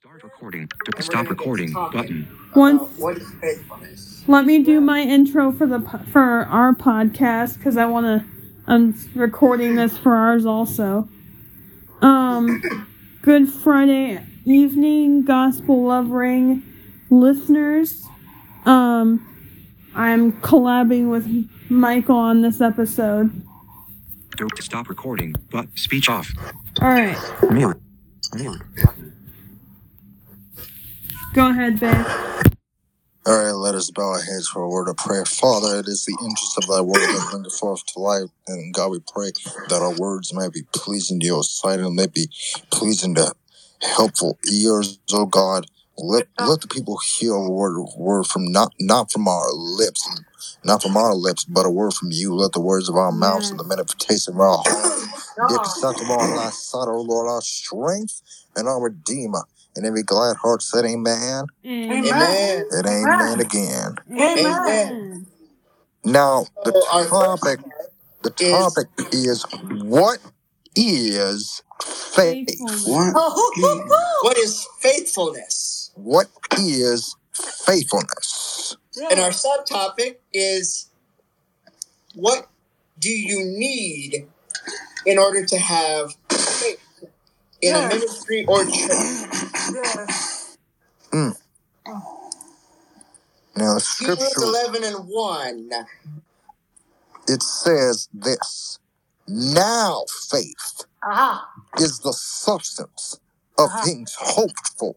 Start recording. To stop recording button. Once, What is faithfulness? let me do my intro for the po- for our podcast because I want to. I'm recording this for ours also. Um, Good Friday evening, gospel loving listeners. Um, I'm collabing with Michael on this episode. To stop recording but speech off. All right, Mute. Mute. Go ahead, babe. All right, let us bow our heads for a word of prayer. Father, it is the interest of thy word that bringeth forth to life. And God, we pray that our words may be pleasing to your sight and they be pleasing to helpful ears, oh God. Let let the people hear a word word from not not from our lips, not from our lips, but a word from you. Let the words of our mouths and the meditation of our hearts be acceptable in thy sight, O Lord, our strength and our redeemer. And every glad heart said, Amen. Amen. And amen again. Amen. Now the So our first topic the is- topic is what is faith? Faithfulness. What? what is faithfulness? What is faithfulness? And our subtopic is what do you need in order to have faith in a ministry or church? Now the Hebrews scripture 11 and 1. it says this. Now faith is the substance of Uh-huh. things hoped for,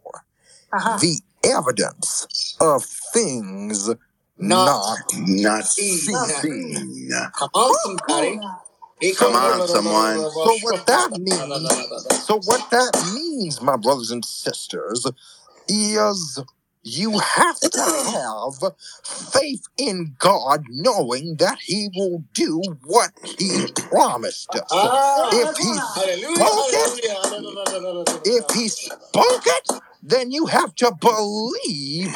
Uh-huh. the evidence of things Not not Not seen. seen. Come on, somebody. Come on, someone. So what that means, so what that means, my brothers and sisters, is you have to have faith in God, knowing that He will do what He promised us. Ah, If He hallelujah, spoke it, if He spoke it, then you have to believe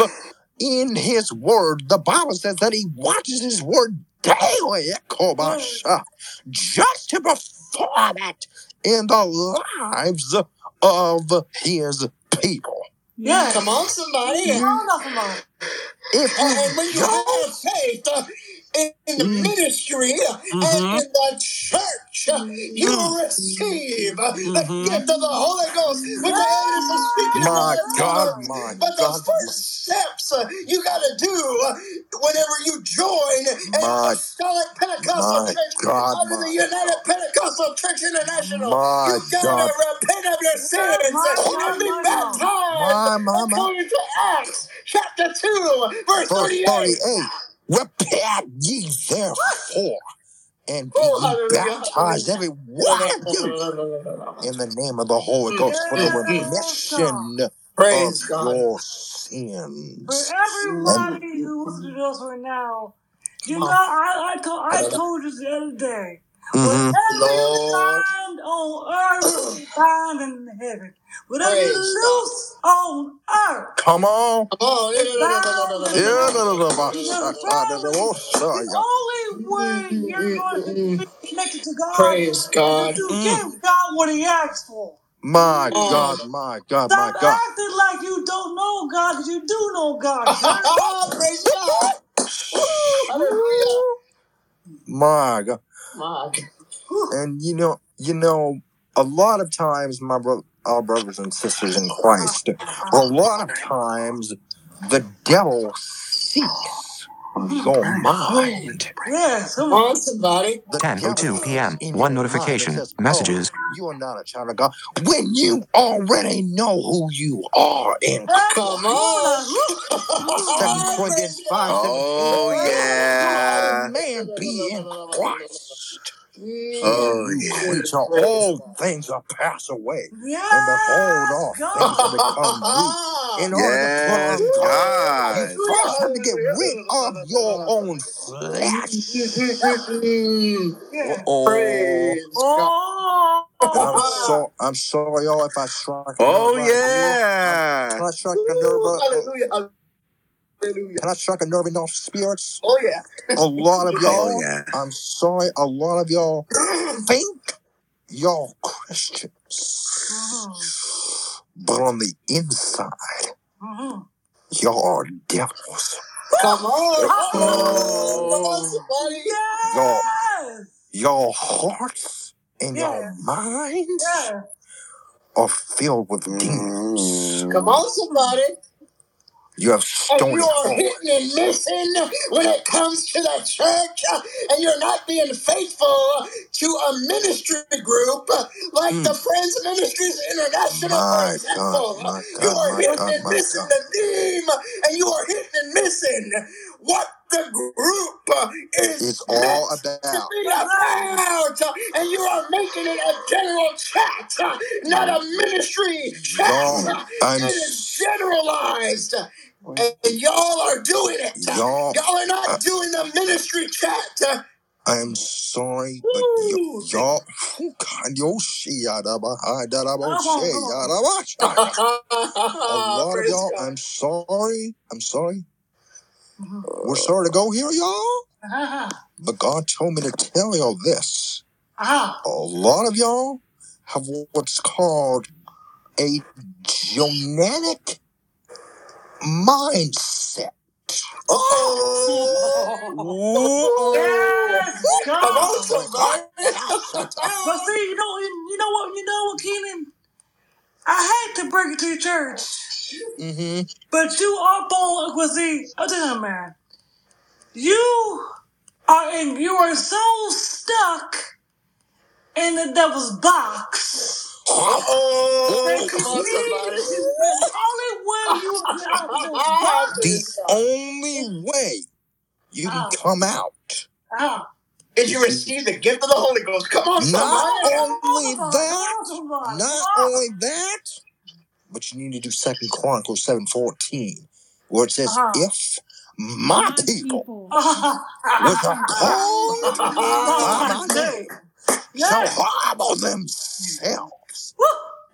in His word. The Bible says that He watches His word daily, Kobasha, just to perform it in the lives of His people. Yes. Come on, somebody. No, nothing wrong. If And when you you don't, have faith uh, in, in the Mm. ministry Mhm. and in the church, uh, you will receive uh, the gift of the Holy Ghost with the evidence of speaking my other God, tongues. my But the God, first steps uh, you got to do uh, whenever you join an My- apostolic Pentecostal my church God, under the my United Pentecostal Church International, My you got God. to repent of your sins my and God, be my God. baptized My, my, my. according to Acts chapter 2, verse Verse 38. 38 Repent ye therefore and be Oh, ye hallelujah. baptized, every one of you, in the name of the Holy Ghost for the Yes, remission Praise of God. your For sins. everybody who listens to us right now, you know, I, I, told, I told you the other day, Mhm. whatever you Lord. find on earth, you find in heaven. Whatever you Praise God. loose on earth, Come on. Come on. Yeah, da, da, da, ba, sha, ta, da, da, wo, sha, the ya. only way you're going to be connected to God Praise is God. if you Mm. give God what He asks for. My Oh. God, my God, my Stop God. acting like you don't know God because you do know God. church. Praise God. Woo, hallelujah. My God. And you know, you know, a lot of times, my bro- our brothers and sisters in Christ, a lot of times, the devil seeks your mind. Yes, come Come on. on, somebody. The 10:02 devil p.m. in One your mind and notification. says, Messages. "Oh, you are not a child of God when you already know who you are in Come on. Second Corinthians five Oh, seventeen. yeah. man be in Christ. Oh, you yeah. creature, all things are passed away. Yes, And behold, all things have become new. In order to put Yes, God, God. you first have to get rid of your own flesh. yes. Oh, Oh, I'm so I'm sorry, y'all, if I struck. Oh, nerve right here. yeah. I strike a nerve? Oh, Hallelujah. Hallelujah. Can I strike a nerve in y'all spirits? Oh, yeah. A lot of y'all. Oh, yeah. I'm sorry, a lot of y'all think y'all Christians. but on the inside, Mm-hmm. y'all are devils. Come on. Come on, Oh. somebody. Y'all, Yes. y'all hearts and y'all minds Yeah. are filled with demons. Come on, somebody. You have And stony you are hitting and missing when it comes to the church, uh, and you're not being faithful to a ministry group uh, like Mm. the Friends Ministries International, for My example. God, my You God, are my hitting God, and my missing God. the theme, and you are hitting and missing what the group uh, is It's meant all to about. be about, uh, and you are making it a general chat, uh, not a ministry chat. Uh, I'm It is s- generalized, and y'all are doing it. y'all. Y'all are I, not doing the ministry chat. Uh, I'm sorry, but y- Woo! y'all. Oh God, yo, she yada behind that I'm Come say on, come on. yada ba. A lot of Praise y'all. God. I'm sorry. I'm sorry. We're sorry to go here, y'all. Uh-huh. But God told me to tell y'all this. Uh-huh. A lot of y'all have what's called a genetic mindset. Oh! Yes, Come on, But see, you know, you, you know what, you know what, Keenan? I hate to break it to your church, Mm-hmm. but you are born. Well, see, I'll tell you, man. You are in. You are so stuck in the devil's box. Oh, come on, somebody. the only way you will get out of those boxes. The Praise God. only way you can Ah, come out ah. Is you receive the gift of the Holy Ghost. Come on, Not somebody. Only on, come on, that, not only that, but you need to do Second Chronicles seven fourteen, where it says, Uh-huh. "If my My people, people. which are called by by my my name, name. shall humble themselves Woo.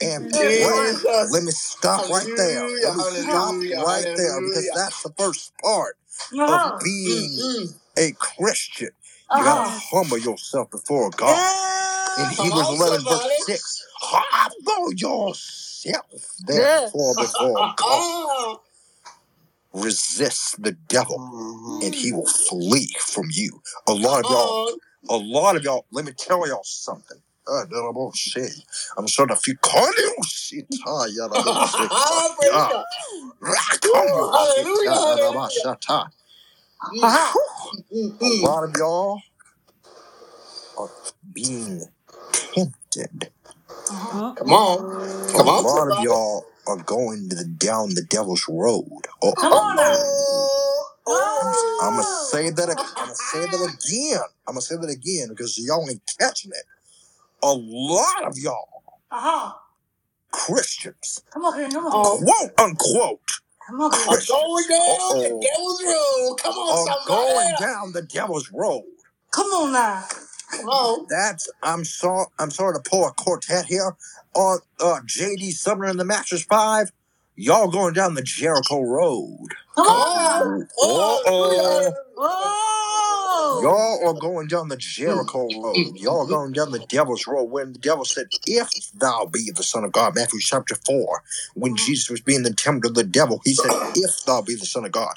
And And pray." Let me stop right there. Let me stop right there because that's the first part Uh-huh. of being a Christian. You gotta Uh-huh. humble yourself before God. In Hebrews 11, verse somebody. 6, humble yourself, therefore, before God. Resist the devil, and he will flee from you. A lot of y'all, a lot of y'all, let me tell y'all something. Uh, that I'm gonna say. I'm starting to feel cardio shit. Ah, yeah, that I'm sick. Praise Ah, God. rakanyo Woo, hallelujah, shit. Ah, that I'm shata. Uh-huh. A lot of y'all are being tempted. Uh-huh. Come on. Uh-oh. A Come on, lot of somebody. y'all are going to the, down the devil's road. Oh, Come on now. Oh, oh. I'm gonna say that. ag- Oh. I'm gonna say that again. I'm gonna say that again because y'all ain't catching it. A lot of y'all Uh-huh. Christians, Come on, Come on. Oh. quote unquote Come on, King. I'm Christians, going down the uh-oh, devil's road. Come on, are going down the devil's road. Come on now. Come on. That's I'm sorry. I'm sorry to pull a quartet here on uh, JD Sumner and the Masters Five. Y'all going down the Jericho Road. Come Come on now. on. Uh Oh, hallelujah, oh. hallelujah. Oh. Y'all are going down the Jericho road. Y'all are going down the devil's road when the devil said, If thou be the Son of God, Matthew chapter 4. When Mhm. Jesus was being the tempter of the devil, he said, If thou be the Son of God.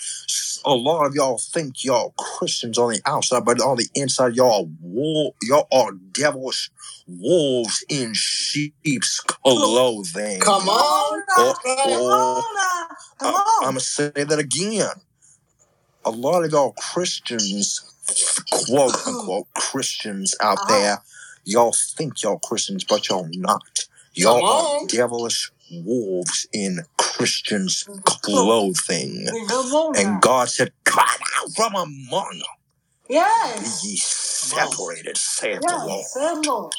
A lot of y'all think y'all Christians on the outside, but on the inside, y'all are wool, y'all are devilish wolves in sheep's clothing. Come on. Oh, Come oh. on. I'm going to say that again. A lot of y'all Christians, quote unquote Christians out Uh-huh. there, y'all think y'all Christians, but y'all not. Y'all are on. devilish wolves in Christians' clothing. Come And. God said, Come out from among them, be Yes. ye Come separated, saith the Lord. Yes. Say Lord.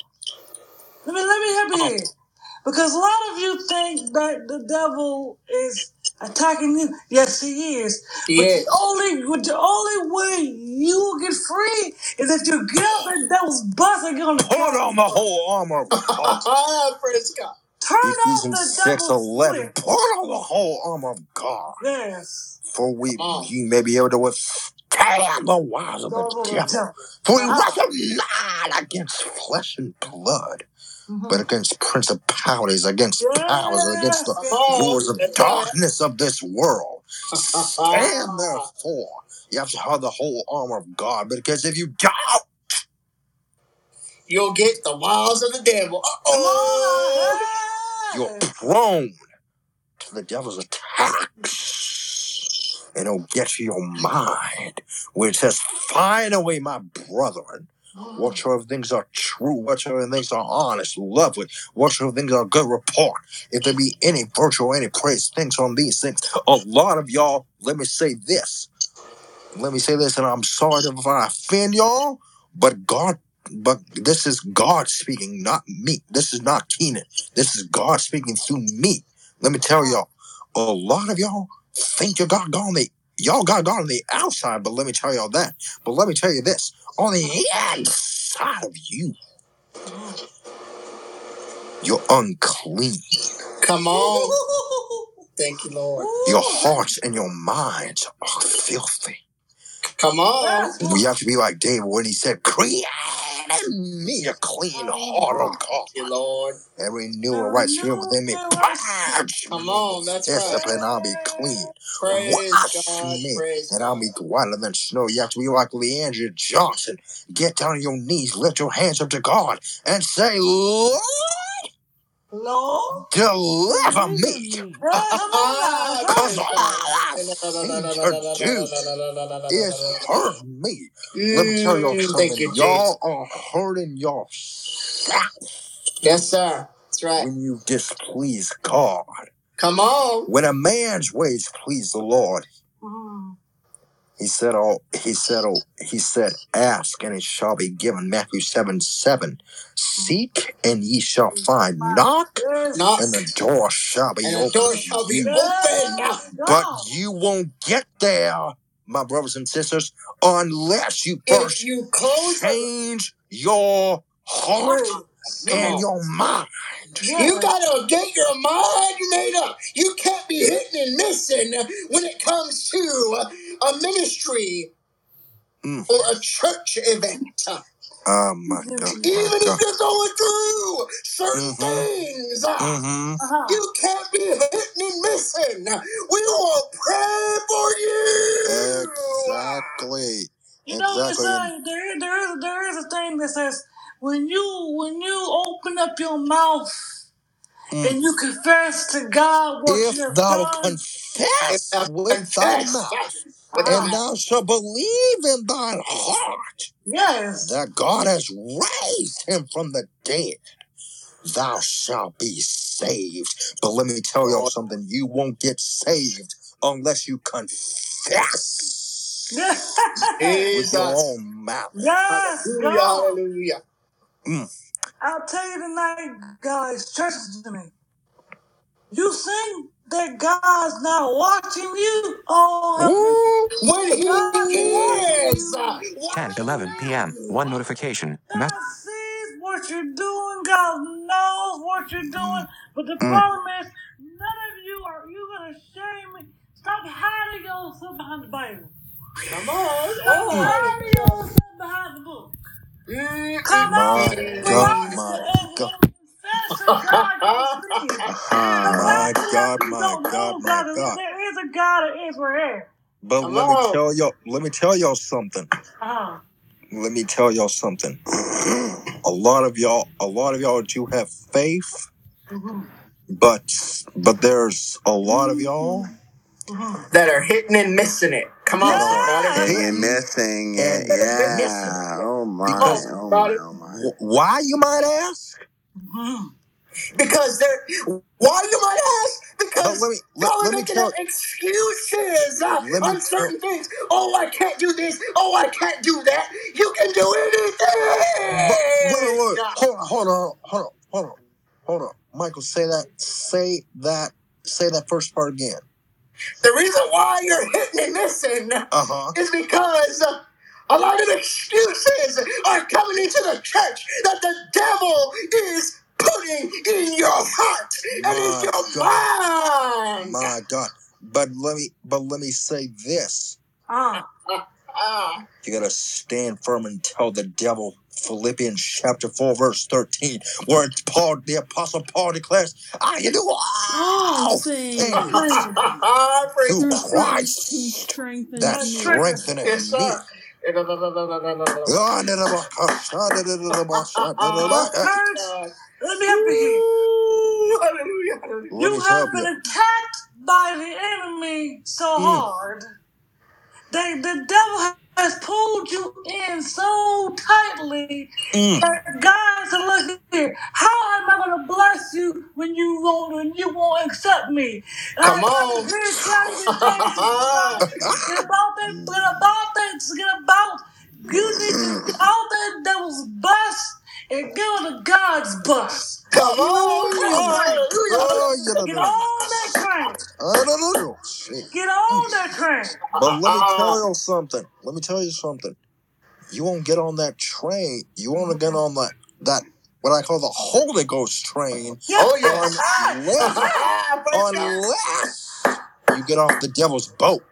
Let me let me help you Um, here. Because a lot of you think that the devil is attacking you. Yes, he is. He But the only the only way you will get free is if you get out that devil's bus and get on the put on cross. the whole armor of God. Praise God. Turn off Ephesians the 6 devil's 11. whip. Put on the whole armor of God. Yes. For we Come on. ye may be able to withstand the wiles of the Devil the devil. devil. For we Uh-huh. wrestle not against flesh and blood, Mm-hmm. but against principalities, against powers, against the rulers of darkness of this world. Stand therefore. You have to have the whole armor of God, because if you don't, You'll get the wiles of the devil. Oh, you're prone to the devil's attacks. And it'll get to your mind, where it says, Finally, my brethren, whatsoever things are true, whatsoever things are honest, lovely, whatsoever things are good report, if there be any virtue or any praise, things on these things. A lot of y'all, let me say this. Let me say this, and I'm sorry if I offend y'all, but God, but this is God speaking, not me. This is not Keenan. This is God speaking through me. Let me tell y'all, a lot of y'all think you got God on the y'all got God on the outside, but let me tell y'all that. But let me tell you this: on the inside of you, you're unclean. come on. Thank you, Lord. Your hearts and your minds are filthy. Come on. We have to be like David when he said, "Create in me a clean oh, heart, oh O God, Thank you, Lord. and renew a right spirit within me. Purge Come me on. That's Yes, right. and I'll be clean. Praise Wash God. me, Praise and I'll God. be whiter than snow. You have to be like Le'Andria Johnson. Get down on your knees, lift your hands up to God, and say, Lord, Lord. deliver me. Because all I seem to do is hurt me. Let me tell y'all Mm, Thank you, Jesus. Y'all are hurting yourself Yes, sir. That's right. when you displease God. Come on. When a man's ways please the Lord. He said, "Oh, he said, oh, he said, ask and it shall be given." Matthew seven seven. Seek and ye shall find. Knock Knock, and the door shall be and the opened door to shall be you. open. But you won't get there, my brothers and sisters, unless you If first you close the change your heart. Come and on. your mind. You gotta get your mind made up. You can't be hitting and missing when it comes to a ministry Mm. or a church event. Oh my God, my Even God. if you're going through certain Mhm. things, Mm-hmm. Uh-huh. you can't be hitting and missing. We will pray for you. Exactly. You know, it's Exactly. a, there, there is there is a thing that says when you when you open up your mouth Mm. and you confess to God what you If have thou done, confess If with thy mouth with and thou shalt believe in thine heart yes, that God has raised him from the dead, thou shalt be saved. But let me tell y'all something you won't get saved unless you confess yes, with your Jesus. own mouth. yes, Hallelujah, God. hallelujah. Mm. I'll tell you tonight, guys, church to me. You think that God's not watching you? Oh, help. Ooh. When he God is, uh, watching you. 10 11 p.m. One notification. God sees what you're doing. God knows what you're doing. But the Mm. problem is, none of you are you gonna shame me. Stop hiding yourself behind the Bible. come on, Stop oh, hiding yourself behind the book. Mm, Come mm, out, My mm, come God, out mm. my and, and God, confess that God can see you. Uh-huh. my Confess God, that you my don't God, know my God. God. There is a God of Israel. But Come let me on. tell y'all, let me tell y'all something. Uh-huh. Let me tell y'all something. A lot of y'all, a lot of y'all do have faith, Mhm. but but there's a lot of y'all Mhm. That are hitting and missing it. Come on, that are somebody. Yes. And missing it. and That are missing Yeah. it. Oh my. because Oh my. somebody. Oh my. wh- why you might ask? Mhm. Because they're why you might ask? Because let me let, y'all are let me making tell excuses uh, let me on certain things. Oh, I can't do this. Oh, I can't do that. You can do but wait, wait, anything. wait. hold on, hold on, hold on, hold on, hold on. Michael, say that, say that, say that first part again. The reason why you're hitting and missing Uh huh. is because uh, a lot of excuses are coming into the church that the devil is putting in your heart and in My your God, mind. my God. But let me, but let me say this. Uh. Ah, You gotta stand firm and tell the devil Philippians chapter 4, verse 13, where Paul, the apostle Paul declares, I can do all All things things Praise through through God. Christ who Christ strengthens that me. strengtheneth Yes, me. sir. But church, let me help you here. Ooh, Hallelujah. hallelujah. Let You me have been attacked by the enemy so Mm. hard that the devil has pulled you in so tightly Mm. that God said, look here, how am I going to bless you when you won't, when you won't accept me? And Come I on. come here tell you today, get about that, get about that, get about, you need to get out that devil's bus and get on the God's bus. Come on. Come on. Oh, you Get know. on that train. I don't know. Shit. Get on that train. But let me tell you something. Let me tell you something. You won't get on that train. You won't get on that that what I call the Holy Ghost train Yeah. Oh, yes. unless unless you get off the devil's boat.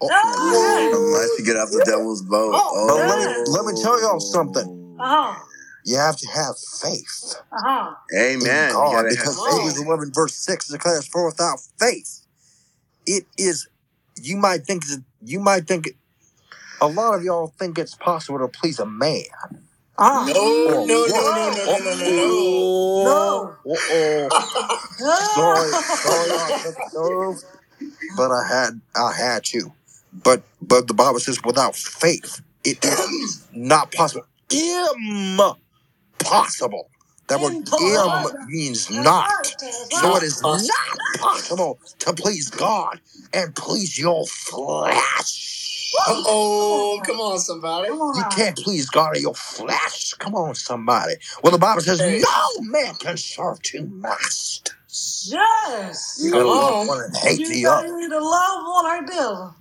Oh, Oh, Unless you get off the devil's boat. Oh, But let me let me tell y'all something. Uh huh. You have to have faith Uh huh. in Amen. You God gotta because faith. Hebrews eleven verse six declares, "For without faith, it is." You might think that you might think a lot of y'all think it's possible to please a man. Uh No, huh. no, no, no, no, no, no, no, No. Uh-oh. no. sorry, sorry, I took the but I had, I had to. But, but the Bible says, without faith, it is not possible. Impossible. That word "im" means not. right. That's So right. it is not possible to please God and please your flesh. Oh, come on, somebody. You can't please God in your flesh. Come on, somebody. Well, the Bible says Hey. no man can serve two masters. Yes. You Come gotta love on. one and hate You the got other. you need to love one or devil.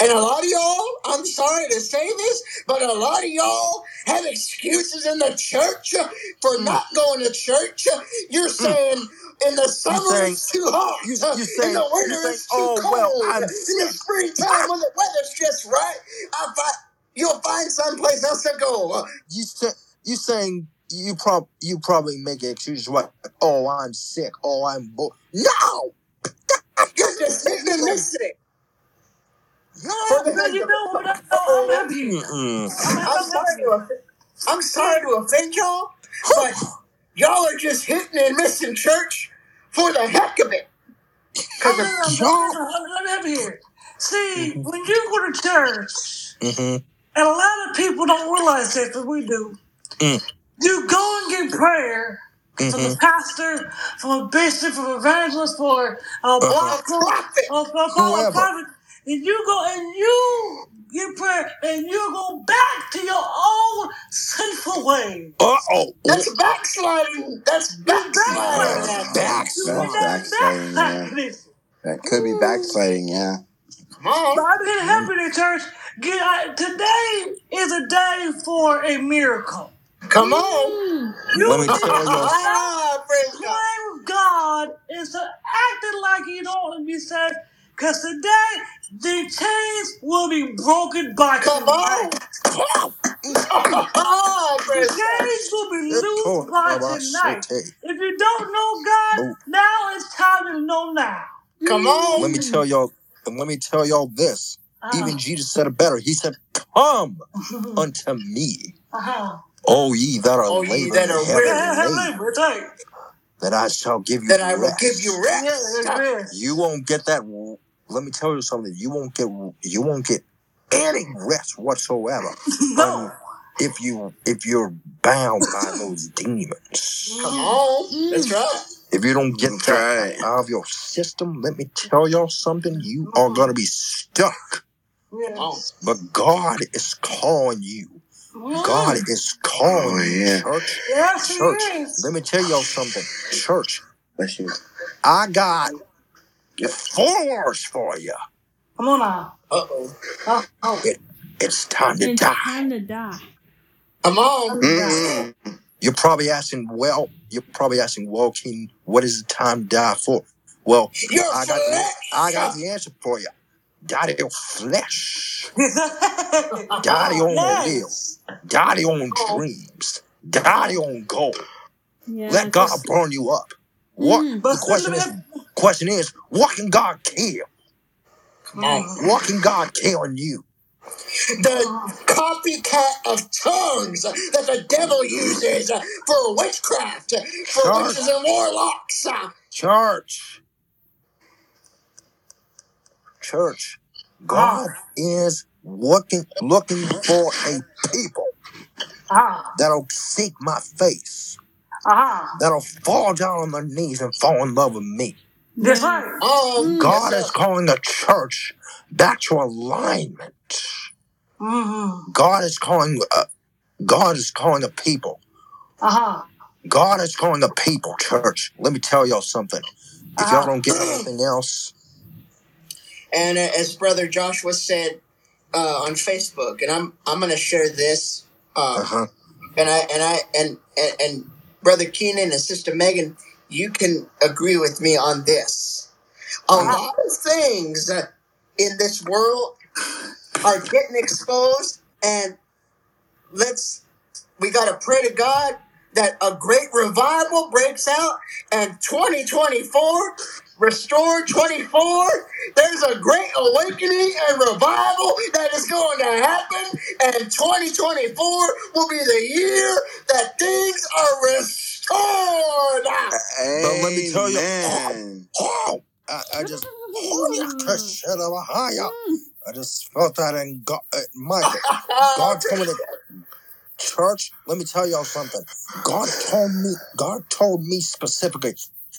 And a lot of y'all, I'm sorry to say this, but a lot of y'all have excuses in the church for Mm. not going to church. You're saying in the summer saying- it's too hot, you- you in saying- the you winter saying, it's too "Oh, cold, well, I'm in the sick." springtime when the weather's just right, I fi- you'll find someplace else to go. You say, you saying you prob you probably make excuses what? Oh, I'm sick. Oh, I'm bo-. No, You're just sitting and missing it. No. For the Because you know what? I'm I'm happy. Mm-mm. I'm, I'm I'm sorry to offend, I'm sorry to offend y'all, but y'all are just hitting and missing church for the heck of it. I'm Cause gonna, of, I'm gonna have here. See, when you go to church, Mm-hmm. and a lot of people don't realize this, but we do. Mm. You go and get prayer from Mm-hmm. a pastor, from a bishop, from an evangelist, for a Uh-huh. block, prophet. or a a Whoever. prophet, and you go and you get prayer, and you go back to your own sinful way. Uh oh. That's backsliding. That's backsliding. backsliding. That's backsliding. ain't backsliding, yeah. That could be backsliding, yeah. Come on. But I'm here happy in church. Get, I, today is a day for a miracle. Come on. You Let me tell y'all. Ah, praise God. playing with God is acting like you don't be saved. Because today the chains will be broken by Come on. tonight. Ah, The praise God. chains will be It loosed by tonight. shit. If you don't know God, Boom. now it's time to know now. Come on. Let me tell y'all. And let me tell y'all this. Uh-huh. Even Jesus said it better. He said, "Come unto me, uh-huh. all ye that are Oh, ye laboring that and are heavy Yeah, weary. laden, that's right. that I shall give you rest. That I will rest." give you Yeah, rest. that's right. You won't get that. Let me tell you something. You won't get. You won't get any rest whatsoever No. if you if you're bound by those demons. Come on. That's mm. right. If you don't get that right. out of your system, let me tell y'all something. You are gonna be stuck. Yeah. Oh. Come on. But God is calling you. God mm. is calling Oh, you, yeah. church. Yes, he Church. is. Let me tell y'all something, church. Bless you. I got Yep. four words for you. Come on now. Uh oh. Oh, oh. It's time to It's die. time to die. Come on. Mm-mm. You're probably asking, well, you're probably asking, well, King, what is the time to die for? Well, Your I got the, flesh. I got the answer for you. Daddy on flesh. Daddy on yes. Daddy on dreams. Daddy on gold. Yeah. Let God burn you up. What Mm. But the question is question is, what can God kill? Come on. What can God kill in you? The copycat of tongues that the devil uses for witchcraft, for Church. witches and warlocks. Church. Church. God is looking looking for a people Ah, that'll seek my face, ah. that'll fall down on their knees and fall in love with me. That's Yeah. right. Um, God is calling the church back to alignment. Mm-hmm. God is calling uh, God is calling the people. Uh-huh. God is calling the people, church. Let me tell y'all something. If y'all Uh-huh. don't get anything else, And uh, as Brother Joshua said uh, on Facebook, and I'm I'm going to share this. Um, uh-huh. and I and I and, and and Brother Keenan and Sister Megan, you can agree with me on this. A lot of things uh, in this world are getting exposed, and let's we got to pray to God that a great revival breaks out, and 2024. Restore 24. There's a great awakening and revival that is going to happen, and 2024 will be the year that things are restored. But let me tell you- I, I just, I just felt that in God, uh, Michael. God told me to, church. Let me tell y'all something. God told me. God told me specifically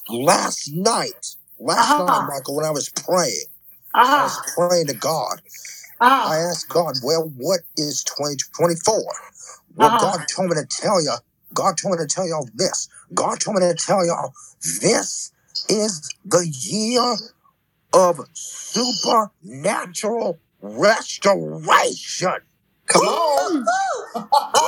last night. Last Uh-huh. night, Michael, when I was praying, I Uh-huh. was praying to God. I Uh-huh. asked God, well, what is 2024? Well, Uh-huh. God told me to tell you, God told me to tell y'all this. God told me to tell y'all this is the year of supernatural restoration. Come on.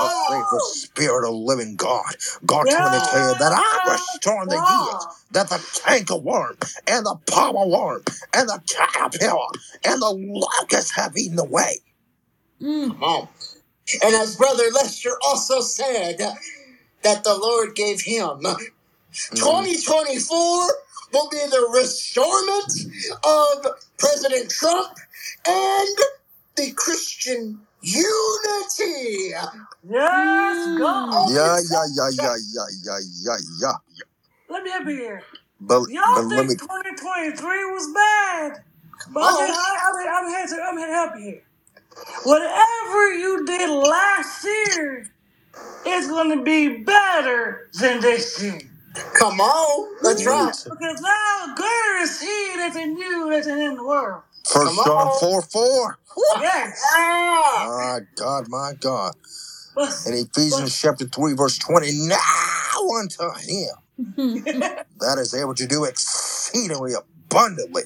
Saith the Spirit of living God. God me to tell you that I'm restoring the years that the canker worm and the palmer worm and the caterpillar and the locust have eaten away. Mm. Come on. And as Brother Lester also said, that the Lord gave him, 2024 will be the restorement of President Trump and the Christian unity. Yes, God. Yeah, yeah, yeah, yeah, yeah, yeah, yeah, yeah. Let me help you here. But, Y'all but let me think 2023 was bad? But I, think I, I, I'm, here to, I'm here to help you here. Whatever you did last year is going to be better than this year. Come on. That's right. Because now greater is He that's in you that's in the world. First Come John on. 4 4. Yes. Ah. My God, my God. But, In Ephesians chapter 3, verse 20, now unto him that is able to do exceedingly abundantly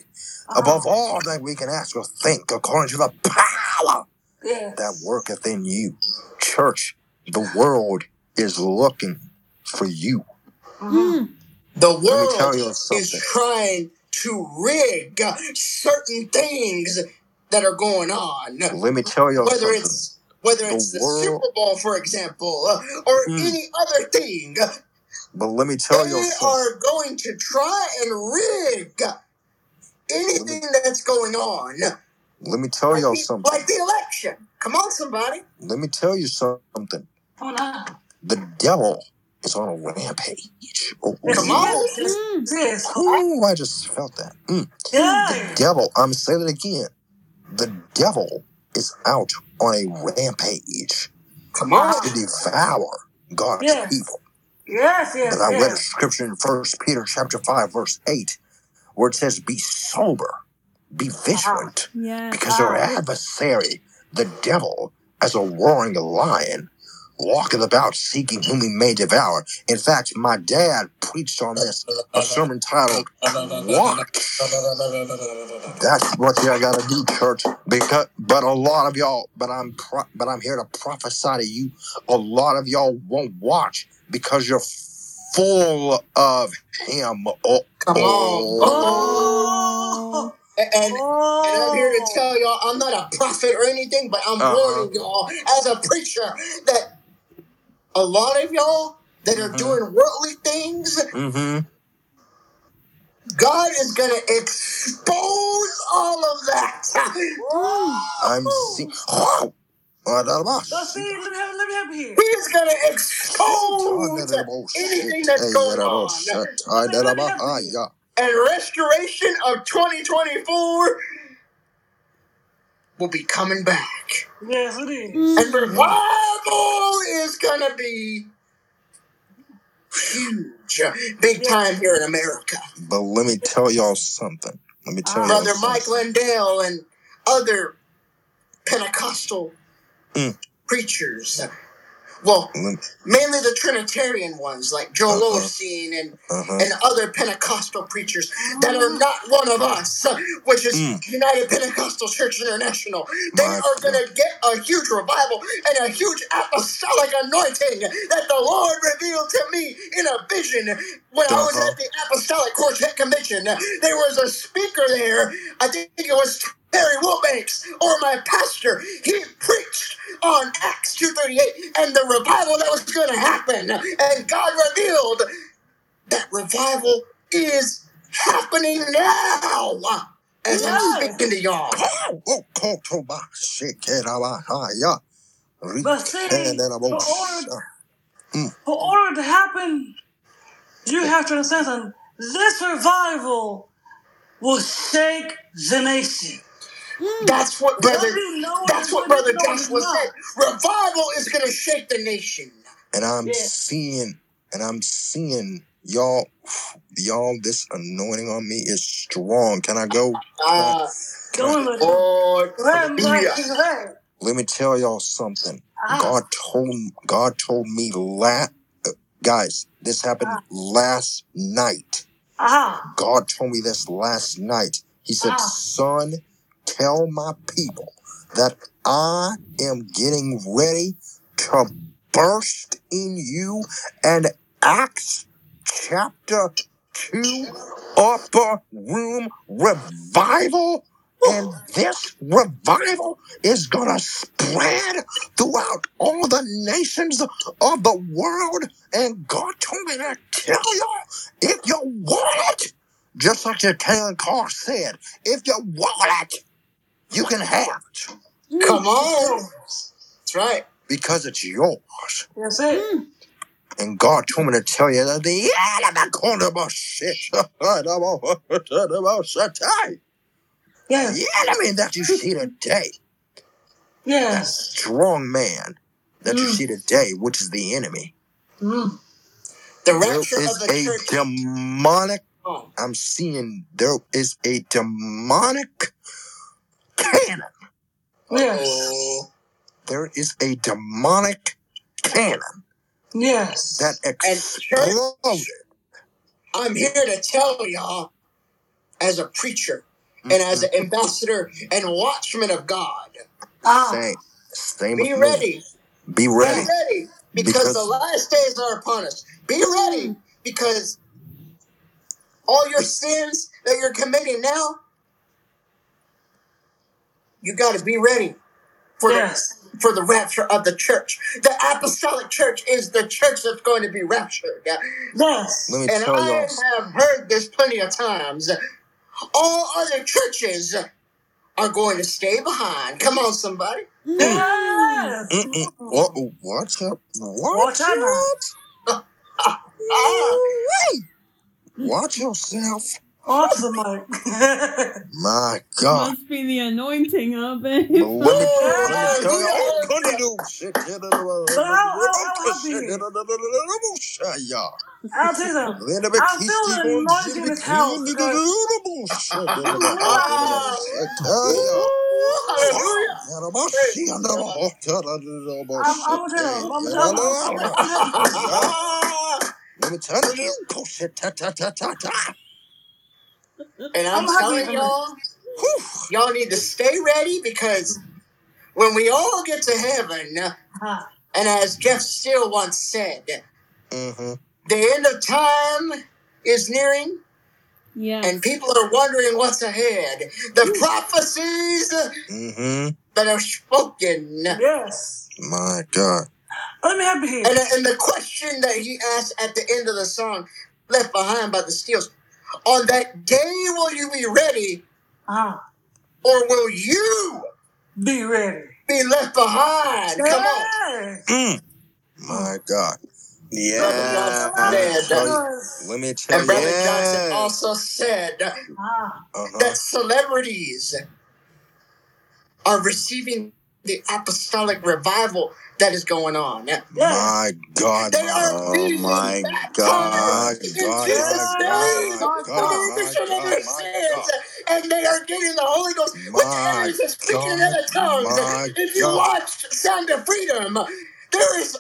above all that we can ask or think, according to the power yes. that worketh in you. Church, the world is looking for you. Mhm. The Let me tell world you is something. trying to rig certain things that are going on. Let me tell you Whether something. it's whether The it's the world- Super Bowl, for example, or Mm. any other thing, But let me tell you they are going to try and rig anything that's going on. Let me tell Like y'all something. like the election. Come on, somebody. Let me tell you something. Come on. The devil is on a rampage. Oh, Yes, Come on. is. Yes, yes. Ooh, I just felt that. Mm. The Yeah. devil, I'm saying it again. The devil is out on a rampage Come on. to devour God's Yes. people. Yes, yes, But I read a yes. scripture in First Peter chapter five, verse eight, where it says, "Be sober, be vigilant, Yes. because our Ah. adversary, the devil, as a roaring lion, walketh about seeking whom he may devour." In fact, my dad preached on this a sermon titled "Watch." That's what y'all gotta do, church. Because, but a lot of y'all, but I'm, pro, but I'm here to prophesy to you. A lot of y'all won't watch because you're full of him. Oh, Come on. Oh. And, and I'm here to Oh. tell y'all I'm not a prophet or anything, but I'm Uh-huh. warning y'all as a preacher that a lot of y'all that are Mhm. doing worldly things, Mm-hmm. God is gonna expose all of that. I'm seeing. What about But let me have, let me have it here. He's gonna expose anything that's going on. And restoration of 2024 will be coming back. Yes, it is. Mm. And revival is gonna be huge, big time here in America. But let me tell y'all something. Let me tell y'all Brother. Mike Lindell and other Pentecostal Mm. preachers. Well, mainly the Trinitarian ones like Joel Uh-huh. Osteen and, Uh-huh. and other Pentecostal preachers that are not one of us, which is Mm. United Pentecostal Church International. They My are going to get a huge revival and a huge apostolic anointing that the Lord revealed to me in a vision when I was Uh-huh. at the Apostolic Quartet Convention. There was a speaker there, I think it was Terry Wilbanks, or my pastor. He preached on Acts 2.38 and the revival that was going to happen. And God revealed that revival is happening now as I'm Yes. speaking to y'all. My shit, get out of my- yeah. But see, Return that hmm. about for order, shit. for order to happen, you have to understand something. This revival will shake the nation. That's what brother. You know it That's or what brother you know it Joshua not. said. Revival is going to shake the nation. and I'm Yeah. seeing, and I'm seeing y'all, y'all. This anointing on me is strong. Can I go? Uh, Go in with. Lord, Go ahead, hallelujah. go. Let me tell y'all something. Ah, God told God told me last guys. This happened ah, last night. ah, God told me this last night. He said, ah. "Son, tell my people that I am getting ready to burst in you." And Acts chapter two, upper room revival. And this revival is gonna spread throughout all the nations of the world. And God told me to tell y'all if you want it, just like the Karen Carr said, if you want it, you can have it Come on. That's right. because it's yours. That's it. Mm. And God told me to tell you that the enemy corner of shit, Yes, the enemy that you see today, that yes. strong man that you Mm, see today, which is the enemy, mm. The there rapture of is the a church. demonic. Oh, I'm seeing there is a demonic cannon. Yes, uh-oh. There is a demonic cannon yes. that And church. I'm here to tell y'all, as a preacher and as an ambassador and watchman of God, Ah, Same, same be with me. ready. Be Be ready ready because the last days are upon us. Be ready Mm. because all your sins that you're committing now, you got to be ready for the for the rapture of the church. The apostolic church is the church that's going to be raptured. let Yes. me And tell I y'all. have heard this plenty of times. All other churches are going to stay behind. Come on, somebody. Yes. mm-mm. Out now. out! Ah, Ooh-wee. Watch yourself! Off the mic. My It God! must be the anointing of But it. let me let me yes, tell you, oh, yes. couldn't do shit. but I'll, I'll, I'll help you here. Yeah. I'll tell you something. Let me I feel the an one anointing shit in this house between the because bullshit. Ooh, hallelujah. I'm, I'm gonna tell you, I'm, I'm, I'm, I'm, I'm, I'm helping you. Let me tell you, bullshit. Ta ta ta ta ta. And I'm I'm telling for y'all, Whew. y'all need to stay ready because when we all get to heaven, Ah, and as Jeff Steele once said, Mm-hmm. the end of time is nearing, Yes. and people are wondering what's ahead. The prophecies Mm-hmm. that are spoken. Yes. My God. Let me help you here. And, and the question that he asked at the end of the song, Left Behind by the Steeles, on that day will you be ready, Uh-huh. or will you Be ready. be left behind? Come on. Yes. Mm. My God. Yeah. Johnson said, Yes. Let me tell and you. Brother Johnson Yes. also said Ah. Uh-huh. that celebrities are receiving the apostolic revival that is going on. Yes. My God. They my are Oh being my baptized God. in God, Jesus' my name God, for my the God, remission of my their God, my sins, God. and they are getting the Holy Ghost with My enemies and speaking in God, other tongues. my If you God. watch Sound of Freedom, there is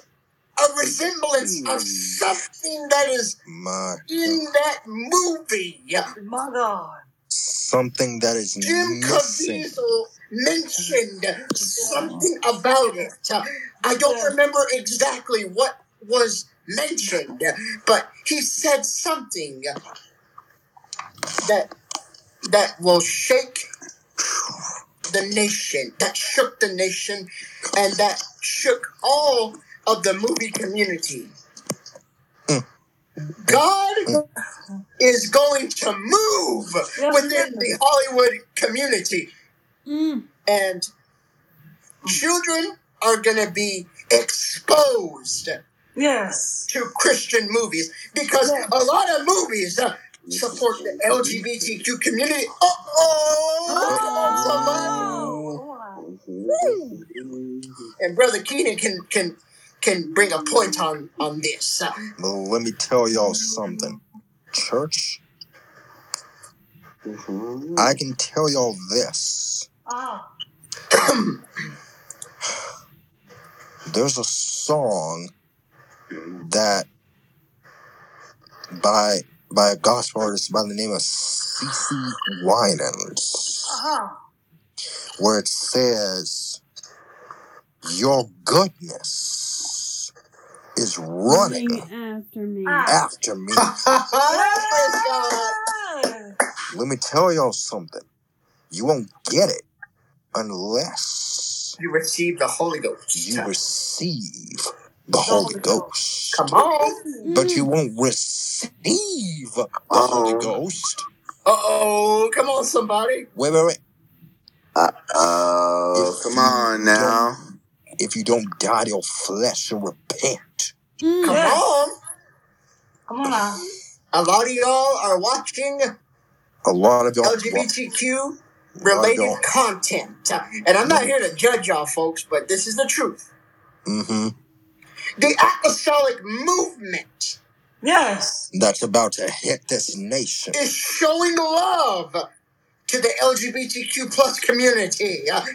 a resemblance of something that is My in God. that movie. My God. Something that is Jim missing. Caviezel mentioned something about it. I don't remember exactly what was mentioned, but he said something that that will shake the nation, that shook the nation, and that shook all of the movie community. Mm. God is going to move within the. Hollywood community, Mm. and children are going to be exposed Yes. to Christian movies because Yes. a lot of movies uh, support the LGBTQ community. Uh oh, come on, somebody. Oh. And Brother Keenan can can can bring a point on on this. Uh, Well, let me tell y'all something. Church, I can tell y'all this. Ah. There's a song that by by a gospel artist by the name of CeCe Winans, Uh-huh. where it says, Your goodness is running Running after me. Ah. after me. praise God. Yes. Let me tell y'all something. You won't get it unless You receive the Holy Ghost. you receive the The Holy Holy Ghost. Ghost. Come on. But you Mm. won't receive the Holy Oh. Ghost. Uh oh, come on, somebody. Wait, wait, wait. Uh oh. Come on now. if you don't die to your flesh and repent, Mm. Come Yes. on. Come on now. A lot of y'all are watching a lot of y'all, LGBTQ a lot of related y'all, content. And I'm not here to judge y'all folks, but this is the truth. Mm-hmm. The apostolic movement Yes. that's about to hit this nation. is showing love to the LGBTQ plus community. Uh,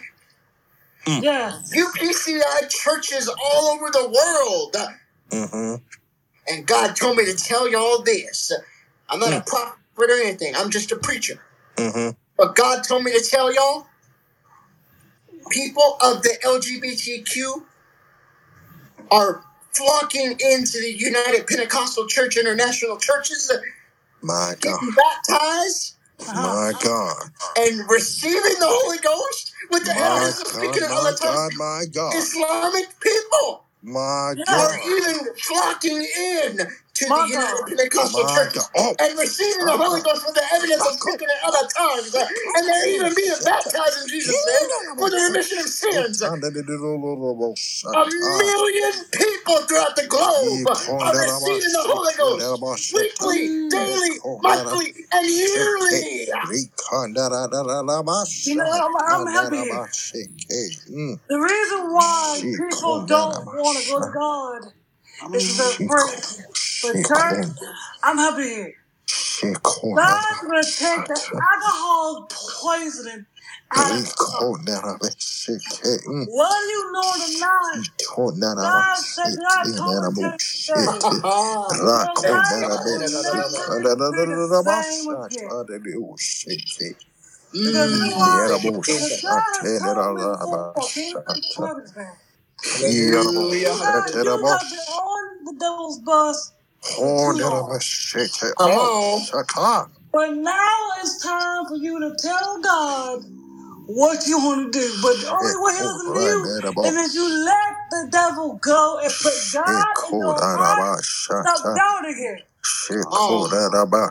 Yes. UPCI churches all over the world. Mm-hmm. And God told me to tell y'all this. I'm not a prophet or anything. I'm just a preacher. hmm But God told me to tell y'all, people of the LGBTQ are flocking into the United Pentecostal Church International churches, My God. getting baptized. My God. and receiving the Holy Ghost with the evidence of speaking in My other tongues. God. My God. Islamic people My God. are even flocking in to the United God. Pentecostal My churches God. Oh, and receiving the Holy Ghost with the evidence of speaking in other tongues. uh, And they're even being baptized in Jesus' name for the remission of sins. A million people throughout the globe are receiving the Holy Ghost weekly, daily, monthly, and yearly. You know, I'm, I'm happy. The reason why people don't want to go to God is because they're afraid. But church, I'm happy here. God's going to take the alcohol poisoning out of Mm. whether you know it or not. God said, God told me to tell you today. Your life will never be the same again. Because you know why? Because God has told me before. Can you plug this man? Hallelujah. You have, you have been on the devil's bus for too long. Come on. But now it's time for you to tell God what you want to do. But the only way listen to you is if you let the devil go and put God in your heart. Stop doubting Him. Oh.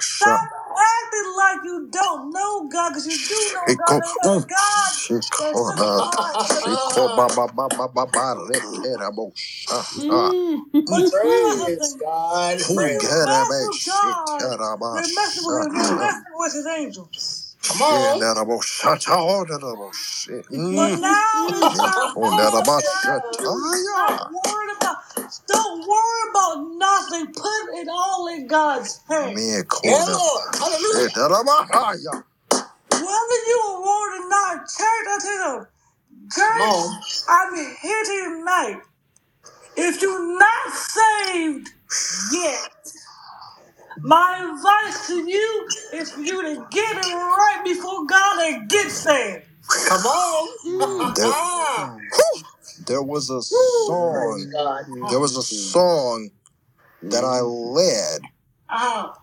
Stop acting like you don't know God, because you do know God. And it's God that's in your heart. Mm. But here's the Praise thing. God. If you Praise mess with God, you're messing with him. You're messing with his angels. Come on. But now it's time for you to stop worrying about. Don't worry about nothing. Put it all in God's hands. Yeah, Lord. Hallelujah. Whether you are Lord or not, church, I tell you, Come church, on. I'm here tonight. If you're not saved yet, my advice to you is for you to get it right before God and get saved. Come on. Ah. There was a Praise song. God. There was a song that I led. Uh-huh.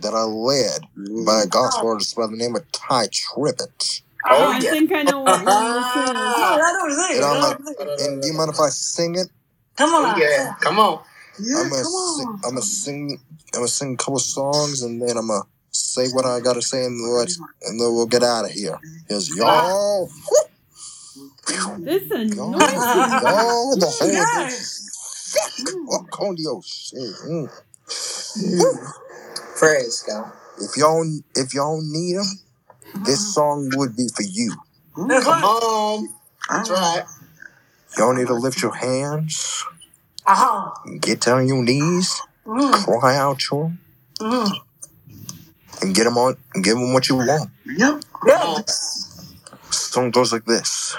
That I led by a gospel artist by the name of Tye Tribbett. Oh, I yeah. think I know what one this Oh, is. I know what it is. And I I'm know like, what it is. and do you mind if I sing it? Come on. Oh, yeah. Come on. Yeah, I'm gonna sing. I'm gonna sing. I'm gonna sing a couple songs, and then I'm gonna say what I gotta say, and let's, and then we'll get out of here. Here's y'all. This Y'all, anointing. y'all, the whole Yes. oh, condio shit. Mm. Praise God. If y'all, if y'all need them, this song would be for you. That's Come right. on. That's right. Y'all need to lift your hands, Uh-huh. get down on your knees, Mm, cry out to him, mm. and get them on, and give them what you want. Yep. Yes. Song goes like this.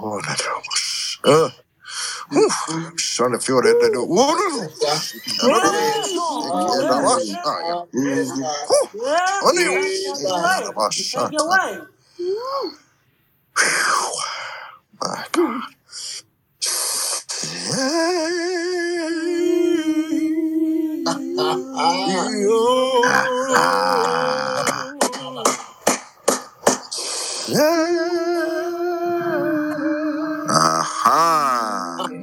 Oh, that's uh, whew, I'm starting to feel that. that- Whoa, Yes. God. Praise God. Yes. Honey, Take it away. Take it away. My God. Ah.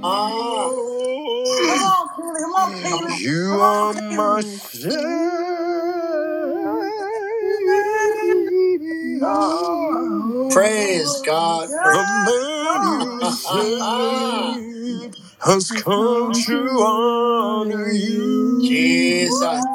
Come on. Come on. You Come are my Savior. Praise God. The man you saved has come to honor you. Jesus.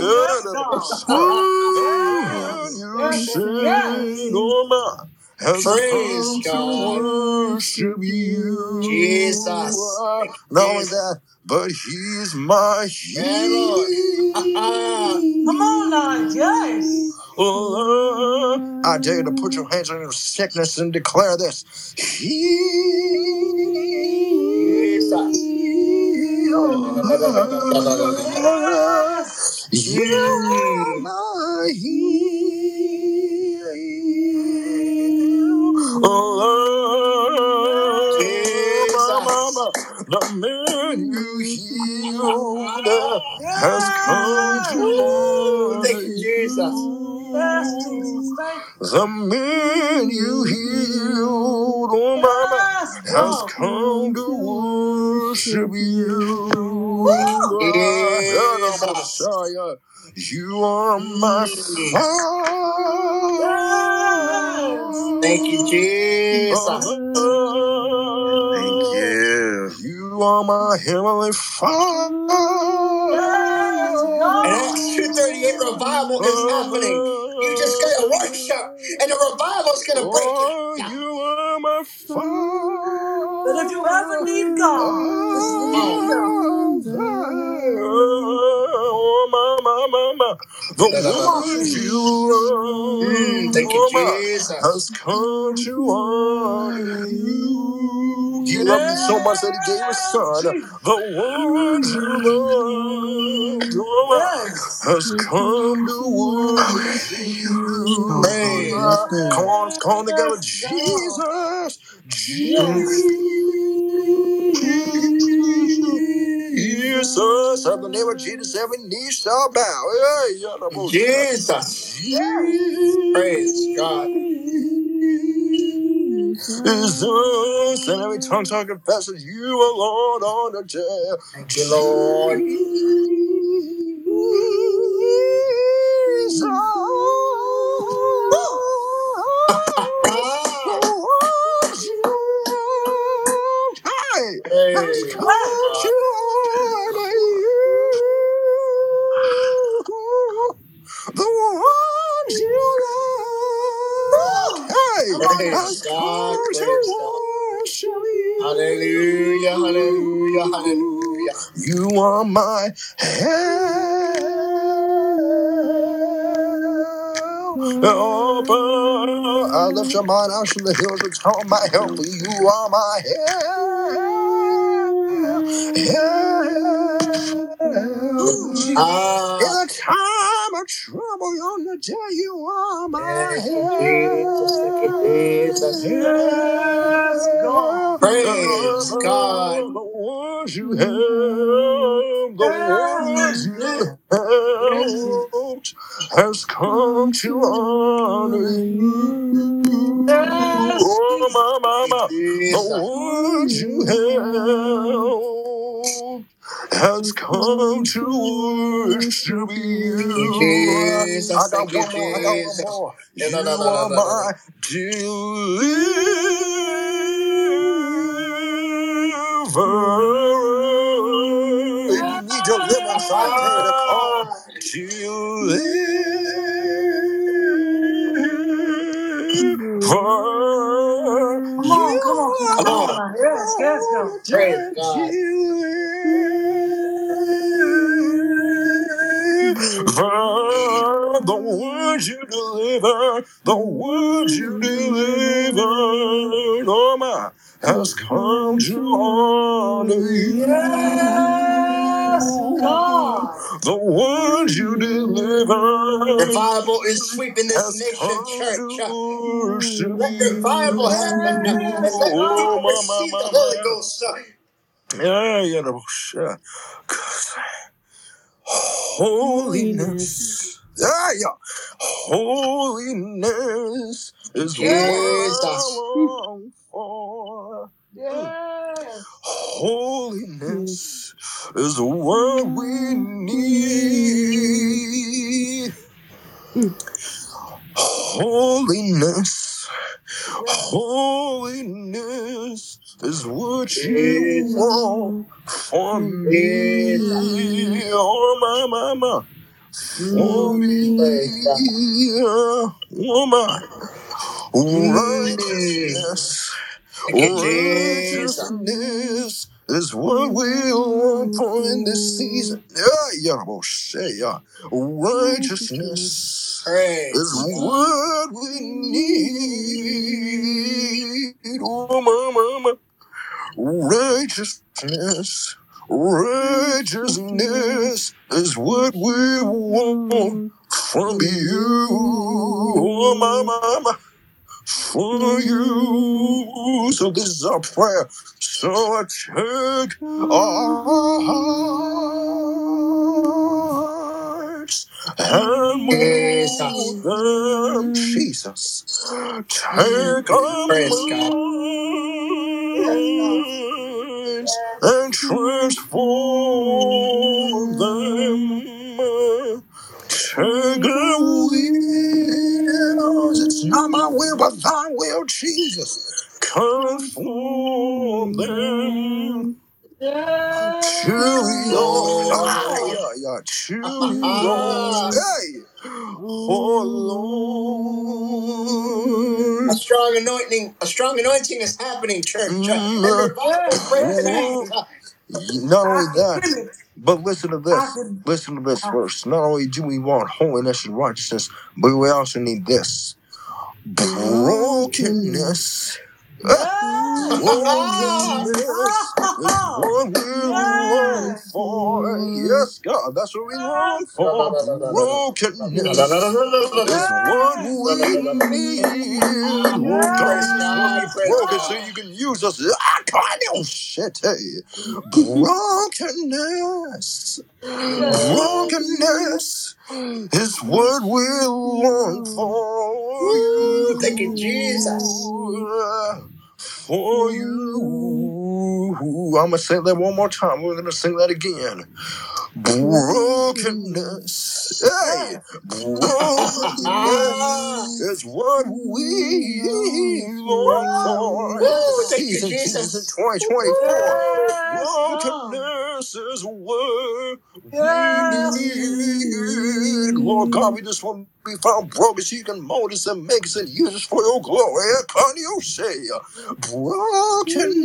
Yes, God. The man you saved, oh my, has Praise come God. to worship you. Jesus. Thank you, Not only Jesus. that, but he's my Yeah, Lord. Come on now. Yes. Oh, I dare you to put your hands on your sickness and declare this. Yes. You are my Oh, mama, the man you healed has come to honor Thank you, Jesus. Yes, Jesus. Thank you. The man you healed, oh mama, has come to worship you. Jesus. Messiah, you are my. Yes. Father. Thank you, Jesus. Thank you. You are my heavenly Father. Yes, God. Acts 238 revival is happening. You just gotta worship, and the revival is gonna break Oh, you are my Father. But if you ever need God, this is when you need Him. Oh, mama, mama, the one you love, Mm, thank you, mama, Jesus. has come to honor you. He loved you so much that he gave his son. The one you love, mama, Yes. has come to worship you. Praise. Come on, let's call him together. Jesus. Jesus. at the name of Jesus, every knee shall bow. Hey, Yadabusa. Jesus. Praise God. Jesus, and every tongue shall confess that you are Lord on the day. Thank you, Lord. Jesus. Hey, God. to you. The ones you love. Hey, Praise has to you. Hallelujah. Hallelujah. Hallelujah. You are my helper. I lift your mind out from the hills which call my help. You are my help. In Ah. a time of trouble on the day, you are my Thank you, Jesus. Thank you, Jesus. Yes, God. Praise God. The ones you help, the ones you helped, has come to honor you. Yes, Oh, my, my, my. The Jesus. ones you helped has come to worship Thank you, you. I Jesus. got Thank you, one more. I got one Jesus. more. Da, da, da, You da, are da, da, da. my deliverer. If you need deliverance, I tell you to call Ah. deliverer. Come You on, come on, come on, Come come are on on. Yes, yes, go. Praise God. The words you deliver, the words you deliver, oh my, has come to honor Yes, you. God. The words you deliver Revival is sweeping this has nation, church. to worship Let revival happen and Yes, let people Oh, my, receive the Holy Ghost. my. Yeah, yeah, the bullshit. Holiness. Yeah, yeah. Holiness is what I long for. Yes. Holiness is what we mm-hmm. need. Mm-hmm. Holiness, holiness is what you want from me. Oh, my, my, my. For God. me, oh, my. Mm. Righteousness, Thank you, Jesus. righteousness is what we want for in this season. Yeah, yeah, oh, say, yeah. Righteousness is Praise God. what we need. Oh, my, Righteousness, righteousness is what we want from you. Oh, my for you. So this is our prayer. So I take our hearts and Jesus. move them, Jesus. Take our Praise God. minds and transform them. Take wills. It's not my will, but thy will, Jesus. Conform them to yours. Ah, yeah, yeah, to yours. Hey, oh A strong anointing, a strong anointing is happening, church, uh, Mm, and uh, revival yes, breaking out. yes. oh, Uh, not only that, but listen to this. Listen to this verse. Not only do we want holiness and righteousness, but we also need this brokenness Brokenness is what we long for. Yes, God, that's what we long for. Brokenness is what we need. Lord Praise we just want to God, be praise broken so God. you can use us. Ah, God, oh shit, hey. Brokenness. Brokenness is what we long for. Woo, thank you, Jesus. For you. I'm going to say that one more time. We're going to sing that again. Brokenness. Hey, brokenness is what we long for. Season, season Jesus. 2024. Brokenness is what we need. Lord God, we just want to be found broken so you can mold us and make us and use us for your glory. Can you say brokenness?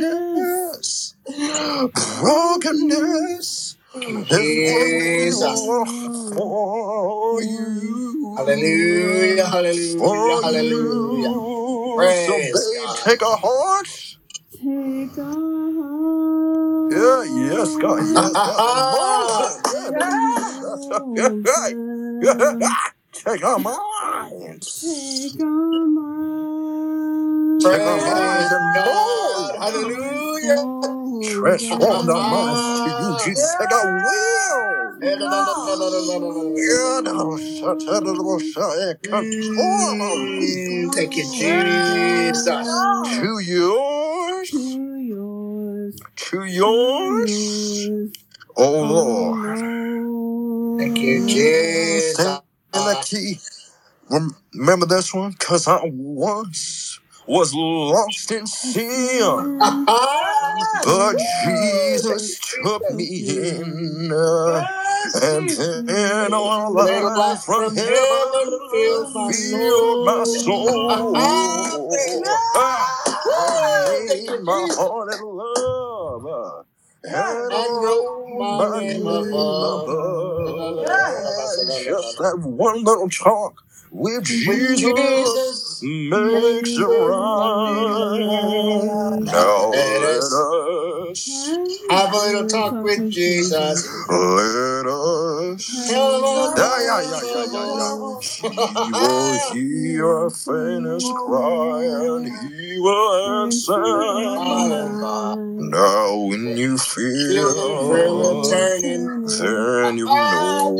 Brokenness is what we Jesus. Mm. Hallelujah, hallelujah, hallelujah. you. So, babe, God. take a horse. Take a Yeah, yes, God. Yes, that's a mountain. Good a good Take our take a Take our Hallelujah. Transform our minds to you, Jesus. I our will. Yeah, no, shut up, little shy. Conform our will. Thank you, Jesus. To yours. To yours. Oh, Lord. Thank you, Jesus. In the key. Remember this one? Because I once was lost in sin, but Jesus took me in, and then all light from heaven filled my soul. I laid my heart in love, uh, and wrote my name above. Just that one little talk with Jesus makes it makes right. right. Now Let let us us, have a little talk with Jesus. let us. Tell him all Yeah, yeah, yeah, yeah, yeah, yeah. He will hear our faintest cry and he will answer. Now when you Feel the feel, turning. then you know.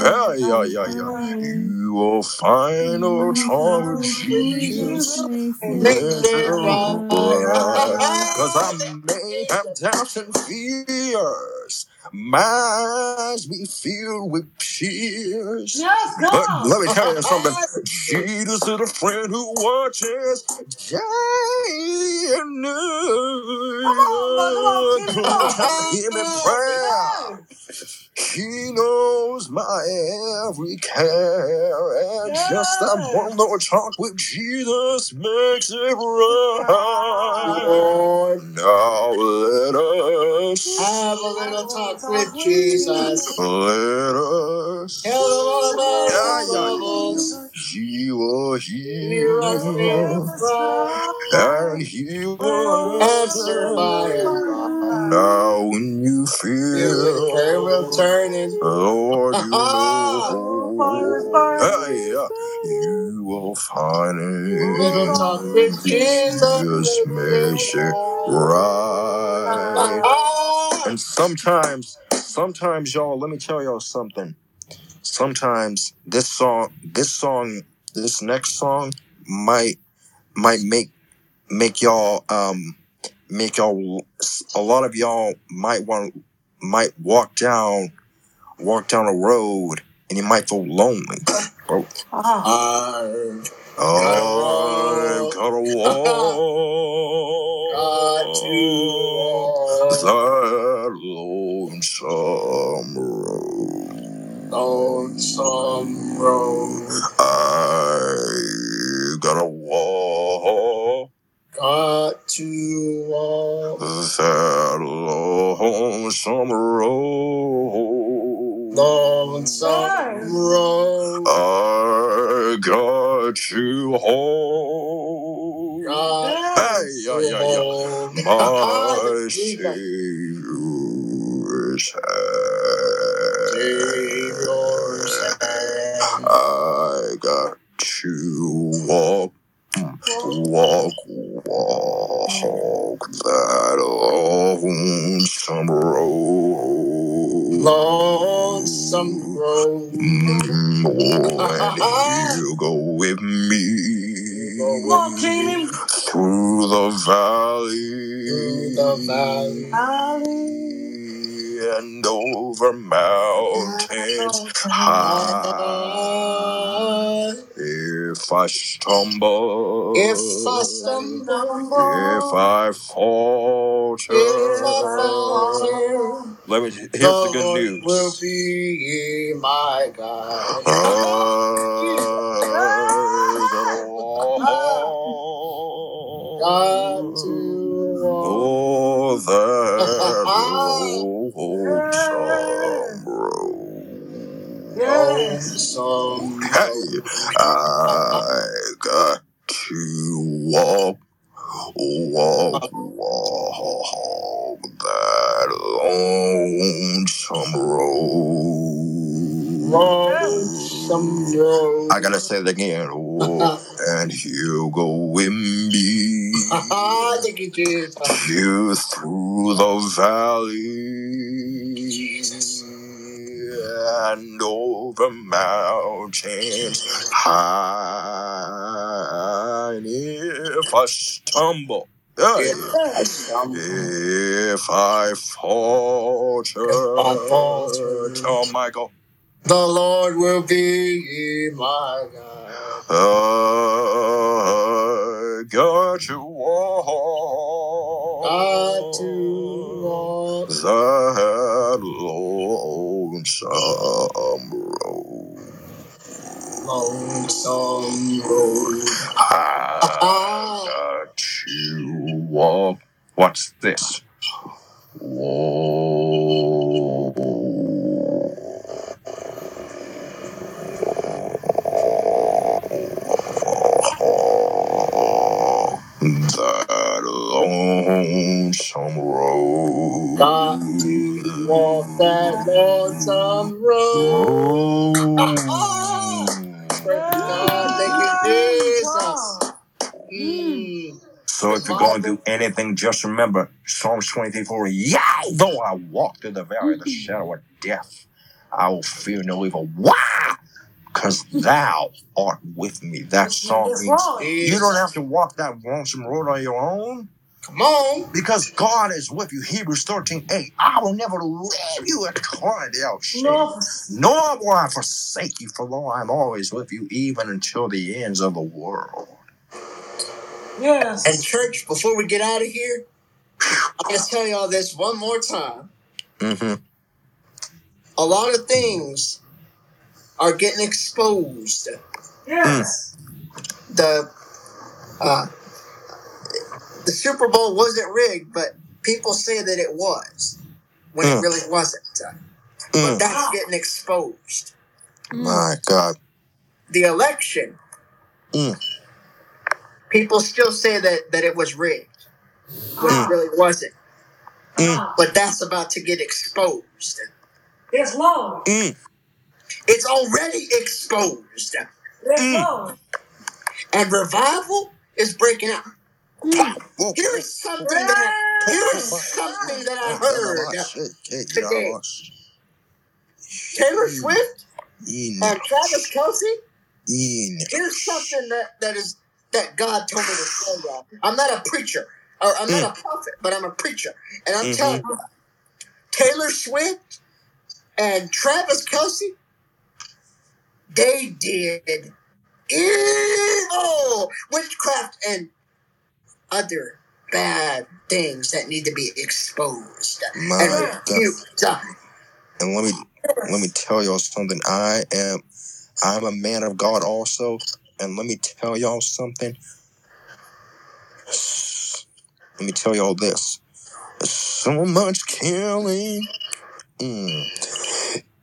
Yeah, yeah, yeah, yeah. You will find a of Jesus, make me wrong for us, cause I'm made of doubts and fears. My eyes be filled with tears. Yes, But let me tell you something. Jesus is a friend who watches day and night. Come on, come on, come on. Him in prayer. Yes. He knows my every care, and just that one little talk with Jesus makes it right. Lord, Now let us, have a little talk with Jesus. let us, Tell him all about our yeah, yeah, troubles. He was here. and he was answered by now when you feel the will turning, Lord, you know, hey, uh, you will find it. Jesus' mercy, right? And sometimes, sometimes, y'all, let me tell y'all something. Sometimes this song, this song, this next song might might make make y'all um make y'all a lot of y'all might want might walk down walk down a road and you might feel lonely. Bro, I've I've gotta gotta walk. Got to walk walk that lonesome road. On some road. I gotta walk Got to walk that lonesome road. on some Yes. road. I got to hold God. Hey, yeah, yeah, yeah. My Jesus. Savior's Savior's hand. I got to walk, walk, walk that lonesome road. Lonesome road. Mm, and you go with me Keenan. through the valley, Through the valley. Hallelujah. And over mountains high. If I stumble, If I stumble, if I falter, if I falter, let me. Here's the good Lord news. will be my. I God to walk. Oh, that lonesome road. Yes. Lonesome Hey, road. I got to walk, walk, walk that lonesome road. Lonesome road. I gotta say it again. Oh, and he'll go with me. Thank you, Jesus. You I stumble, hey, If I falter, if I falter, tell Michael, the Lord will be my guide. I got to walk. God to walk. that lonesome road. Lonesome road. Got to walk. What's this? That lonesome road. Got to walk that lonesome road. Ah, ah. Praise God. Thank you, Jesus. Mm. So if you're going through anything, just remember Psalms 23 4. Yea, though I walk through the valley of the shadow of death, I will fear no evil. Why? Because thou art with me. That song means you don't have to walk that lonesome road on your own Come on. because God is with you. Hebrews 13 8. I will never leave you at Carnell No. nor will I forsake you, for lo, I am always with you, even until the ends of the world. Yes. And church, before we get out of here, I'm going to tell y'all this one more time. Mm-hmm. A lot of things are getting exposed. Yes. The uh, the Super Bowl wasn't rigged, but people say that it was when it Mm. really wasn't. But that's getting exposed. My God. The election, Mm. people still say that, that it was rigged when it really wasn't. Mm. But that's about to get exposed. It's Lord. Mm. It's already exposed. Yes, Mm. Lord. And revival is breaking out. Whoa. Here's something that I, here's something that I heard today. Taylor Swift and Travis Kelce. Here's something that, that is that God told me to tell y'all. I'm not a preacher, or I'm not a prophet, but I'm a preacher, and I'm telling mm-hmm. you, Taylor Swift and Travis Kelce, they did evil witchcraft and other bad things that need to be exposed and My God. rebuked. And let me let me tell y'all something. I am I'm a man of God also. And let me tell y'all something. Let me tell y'all this. So much killing mm,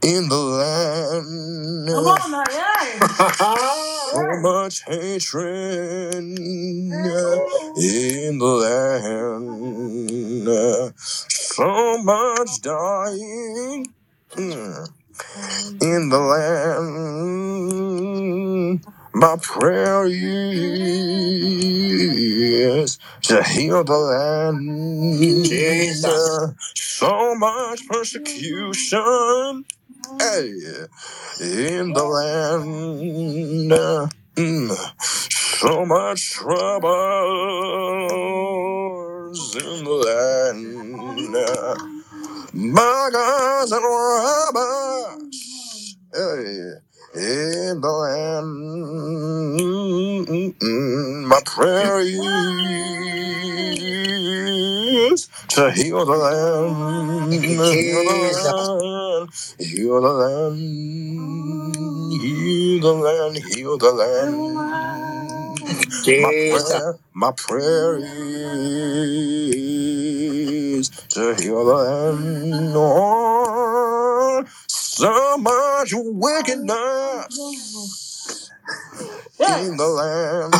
in the land. Come on now, yeah. So much hatred in the land. So much dying in the land. My prayer is to heal the land. Jesus. So much persecution hey, in the land. Mm, so much troubles in the land. Muggers and robbers. Hey, in the land. My prayer is to heal the land. Heal the land. Heal the land. Heal the land. My Jesus. prayer, my prayer is to heal the land. Oh, so much wickedness in the land.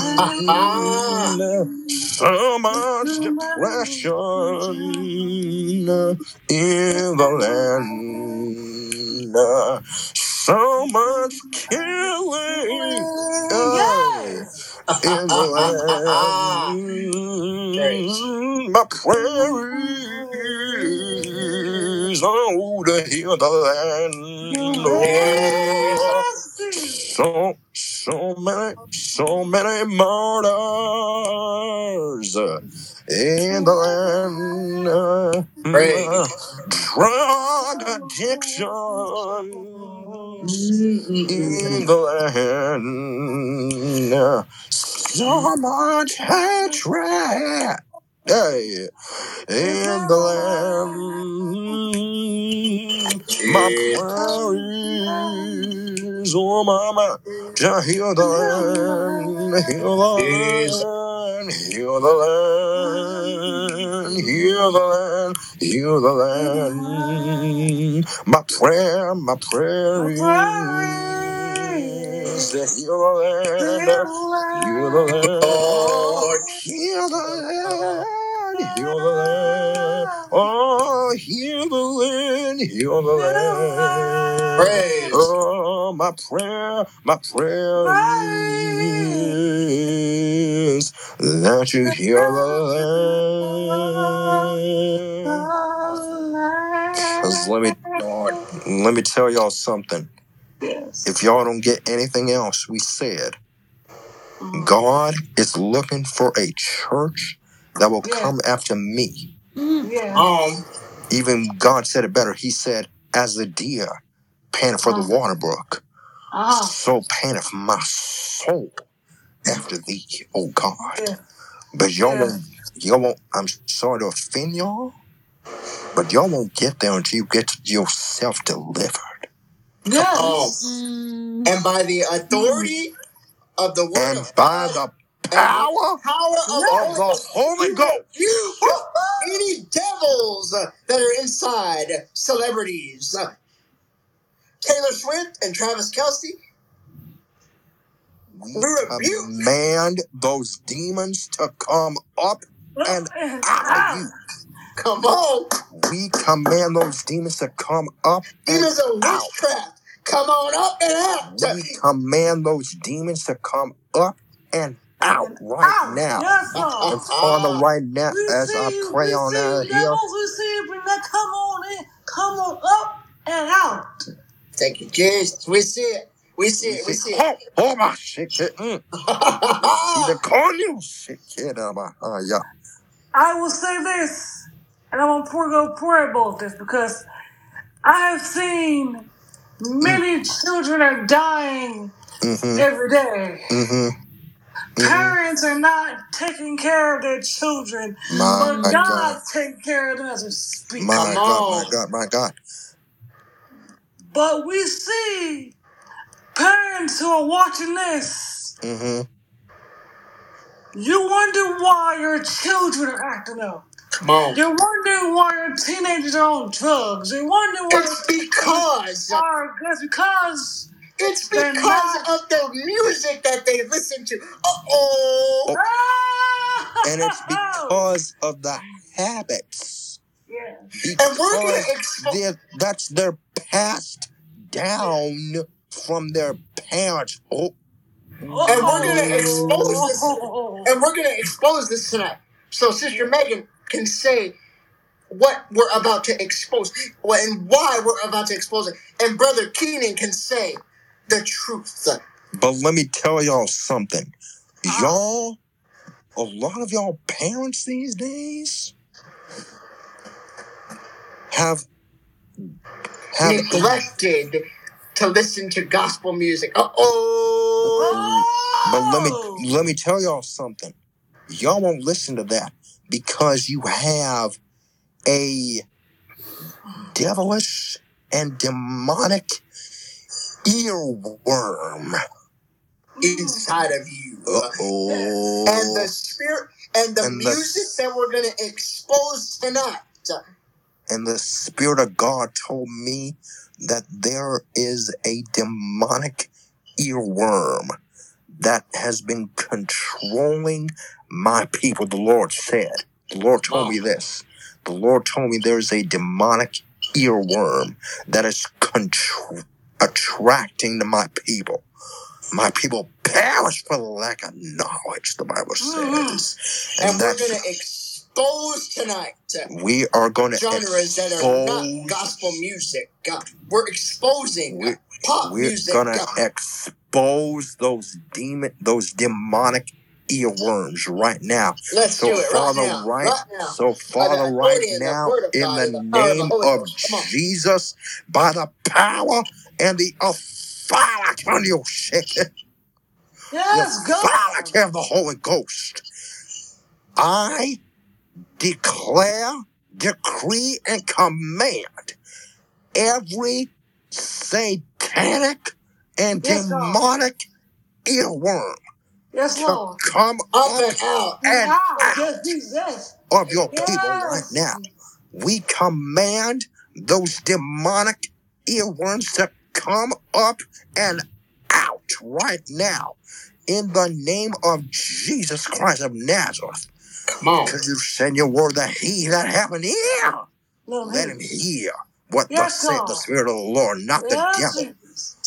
So much depression in the land. So much killing. Hey in the land. My prayer is oh, to heal the land. Oh, so, so many, so many murders in the land. Praise. Drug addictions in mm-hmm. the land. So much hatred. Hey, in the land. My Jesus. oh mama, to heal the land, heal the land, heal the land, heal the land, heal the land. My prayer, my prayer is to the land, heal the land, oh, Lord. heal the land, heal the land, oh, heal the land, heal the land. Praise. Oh, my prayer, my prayer is that you heal the land. Cause let me Lord. let me tell y'all something. Yes. If y'all don't get anything else we said, God is looking for a church that will Yeah. come after me. Yeah. Um, Even God said it better. He said, As the deer panteth for the Uh-huh. water brook, Ah. so panteth my soul after thee, oh God. Yeah. But y'all Yeah. won't, y'all won't, I'm sorry to offend y'all, but y'all won't get there until you get yourself delivered. Yes. um, and by the authority of the word And of by God the and the power power of the of Holy the Ghost, Holy we Ghost. rebuke any devils that are inside celebrities. Taylor Swift and Travis Kelce, We we rebuke command those demons to come up and out of you. Come on. We command those demons to come up and Demons of out. witchcraft. Come on up and out. We command those demons to come up and out right Out. now. Yes, Lord. And Father, right now, We as I see, pray we on see out you here, devils, we see you bring that come on in, come on up and out. Thank you, Jesus. We see it. We see it. We see, it. oh, oh my shit, it, mm, the cornu shit, it, uh, my, uh, yeah. I will say this, and I'm gonna pour, go pray about this because I have seen many children are dying Mm-hmm, every day. mm-hmm, mm-hmm. Parents are not taking care of their children, My but God, God's taking care of them as we speak. my Come God, my on. God, my God. But we see parents who are watching this. Mm-hmm. You wonder why your children are acting up. On. You're wondering why your teenagers are on drugs. You're wondering why It's because are that's because It's They're because not- of the music that they listen to. Uh-oh. Ah! and it's because of the habits. yeah. And we're gonna Because expose. they're- that's their passed down from their parents. Oh, And we're gonna expose this. And we're gonna expose this tonight. So Sister Megan can say what we're about to expose and why we're about to expose it. And Brother Keenan can say the truth. but let me tell y'all something. Y'all, a lot of y'all parents these days have have Neglected to listen to gospel music. Uh oh. But let me let me tell y'all something. Y'all won't listen to that because you have a devilish and demonic earworm. Inside of you. Uh-oh. And the spirit and the And the- music that we're gonna expose tonight. and the Spirit of God told me that there is a demonic earworm that has been controlling my people. The Lord said, The Lord told me this. The Lord told me there's a demonic earworm that is contr- attracting to my people. My people perish for the lack of knowledge, the Bible mm-hmm. says. And, we're gonna expose tonight uh, we are going to genres that are not gospel music. God, we're exposing uh, We- pop We're music. gonna expose those demon, those demonic earworms right now. Let's So do it Father, right now. right, right now. so Father, right now, in the and the of the name of on. Jesus, by the power and the authority on your the Yes, go. authority of the Holy Ghost, I declare, decree, and command every satanic and Yes, demonic earworm Yes, to Lord. come Up up and out. and Wow. out Yes, Jesus. of your people right Yes. now. We command those demonic earworms to come up and out right now in the name of Jesus Christ of Nazareth. Come on. Because you send your word that he that have an ear, Lord, let him hear what Yes, thus saith the God. Spirit of the Lord, not the Yes, devil. Jesus.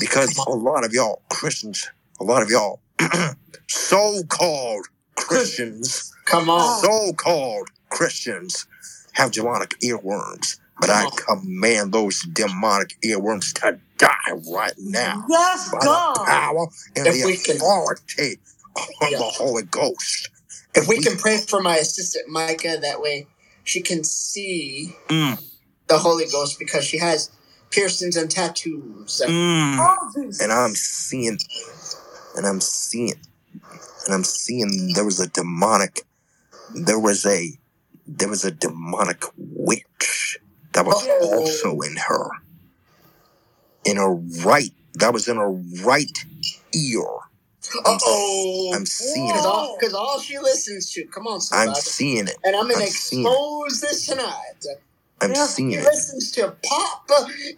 Because a lot of y'all Christians, a lot of y'all so-called Christians, Come on. so-called Christians have demonic earworms. But I command those demonic earworms to die right now Yes, by the God. power and If the we can- authority of Yeah. the Holy Ghost. If we can pray for my assistant Micah, that way she can see Mm, the Holy Ghost because she has piercings and tattoos. mm. Oh, and I'm seeing, and I'm seeing, and I'm seeing there was a demonic, there was a, there was a demonic witch that was Uh-oh. also in her, in her right, that was in her right ear. Uh oh. I'm seeing Because it. all, 'cause all she listens to. Come on, I'm seeing it. and I'm going to I'm seeing it. expose this tonight. I'm Yes, seeing She it. listens to pop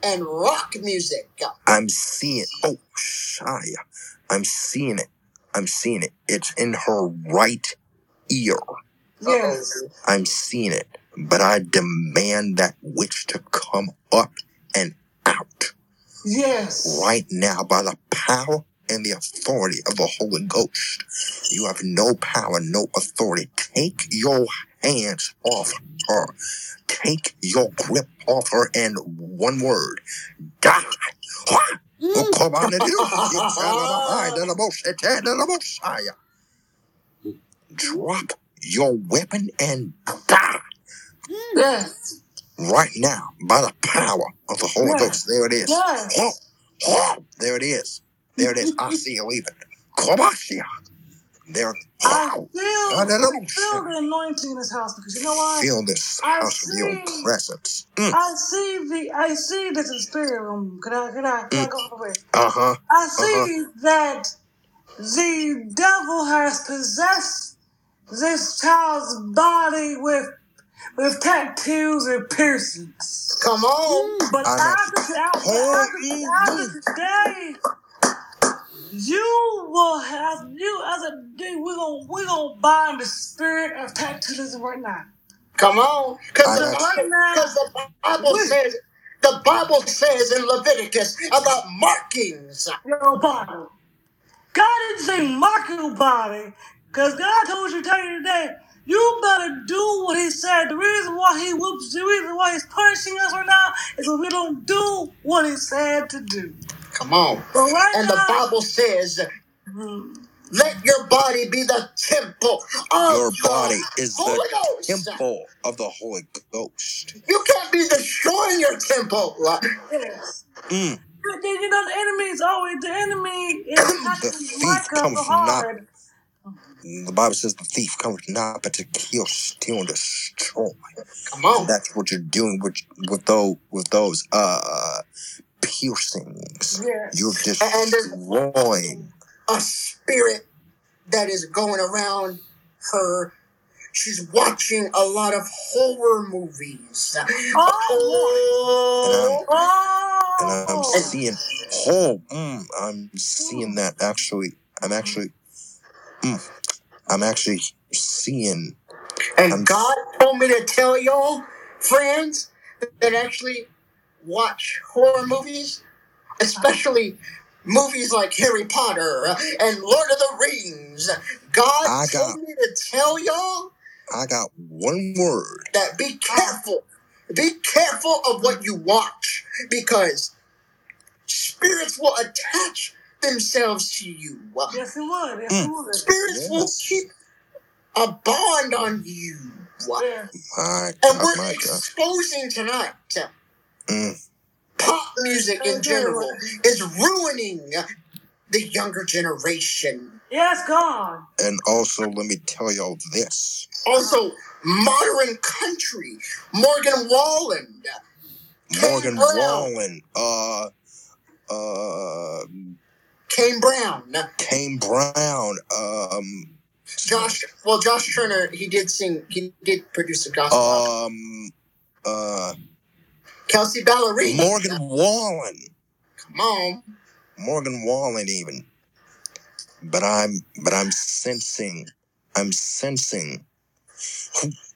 and rock music. I'm seeing. Oh, Shia. I'm seeing it. I'm seeing it. It's in her right ear. Yes. I'm seeing it, but I demand that witch to come up and out Yes. right now by the power and the authority of the Holy Ghost. You have no power, no authority. Take your hands off her. Take your grip off her and one word, die. Come on, and you- Drop your weapon and die. Yes. right now by the power of the Holy Yes. Ghost. There it is. Yes. There it is. There it is. I see you leaving. Come I feel, I. I feel the anointing in this house because you know why? feel this I house of your see. presence. Mm, I see the I see this in spirit room. Can I can I can I go over it? uh huh. I see that the devil has possessed this child's body with with tattoos and piercings. Come on. But after, Oh, after, after today, you will have you as a day. We're gonna we're gonna bind the spirit of tattooism right now. Come on. Because the, Right now, because the Bible says the Bible says in Leviticus about markings. your body. God didn't say mark your body, because God told you, to tell you today, you better do what He said. The reason why He whoops, the reason why He's punishing us right now is because we don't do what He said to do. Come on. Right And the Bible says, let your body be the temple of Your body is Holy the Ghost. temple of the Holy Ghost. You can't be destroying your temple. yes. Mm. You you know, the enemy is always, the enemy is The thief like us comes so not. hard. The Bible says the thief comes not but to kill, steal, and destroy. Come And on. that's what you're doing with with those with those uh piercings. You're Yes. And there's destroying. a spirit that is going around her. She's watching a lot of horror movies. Oh, Oh, And I'm oh, seeing oh mm, I'm seeing that actually I'm actually mm, I'm actually seeing and I'm God told me to tell y'all, friends, that actually watch horror movies, especially movies like Harry Potter and Lord of the Rings. God I got told me to tell y'all I got one word. that be careful. Be careful of what you watch because spirits will attach themselves to you. yes, it would. Yes, it Mm, would. Spirits will keep a bond on you. Yeah. My And we're my God. exposing tonight Mm, pop music in general is ruining the younger generation. Yes, God. and also let me tell y'all this. Also, modern country, Morgan Wallen, Morgan Brown, Wallen, uh uh Kane Brown, Kane Brown, um Josh. Well, Josh Turner, he did sing, he did produce a gospel um uh Kelsea Ballerini, Morgan Wallen. come on, Morgan Wallen even. But I'm but I'm sensing I'm sensing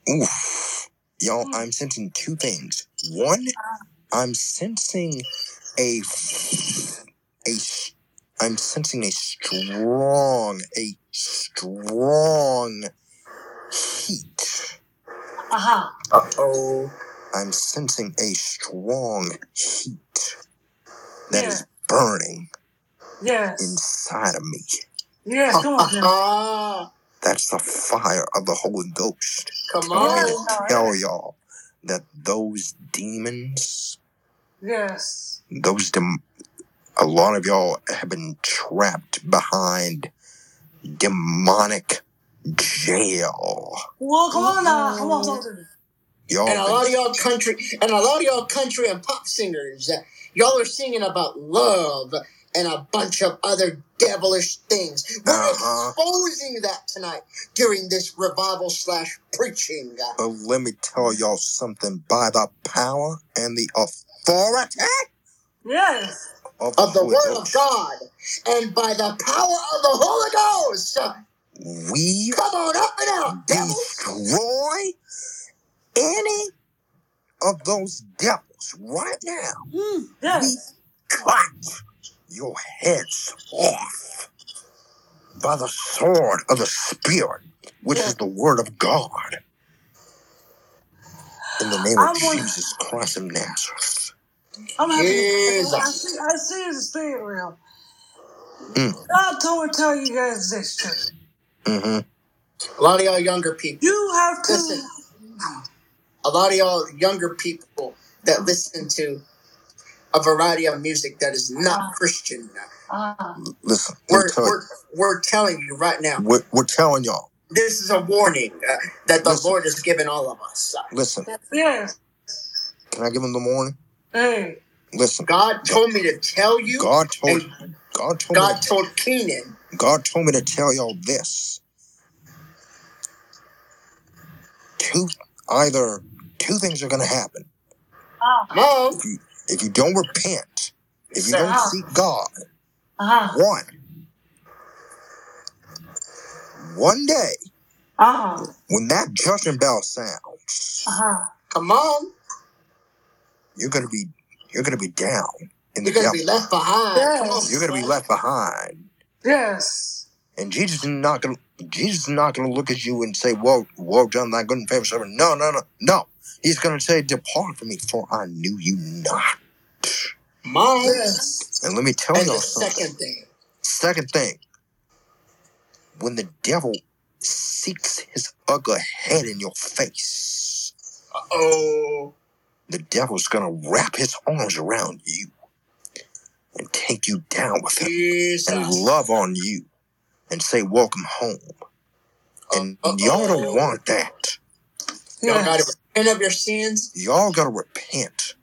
oof. Y'all, I'm sensing two things. One, I'm sensing a a I'm sensing a strong a strong heat. Uh-huh. uh oh, I'm sensing a strong heat that Yeah. is burning Yes. inside of me. Yes, come on, Jim. ah, That's the fire of the Holy Ghost. come Telling me Yes, on, to God. tell y'all that those demons, Yes. those dem- a lot of y'all have been trapped behind demonic jail. Well, come on now. Come on, talk to me. Y'all and a lot of y'all country, and a lot of y'all country and pop singers, uh, y'all are singing about love and a bunch of other devilish things. We're Uh-huh. exposing that tonight during this revival slash preaching. uh, But let me tell y'all something. By the power and the authority Yes. of the of the Holy Word of God and by the power of the Holy Ghost. uh, we Come on up and out, destroy any of those devils right now. Mm. Yes. cut your heads off by the sword of the Spirit, which Yes. is the Word of God. In the name I'm of one. Jesus Christ of Nazareth. I'm happy. Yes. I see. I see the spirit realm. Mm, God told me to tell you guys this too. hmm A lot of y'all younger people. You have to. Listen, a lot of y'all younger people that listen to a variety of music that is not Christian. Uh, Listen, let me We're, tell we're, we're telling you right now, we're, we're telling y'all. this is a warning uh, that the Listen. Lord has given all of us. Listen, yes. can I give him the warning? Hey. Listen, God told me to tell you, God told and God told me God to, told Keenan, God told me to tell y'all this. Two, either two things are gonna happen. Ah, Come on. If you if you don't repent, if you Sir. don't seek God, uh-huh. one one day Uh-huh. when that judgment bell sounds, Uh-huh. Come on. you're gonna be you're gonna be down in the You're gonna be left behind. Yes. You're gonna be left behind. Yes. And Jesus is not gonna Jesus is not gonna look at you and say, Whoa, whoa, done thy good and faithful servant. No, no, no, no. He's gonna say, Depart from me, for I knew you not. On. Yes. And let me tell And y'all something. second thing. Second thing, when the devil seeks his ugly head in your face, Oh. the devil's gonna wrap his arms around you and take you down with him and love on you and say, Welcome home. And Uh-oh. y'all don't want that. Yes. Repent of your sins Y'all gotta repent.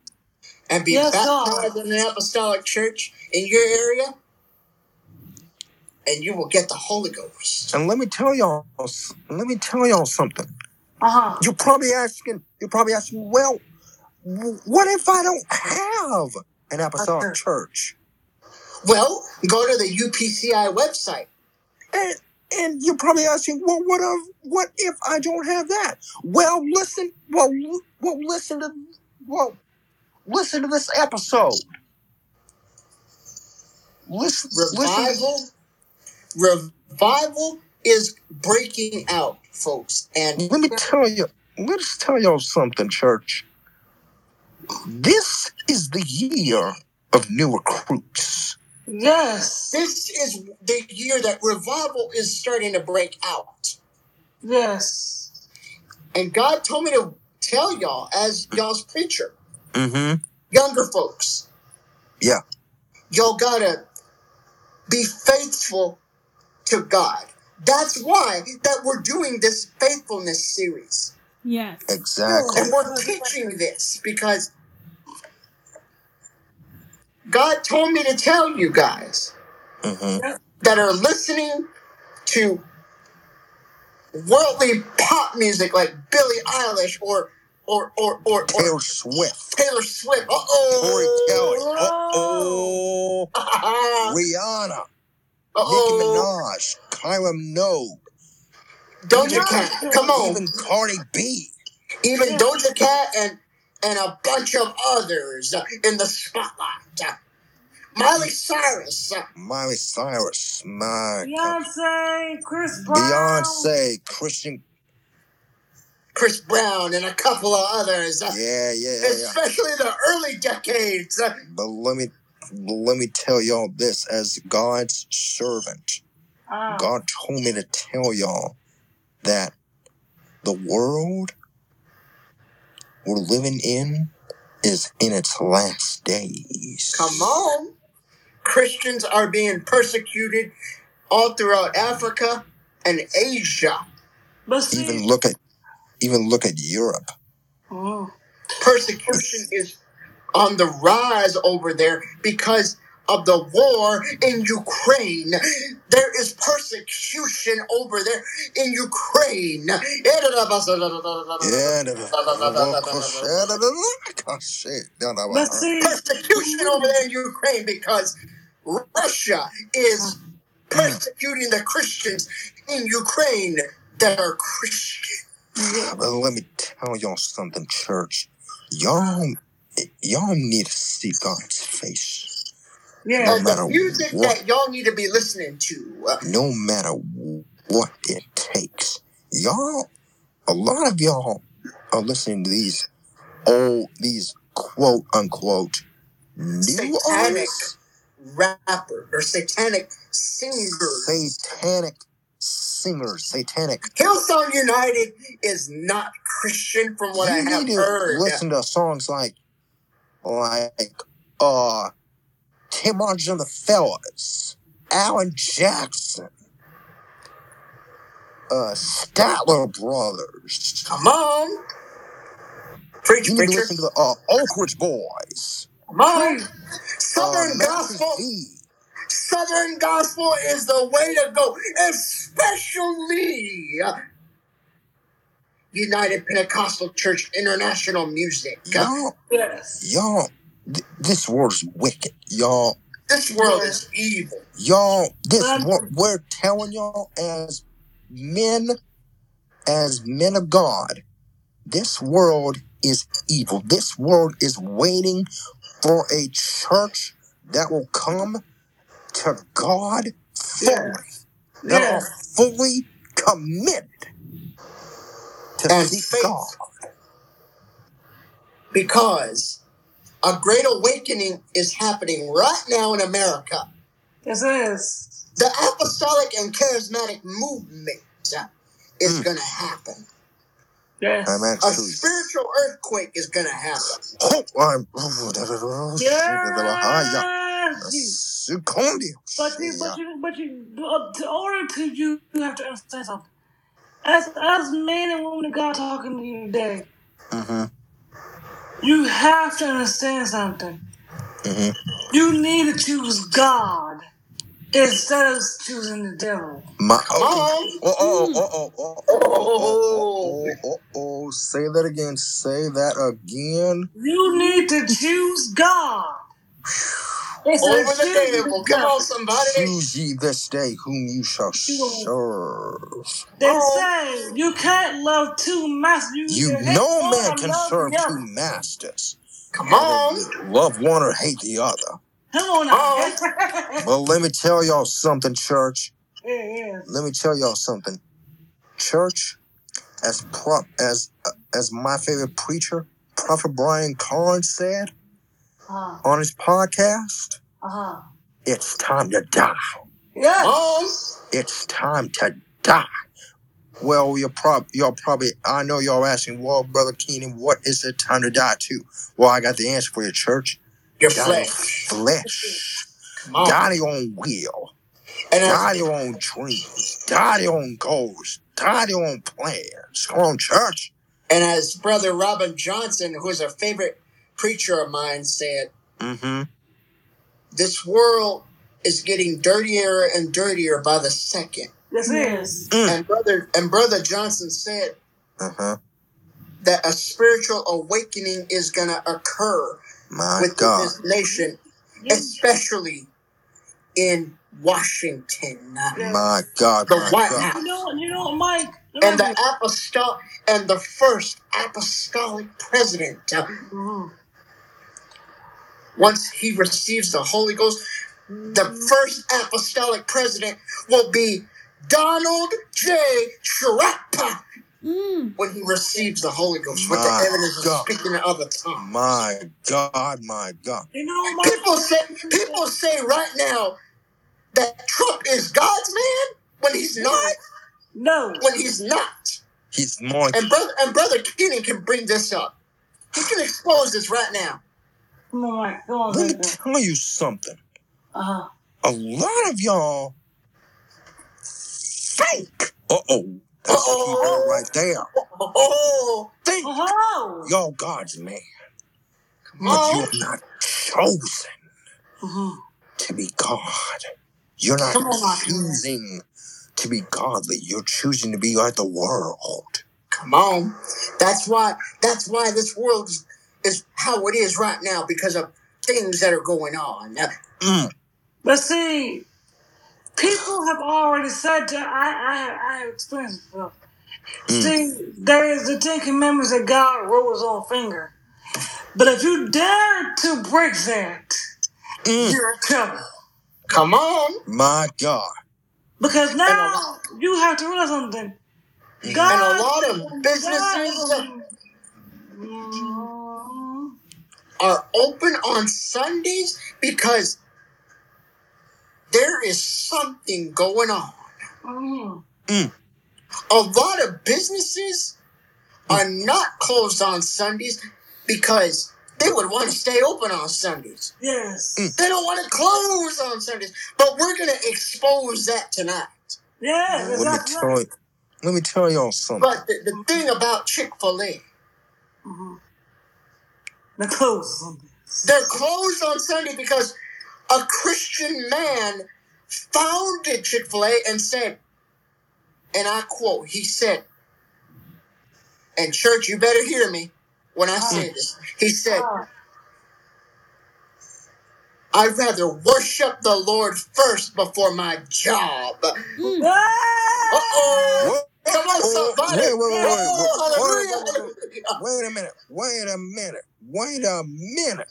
and be Yes, baptized God. in the apostolic church in your area, and you will get the Holy Ghost. And let me tell y'all, let me tell y'all something. Uh-huh. You're probably asking, you're probably asking, well, what if I don't have an apostolic Okay. church? Well, go to the UPCI website. And and you're probably asking, well, what if what if I don't have that? Well, listen, well, l- well, listen to, well, listen to this episode. Listen, listen. Revival, revival is breaking out, folks, and Let me tell you, let's tell y'all something, church. This is the year of new recruits. Yes. this is the year that revival is starting to break out. Yes. And God told me to tell y'all, as y'all's preacher, Mm-hmm. younger folks, Yeah. y'all gotta be faithful to God. That's why that we're doing this faithfulness series. Yes. Exactly. And we're teaching this because God told me to tell you guys Mm-hmm. that are listening to worldly pop music like Billie Eilish or or or or, or Taylor Swift. Taylor Swift. Uh Corey Kelly. oh. Uh-oh. Rihanna. Uh Nicki oh. Minaj. Kylie Minogue. Doja Cat. Come on. Even Cardi B. Even Doja Cat and and a bunch of others in the spotlight. Miley Cyrus. Miley Cyrus. My God. Beyonce, Chris Brown. Beyonce. Christian. Chris Brown and a couple of others. Yeah, yeah, yeah. Especially the early decades. But let me let me tell y'all this as God's servant. Ah. God told me to tell y'all that the world we're living in is in its last days. Come on. Christians are being persecuted all throughout Africa and Asia. But see, Even look at even look at Europe. Mm. Persecution is on the rise over there because of the war in Ukraine. There is persecution over there in Ukraine. Yeah, Persecution over there in Ukraine because Russia is persecuting the Christians in Ukraine that are Christian. But let me tell y'all something, church. Y'all y'all need to see God's face. Yeah, No matter the music what. that y'all need to be listening to. uh, no matter what it takes. Y'all, a lot of y'all are listening to these old, these quote unquote new Satanic. artists, rapper or satanic singer, satanic singer, satanic. Hillsong United is not Christian from what I you have need to heard. listen to songs like, like, uh, Tim Rogers and the Fellas, Alan Jackson, uh, Statler Brothers. Come on. Preach, You need to preacher. listen to the uh, Oak Ridge Boys. Come on. Uh, Southern gospel. Southern gospel is the way to go, especially United Pentecostal Church International Music. Y'all, Yes. y'all, th- this world is wicked. Y'all, This world is evil. y'all, this what we're telling y'all as men, as men of God, this world is evil. This world is waiting for a church that will come to God fully, that Yes. are fully committed to And seek faith. God. Because a great awakening is happening right now in America. Yes, it is. The apostolic and charismatic movement is Mm. going to happen. Yes. I'm A actually. spiritual earthquake is going to happen. Oh, I'm. Oh. Secondi. But you, Yeah. but you, but you, uh, to order to you, you have to understand something. As as men and women of God talking to you today, Mhm, you have to understand something. mhm. You need to choose God instead of choosing the devil. My, Come oh, on. oh, oh, oh, oh, oh, oh, oh, Oh. oh, oh, oh, say that again. Say that again. You need to choose God. Instead Over the choosing devil. Come on, somebody. Choose ye this day whom you shall serve. They say you can't love two masters. You, You hate no one man or can love serve the two other. masters. Come on. Love one or hate the other. Come on now. Well, let me tell y'all something, church. yeah, yeah. Let me tell y'all something, church. As pro- as uh, as my favorite preacher, Prophet Brian Carnes said Uh on his podcast, huh. "It's time to die. Yeah. Come. It's time to die." Well, you're prob y'all probably I know y'all asking, well, brother Keenan, what is it time to die to? Well, I got the answer for you, church. Your Die flesh. flesh. Come on. Die to your own will. And Die as, your own dreams. Die to your own goals. Die to your own plans. Come on, church. and as Brother Robin Johnson, who is a favorite preacher of mine, said, Mm-hmm. this world is getting dirtier and dirtier by the second. Yes, it is. Mm. And brother and brother Johnson said Uh-huh. that a spiritual awakening is going to occur My within God. this nation, especially in Washington, My God. the My White God. You know? You know Mike? and the apostolic and the first apostolic president. Mhm. Once he receives the Holy Ghost, the first apostolic president will be Donald J. Trump Mm. when he receives the Holy Ghost with My the evidence of speaking in other tongues. My God. My God. You know what, Mike? People say people say right now that Trump is God's man when he's not. No. When he's not. He's more. And brother and brother Keenan can bring this up. He can expose this right now. Come on, Mike. Come on, Let me tell you something. Uh huh. A lot of y'all fake. Uh-oh. That's a key Uh-oh. word right there. Oh, Think Oh. y'all God's man. come But on. you're not chosen Mhm. to be God. You're not Come on, Mark. choosing to be godly. You're choosing to be like the world. Come on. That's why that's why this world is, is how it is right now because of things that are going on. Mm. But see, people have already said that I I I have experienced it. Mm. See, there is the Ten Commandments that God wrote his own finger. But if you dare to break that, Mm. you're in trouble. come on. My God. Because now you have to realize something. God, and a lot of God businesses Mhm. Are open on Sundays because there is something going on. Mhm. Mm. A lot of businesses are not closed on Sundays because they would want to stay open on Sundays. Yes. Mm. They don't want to close on Sundays. But we're going to expose that tonight. Yes, Let me exactly tell you. Let me tell y'all something. But the, the thing about Chick fil A, Mhm. The clothes. Sunday. they're closed on Sunday because a Christian man founded Chick fil A and said, and I quote, he said, And church, you better hear me when I say this. He said, Ah, I'd rather worship the Lord first before my job. Mm. ah, Uh-oh. What? Come on, somebody. wait, wait, wait, wait, wait, hallelujah. wait, wait, wait a minute. Wait a minute. Wait a minute.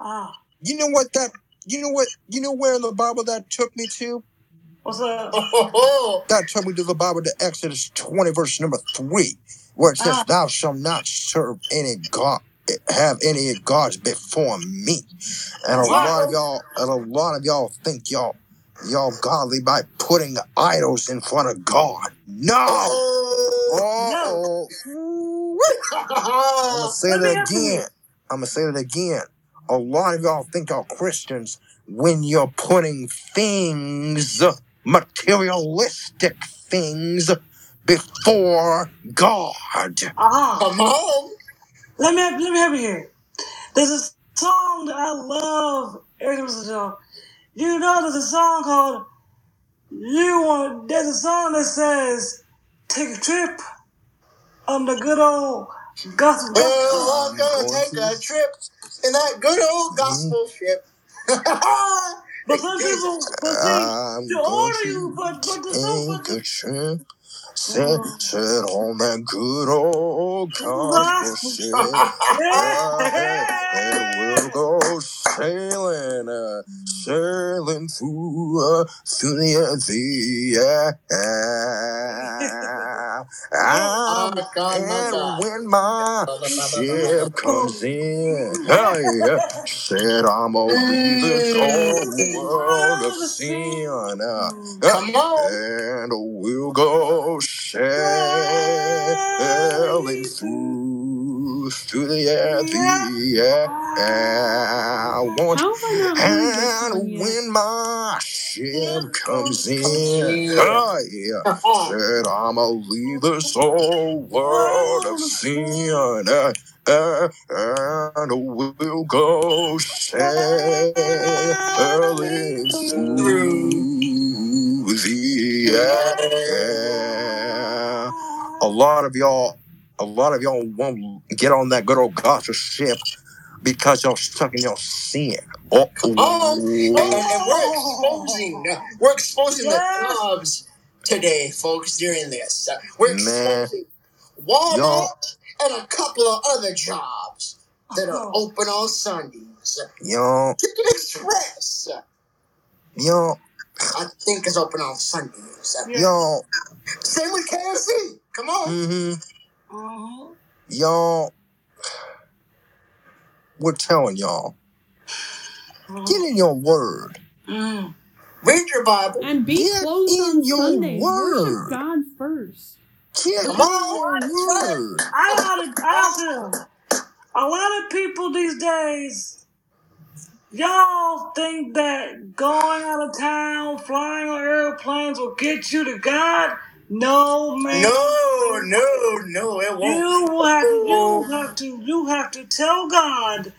ah. You know what that? You know what? You know where in the Bible that took me to? What's up? Oh, That took me to the Bible to Exodus 20, verse number 3, where it says, Ah. Thou shalt not serve any God, have any gods before me. And a lot of y'all, and a lot of y'all think y'all, y'all godly by putting idols in front of God. No! oh. Uh-oh. I'm gonna say Let me that again. I'm gonna say that again. A lot of y'all think y'all Christians when you're putting things, materialistic things, before God. Ah. Come on. Let me let me have you here. There's a song that I love. Every listen to. You know, there's a song called "You Want." There's a song that says, "Take a trip on the good old gospel." Well, I'm gonna take a trip in that good old mm-hmm. gospel ship. But some people, but see, I'm the going order you, but but the song, but take a the trip. Uh, sit, sit on that good old gospel gospel. ship. Yeah. Hey, and we'll go sailing, uh, sailing through, uh, through the, the uh, Oh, my God, my and when my ship comes in, hey, said I'm leave this whole world of sin, uh, Come on. and we'll go sailing through through the air, the air. I want How have I not heard this song and yet? when my ship comes in, in. oh, yeah, said I'ma leave this old world of sin, uh, uh, and we'll go sailing through the air. A lot of y'all, a lot of y'all won't get on that good old gospel ship because y'all stuck in your sin. Oh, Oh, and, and- we're exposing, we're exposing the jobs today, folks. During this, we're Man. exposing Walmart Y'all- and a couple of other jobs that are Oh. open on Sundays. y'all, Chicken Express, y'all, I think, is open on Sundays. Yeah. y'all, Same with KFC. Come on. mm-hmm, Uh-huh. y'all. We're telling y'all, get in your word. Mm. Read your Bible. And be Get closed in on your Sundays. word. Worship God first. Get Come in on. your word. I gotta, I gotta, a lot of people these days, y'all think that going out of town, flying on airplanes will get you to God. No, man. No, no, no, it won't. You have to, you have to, you have to tell God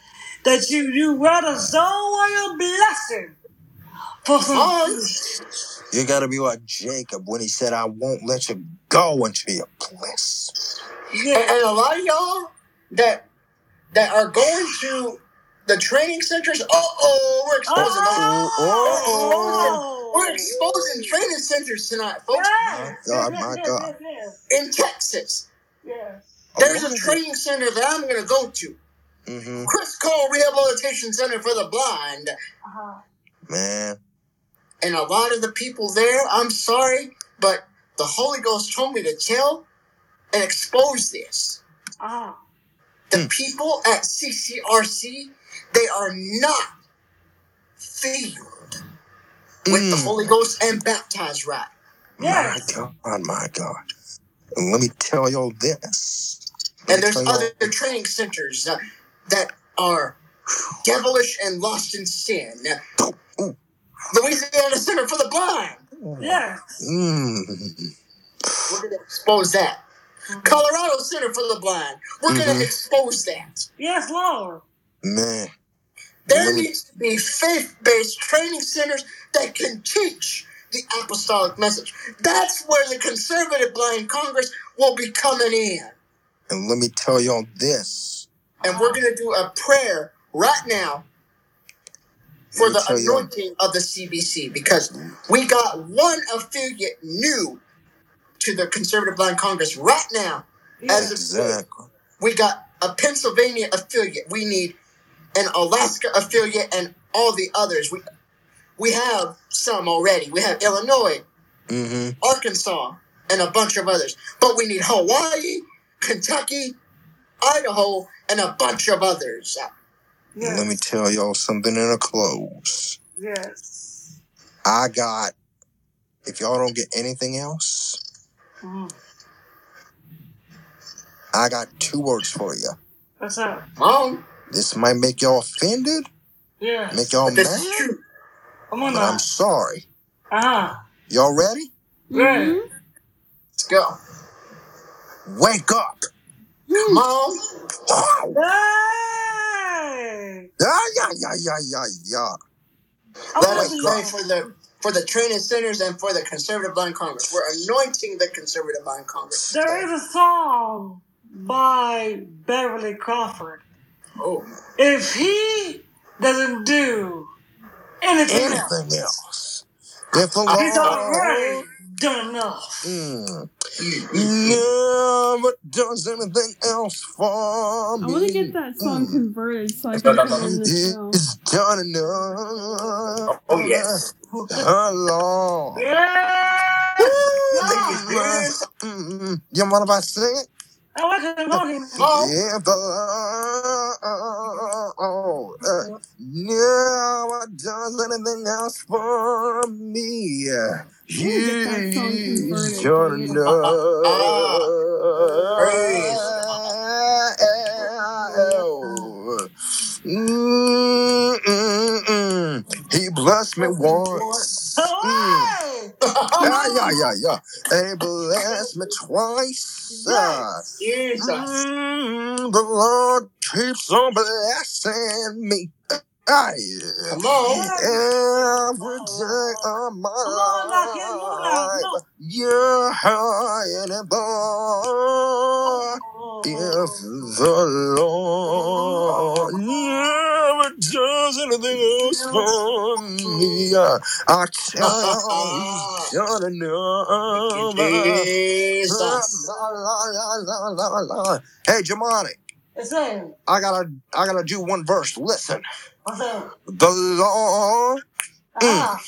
that you, you rather sow your blessing for some. You gotta be like Jacob when he said, I won't let you go until you bless. And, Yeah. and a lot of y'all that that are going to the training centers, uh oh, we're exposing those. Oh, We're exposing training centers tonight, folks. Yes, My God, yes, my yes, God. yes, In Texas, yes, yes. there's a training center that I'm going to go to. Mm-hmm. Criss Cole Rehabilitation Center for the Blind. Uh-huh. Man, And a lot of the people there, I'm sorry, but the Holy Ghost told me to tell and expose this. Uh-huh. The Hmm. people at CCRC, they are not filled with the Mm. Holy Ghost and baptized right. Yes. my God, my God. And let me tell y'all this. Let And there's tell y'all- other training centers uh, that are devilish and lost in sin. Ooh. Louisiana Center for the Blind. Yeah. Mm. We're going to expose that. Colorado Center for the Blind. We're going Mhm. to expose that. Yes, Lord. Man, There needs to be faith-based training centers that can teach the apostolic message. That's where the conservative blind Congress will be coming in. And let me tell y'all this. and we're gonna do a prayer right now for the anointing of the CBC because we got one affiliate new to the Conservative Blind Congress right now. As. Exactly. we got a Pennsylvania affiliate. We need an Alaska affiliate and all the others. We we have some already. We have Illinois, hmm Arkansas, and a bunch of others. But we need Hawaii, Kentucky, Idaho, and a bunch of others. Yes. Let me tell y'all something in a close. Yes. I got, if y'all don't get anything else, Mm. I got two words for you. What's up? Come on. This might make y'all offended, Yeah. make y'all But this is mad, true. Come on but now. I'm sorry. Uh huh. Y'all ready? Right. Mhm. Let's go. Wake up! Come on. Wow. Hey! Yeah, yeah, yeah, yeah, yeah, yeah. I Let us pray for the for the training centers and for the Conservative Blind Congress. We're anointing the Conservative Blind Congress. There is a song by Beverly Crawford. Oh, If he doesn't do anything else, Anything else? If the he's already Lord done enough. mm, never does anything else for me? I want to me, get that song mm, converted so I can put it in the show. He's done enough. oh yes. Oh, Lord. Yeah! Thank you, Yeah! Jesus. Mm, you mind if I sing it? I want him on him. Come on. If the Lord uh, never does anything else for me, get that song He's converted, done dude. Praise. enough. Mm-mm-mm. He blessed me once. Mm. Hey! Yeah, yeah, yeah, yeah. And he blessed me twice. Uh, Yes! Jesus. mm, the Lord keeps on blessing me. Yeah. Come on. Every day of my Come on kid. Come on now. Come life. Yeah, anymore. on. If the Lord never does anything else for me, uh, I tell you, he's done enough. Jesus. La, la, la, la, la, la. Hey, Jamani, It's saying, I gotta, I gotta do one verse. Listen, what's that? the Lord. Ah,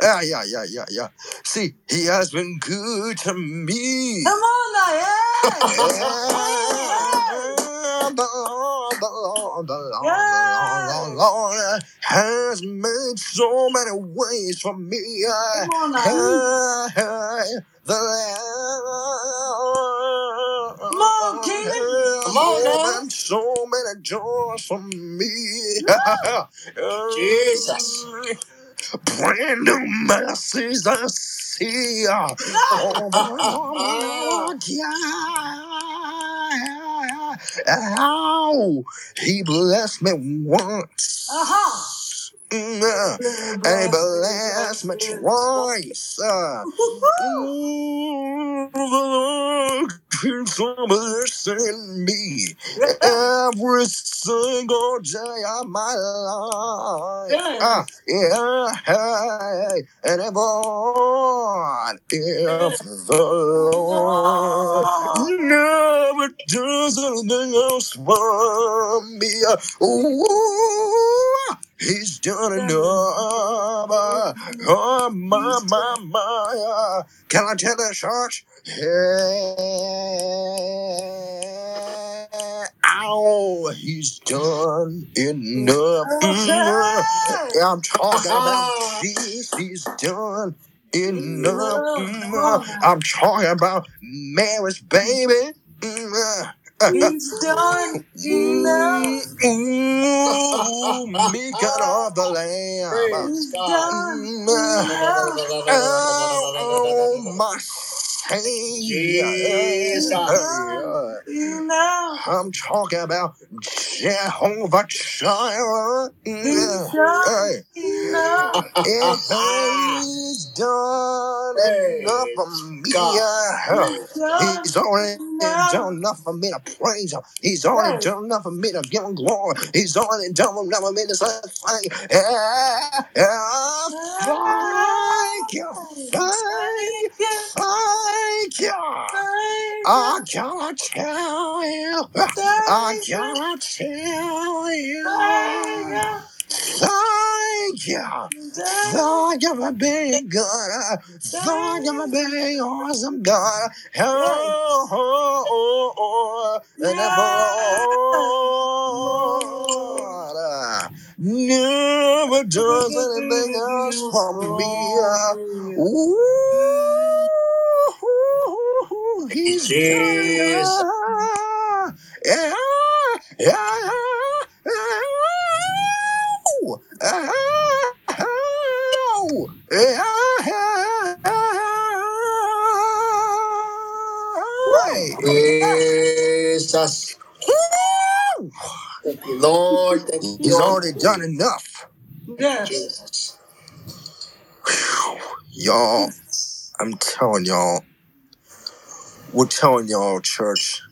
Yeah, yeah, yeah, yeah, yeah. See, he has been good to me. come on now, yeah! Lord has made so many ways for me. Come on now. Hey, The Lord Come on, Come on now. opened so many doors for me. Jesus. Brand new mercies I see. Oh, yeah. Ow. He blessed me once. Uh-huh. Mm, And he blessed me twice. Uh, mm, the Lord keeps on me every single day of my life. Ah, yeah, hey, and everyone, if the Lord never does anything else for me, ooh, He's done enough. Oh, my, my, my. uh, Can I tell the church? Yeah. Ow, he's done enough. Mm, I'm talking about Jesus. He's done enough. Mm, I'm talking about Mary's baby. Mm, He's done enough. Ooh, me cut off the lamb. Praise He's God. done Mm, enough. Oh, my Jesus. You know. I'm talking about Jehovah Jireh. He's done enough. he's done enough for me. God. He's done He's already enough. done enough for me to praise him. He's already done enough for me to give him glory. He's already done enough for me to say thank you. Thank you, thank you, Thank you. I gotta tell you, I gotta tell you, you. thank you. Thank you for being good. Thank you for being awesome, God. Oh, oh, oh, oh. And. Lord never does anything else for me. Ooh, he's it. Yeah, yeah, yeah. Jesus. Thank you, Lord. Thank you, He's Lord. already done enough. Yes. Jesus. Y'all, I'm telling y'all, we're telling y'all, church,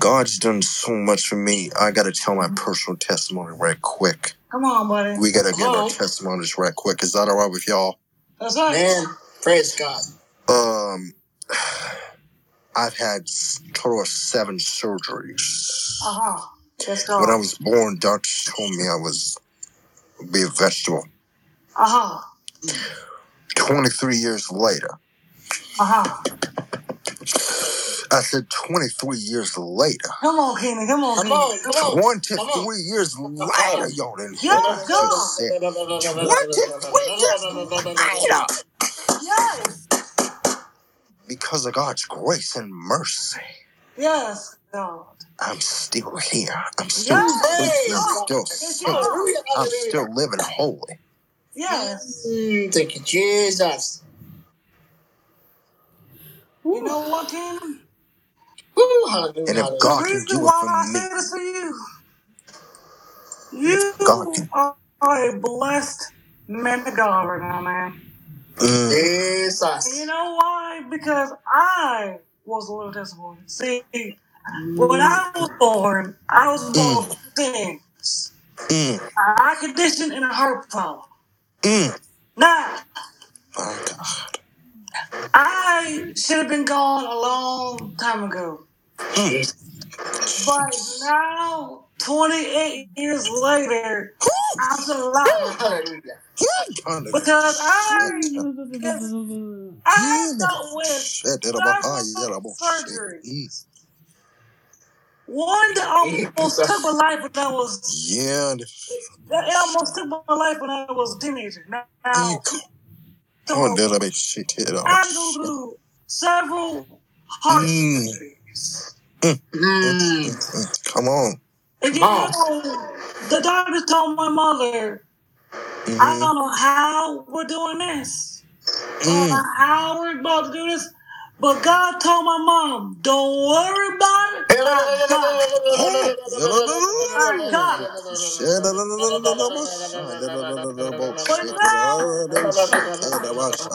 God's done so much for me. I got to tell my personal testimony right quick. Come on, buddy. We got to give our testimonies right quick. Is that all right with y'all? That's right. Man, praise God. Um, I've had s- total of seven surgeries. Uh huh. Let's When I was born, doctors told me I was be a vegetable. Uh huh. 23 years later, Uh huh. I said 23 years later. Come on, Kenny. Come on, Come Kenny. on, come on. 23 years later, y'all didn't hear what I Yes, God. just said. 23 years later. Yes. Because of God's grace and mercy, Yes, God. I'm still here. I'm still Yes. clean. I'm God. still Yes, safe. God. Hallelujah, I'm hallelujah. still living holy. Yes. Mm, thank you, Jesus. You know what, Kenny? Woo, hallelujah, And if hallelujah. God can reason do it why for I me, say this to you, if God you can. are a blessed man of God right now, man. Mm, Jesus. And you know why? Because I was a little disappointed. See, when I was born, I was born mm, with things. mm, A eye condition and a heart problem. mm. Now, My God. I should have been gone a long time ago. But now, 28 years later, I'm still alive. Because I, I dealt with several surgeries. One that almost took my life when I was, Yeah. that almost took my life when I was a teenager. Now, Mm. Oh, that about shit. That I about had to go shit. through several heart Mm. Mm. Mm. Mm. Mm. Mm. Come on. And you on. know, the doctor told my mother, I Mm-hmm. don't know how we're doing this. I don't know Mm. how we're about to do this. But God told my mom, don't worry about it. I got it. Oh. I got it. Shit. that about shit. That about But now, That about shit. That about shit.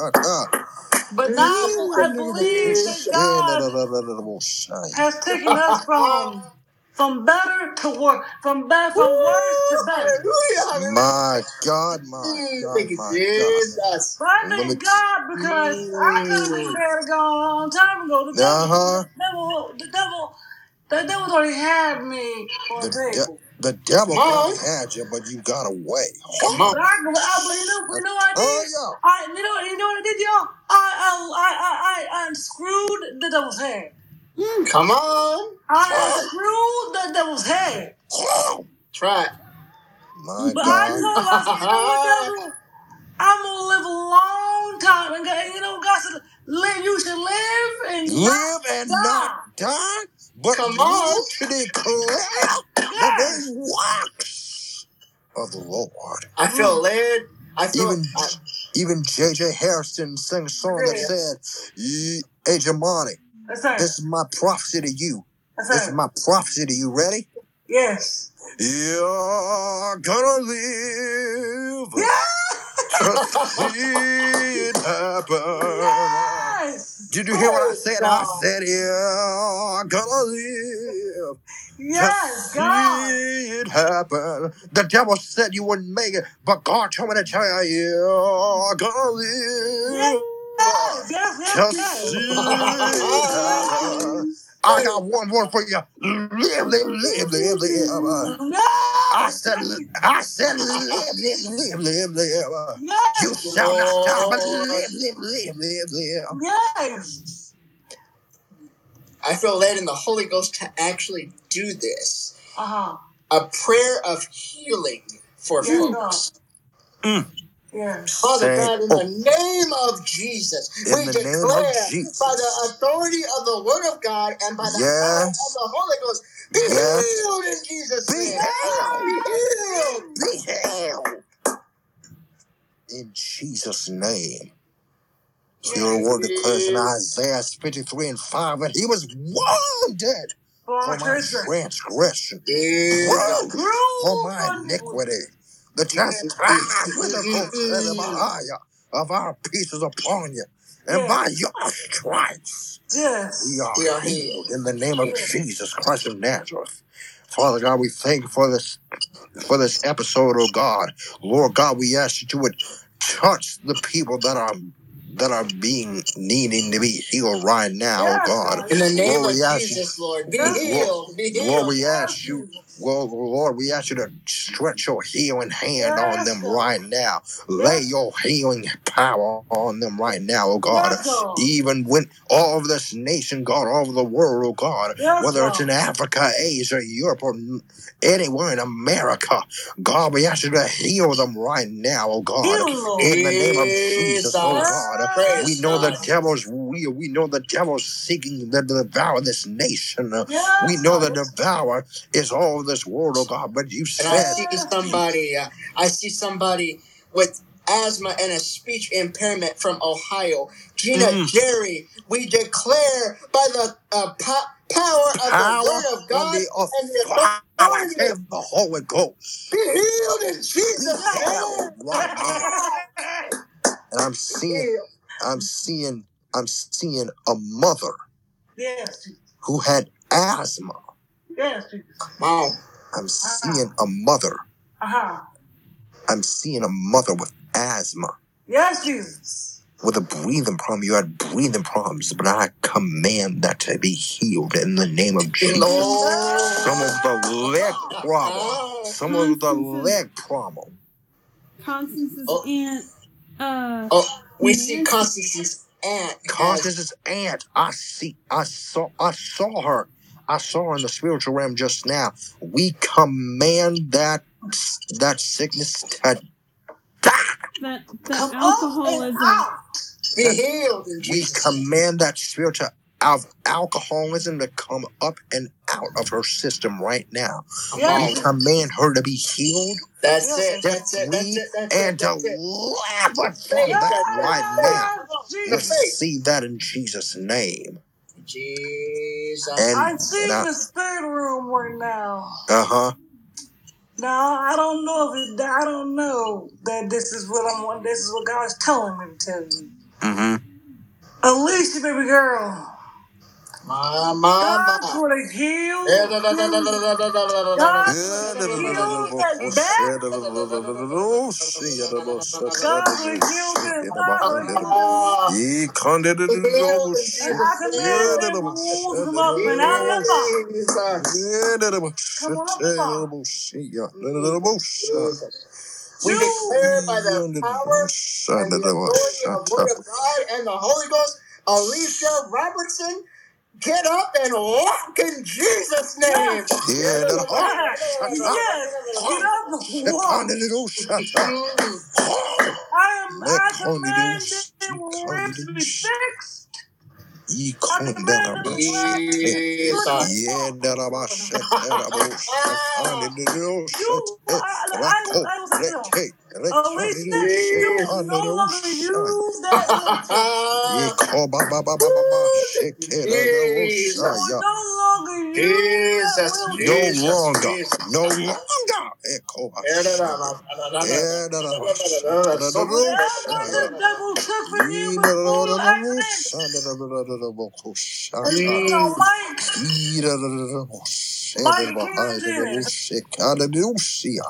but now I believe that God That about shit. has taken us from from better to worse, from bad from worse to Woo, better. hallelujah, hallelujah. My God, my Mm, God, thank you, my God. Jesus. But I let me thank God because I could have been Mm. dead gone a long time ago. The devil, Uh huh. the devil, the devil, the devil already had me on The the de- table. the devil Come probably on. had you, but you got away. Come on. But I, I but you know, you know what I Oh did? yeah. I, you know, you know what I did, y'all? I, I, I, I, I unscrewed the devil's head. Hmm. Come on. I unscrewed the devil's head. Try it. My But I God. told him, I said, you know what, devil? I'm gonna live a long time, and God, you know, God said, live, you should live and not Live and die. not die, but Come live on. to declare the Yes. very works of the Lord. I feel mm. led. I feel. Even I, Even J.J. Hairston sang a song that Yeah. said, "Ye- Hey, That's right. this is my prophecy to you. That's This is my prophecy to you. Ready? Yes. You're gonna live Yeah. to see it happen. Yes. Did you hear what I Praise said? I God. said, You're gonna live Yes, to God. see it happen. The devil said you wouldn't make it, but God told me to tell you, You're gonna Yes. live Yes. Yes. to Yes. see it happen. I got one word for you. Live, live, live, live, live. I said, I said, live, live, live, live, live. You Yes. shall not die, but live, live, live, live, live. Yes. I feel led in the Holy Ghost to actually do this. Uh huh. A prayer of healing for Yes, folks. Mm. Yes. Father Say, God, in oh, the name of Jesus, in we the name of declare by the Jesus. authority of the Word of God and by the power of Yes, the Holy Ghost, be yes. healed in Jesus' Be name. healed. Be healed. Be healed. In Jesus' name. Your Yes. word declares in Isaiah 53 and 5 that he was wounded For for our my transgression. transgression, Jesus. bruised for my Bruised iniquity. The Yes. chastisement of Kotelebahaya of our peace is upon you. And by your stripes we are healed healed. in the name of Jesus Christ of Nazareth. Father God, we thank you for this for this episode, oh God. Lord God, we ask that you would touch the people that are that are being needing to be healed right now, oh Yes, God. God. In the name Lord, of we ask you, Jesus, Lord, be Yes. Lord, healed. Be Lord, healed. we ask you, Jesus. Well, Lord, we ask you to stretch your healing hand on them right now. Lay your healing power on them right now, oh God. Yes, Even when all of this nation, God, all over the world, oh God, Yes, whether it's in Africa, Asia, Europe, or anywhere in America, God, we ask you to heal them right now, oh God. Heal, In the name of Jesus, oh God. We know the devil's we, we know the devil's seeking to devour this nation. We know the devourer is all this world, oh God. But you And I said, see somebody, uh, I see somebody with asthma and a speech impairment from Ohio. Gina mm, Jerry, we declare by the uh, po- power of the Word of God the and the authority authority of of the Holy Ghost be healed in Jesus' healed name. And I'm seeing. I'm seeing, I'm seeing a mother Yes. Who had asthma. Yes. Jesus. Come on. I'm Uh-huh. seeing a mother. Uh-huh. I'm seeing a mother with asthma. Yes, Jesus. with a breathing problem. You had breathing problems, but I command that to be healed in the name of Jesus. Some of the leg problem, some of the leg problem. Constance's Oh. aunt, uh, Oh, we see Constance's aunt. has- Constance's aunt, I see, I saw, I saw her. I saw her in the spiritual realm just now. We command that that sickness to die. that that Come up and alcoholism. out. Be healed in we Jesus' name. command that spirit to- of alcoholism to come up and out of her system right now. Come We command her to be healed, That's it. set That's it. That's free, it. That's and it. That's it. delivered from that right now. Yes, The Jesus. faith. Receive that in Jesus' name. Jesus. And I and see I, the spirit room right now. uh huh. Now I don't know if it, I don't know that this is what I'm. This is what God's telling me to tell you. Mm-hmm. Alicia, baby girl, My, my, God's my. gonna heal Eh, you. da- da- heal da- that oh, oh, da- God's gonna heal shit, them yeah, da- ba- thyroid, hun, da- da- heal them Ah, Ye con- da- da- be da- da- healed oh, And shit, I Jesus' command yeah, name. da- them da- shit, wounds da- come da- up and out of the body. Jesus. Yeah, da- da- Come on up. We declare by the power and the authority of the Word of God and the Holy Ghost, Alicia Robertson, get up and walk in Jesus' name. Yeah, da- da- Yes, get up and walk. con- da- da- da- shit, Mm. I am. Let I con- da- da- command shit, them con- da- ribs to be fixed. Ye I con- da- command to be Jesus. Yeah, da- da- ba- shit, da- da- ba- shit, con- da- da- da- You, I, I, Rako- I, I, rete. Alicia, you can no longer use that little You Jesus. will no longer use Jesus. that No Jesus. longer. Jesus. No longer. Whatever the devil took from you before accident, Mike,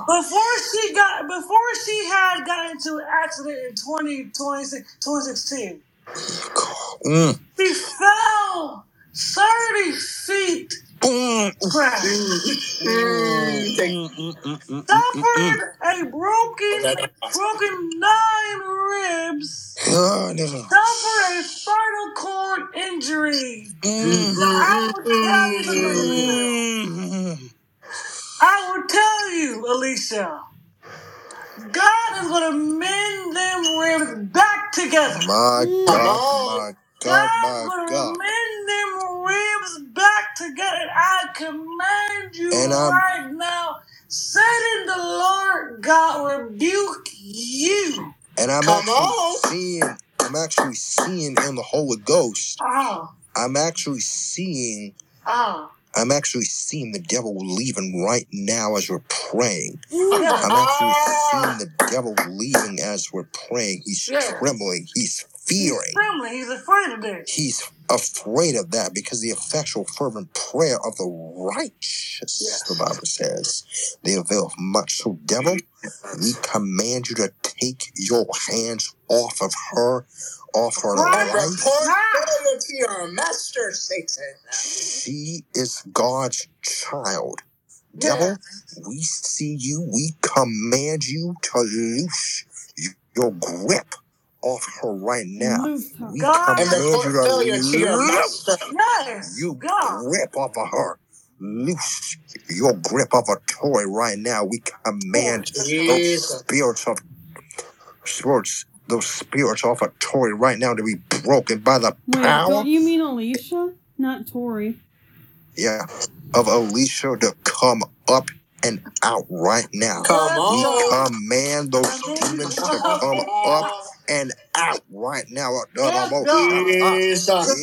before she got, before she had got into an accident in 20, 2016, Mm. she fell 30 feet crash. Mm, Suffered a broken, broken nine ribs. Suffered a spinal cord injury. I will tell you, Alicia. I will tell you, Alicia. God is going to mend them ribs back together. My. God, my God, God's my going to God. mend them ribs back together. And I command you And I'm- right now, Satan, the Lord God rebuke you. And I'm Come actually on. seeing, I'm actually seeing in the Holy Ghost, Ah, I'm actually seeing, ah. I'm actually seeing the devil leaving right now as we're praying. Yeah. I'm actually seeing ah. the devil leaving as we're praying. He's Yeah. trembling. He's He's fearing. trembling. He's afraid of this. He's afraid of that because the effectual fervent prayer of the righteous, Yes. the Bible says, they avail much. So, devil, we command you to take your hands off of her, off her Right. And life. report failure to your master, Satan. She is God's child. Devil, we see you. We command you to loose your grip off her right now. Loose her. We God. And command report you to failure to your loose master. Yes. you God. grip off of her. Loose your grip of a toy right now. We command those Jesus. spirits of spirits, those spirits off of Tori right now to be broken by the Wait, power, don't you mean Alicia? Not Tori. yeah, of Alicia to come up and out right now. Come on, We on. command those demons to come up and out right now. Yes, God. Jesus.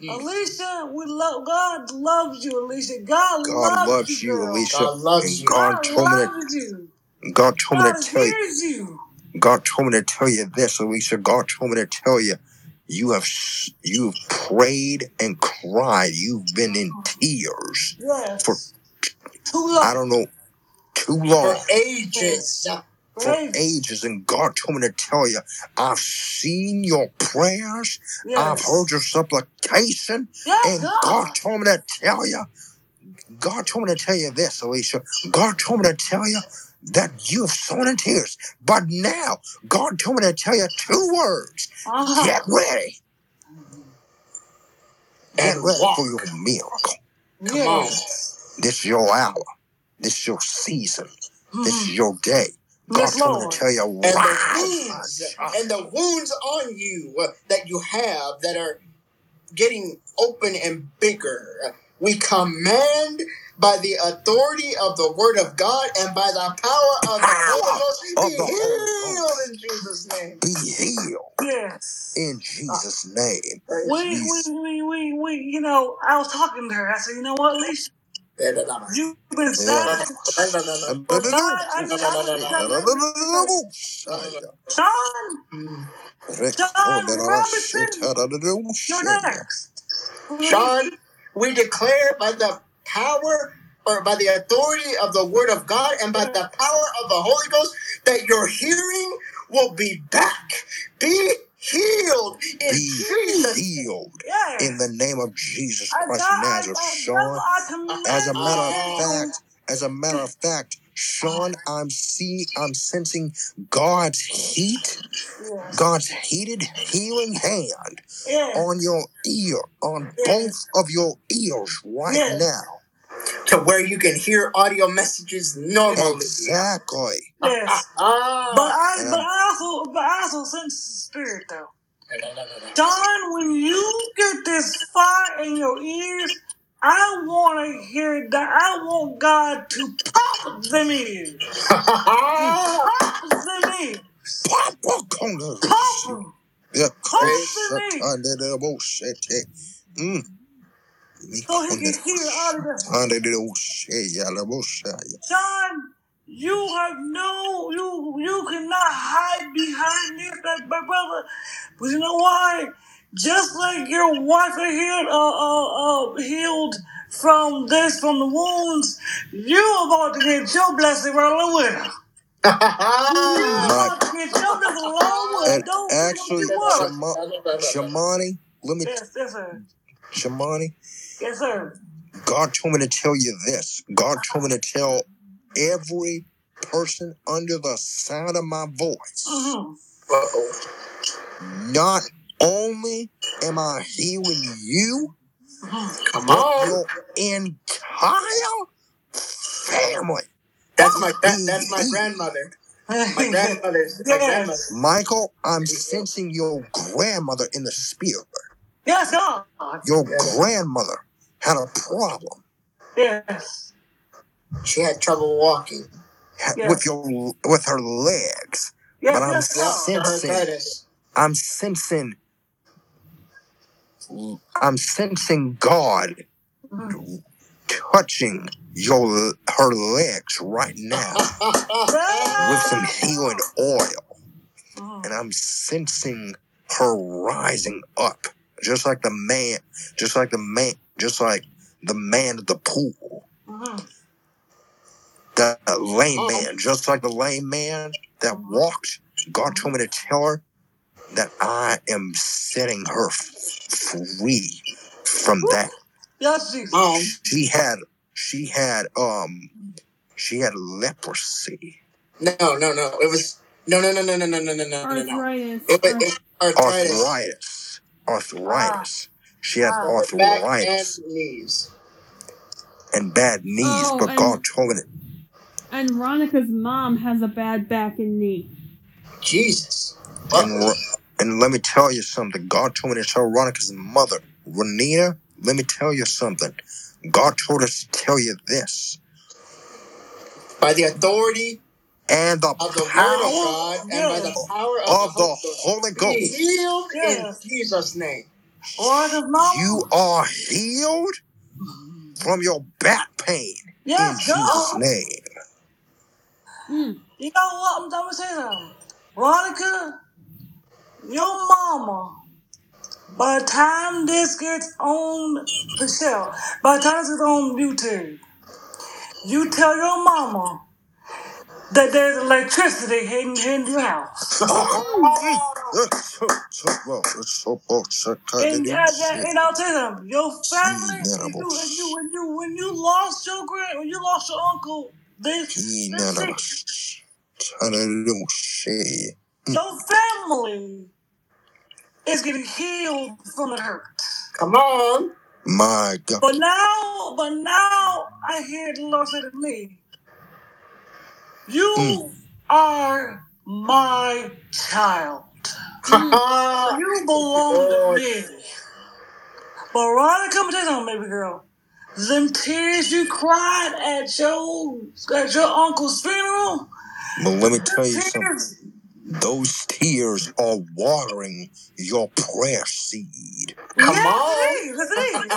The spirit of depression. Alicia, we love God loves you, Alicia. God, God loves, loves you, you, girl. Alicia. God loves And you. God God told me to loves you. God told me God to tell you hears you. God told me to tell you this, Alicia. God told me to tell you, you have s- you've prayed and cried. You've been in oh. tears Yes. for Too long. I long. don't know too long. For long, ages. For ages. And God told me to tell you, I've seen your prayers. I've Yes. heard your supplication, Yes, and God God. told me to tell you. God told me to tell you this, Alicia. God told me to tell you that you have sown in tears. But now, God told me to tell you two words. Uh-huh. Get ready. Get And ready for your miracle. Come on. Yes. This is your hour. This is your season. This Mhm. is your day. Yes, me Lord. to tell you, And the wounds, and the wounds on you uh, that you have that are getting open and bigger, we command by the authority of the Word of God and by the power of the Holy Ghost, Of be the Holy healed Ghost. in Jesus' name. Be healed Yes. in Jesus' name. We, we, Jesus. we, we, we, you know, I was talking to her. I said, you know what, Alicia? God, I I you. Sean, we declare by the power or by the authority of the Word of God and by the power of the Holy Ghost that your hearing will be back. Be healed in Be Jesus' healed Yes. in the name of Jesus I, Christ of Nazareth, I, Sean. I As a matter of you. fact, as a matter of fact, ah. Sean, I'm see, I'm sensing God's heat, Yes. God's heated healing hand Yes. on your ear, on both of your ears right Yes. now to where you can hear audio messages normally. Exactly. Yes. Ah. But I, Yeah. but I also, but I also sense the spirit though. Don, when you get this fire in your ears, I want to hear that. I want God to pop them ears. Pop them ears. Pop Popcorn. them. Yeah, Pop them ears. Mm. So he can hear out of the John, you have no, you you cannot hide behind this, that, my brother. But you know why? Just like your wife are healed, uh, uh, uh, healed from this, from the wounds, you are about to get your blessing right with her. You My about to get your blessing along with her. and Don't, don't actually, you worry. Shama, Shamani, let me, Yes, yes, sir. Shamani, Yes, sir. God told me to tell you this. God told me to tell every person under the sound of my voice. Mm-hmm. Uh-oh. Not only am I healing you, Mm-hmm. Come but on. your entire family. That's my that, that's my grandmother. My grandmother's my Yes. grandmother. Michael, I'm sensing your grandmother in the spirit. yes, God. Your Yeah. grandmother had a problem Yes. She had trouble walking. Yes. with your with her legs. Yes, But I'm yes, sensing. I'm sensing I'm sensing God Mhm. touching your her legs right now with some healing oil. Mhm. And I'm sensing her rising up. Just like the man just like the man just like the man at the pool. Mhm. The lame Oh. man, just like the lame man that walked. God told me to tell her that I am setting her free from that. Yes, Jesus. Um, She had, she had, um, she had leprosy, no, no, no. It was no, no, no, no, no, no, no, no, no, no, no. Arthritis. It it arthritis. arthritis, arthritis. She had Ah. Back and arthritis knees. and bad knees, Oh, but and- God told me to, And Veronica's mom has a bad back and knee. Jesus. and, Ro- and let me tell you something. God told me to tell Veronica's mother, Renita, let me tell you something. God told us to tell you this. By the authority And the of the word of power God and by the Yes. power of, of the the Holy Ghost. Holy Be Ghost, healed Yes. in Jesus' name. Veronica's mama. you are healed from your back pain in Yes, Jesus' God. name. Mm. You know what? I'm gonna say something. Veronica, your mama, by the time this gets on the shelf, by the time this gets on YouTube, you tell your mama that there's electricity hitting, hitting your house. And, and, and, and I'll tell them, your family, and you, and you, when you, when you lost your grand, when you lost your uncle, this, this shit, mm. your family is getting healed from the hurt. Come on. My God. But now, but now I hear the Lord say to me, You Mm. are my child. Mm. You belong to me. But Veronica, come tell you something, baby girl. Them tears you cried at your at your uncle's funeral, But let me tell you something. Those tears are watering your prayer seed. Come yes, on. it is. Yes, it is.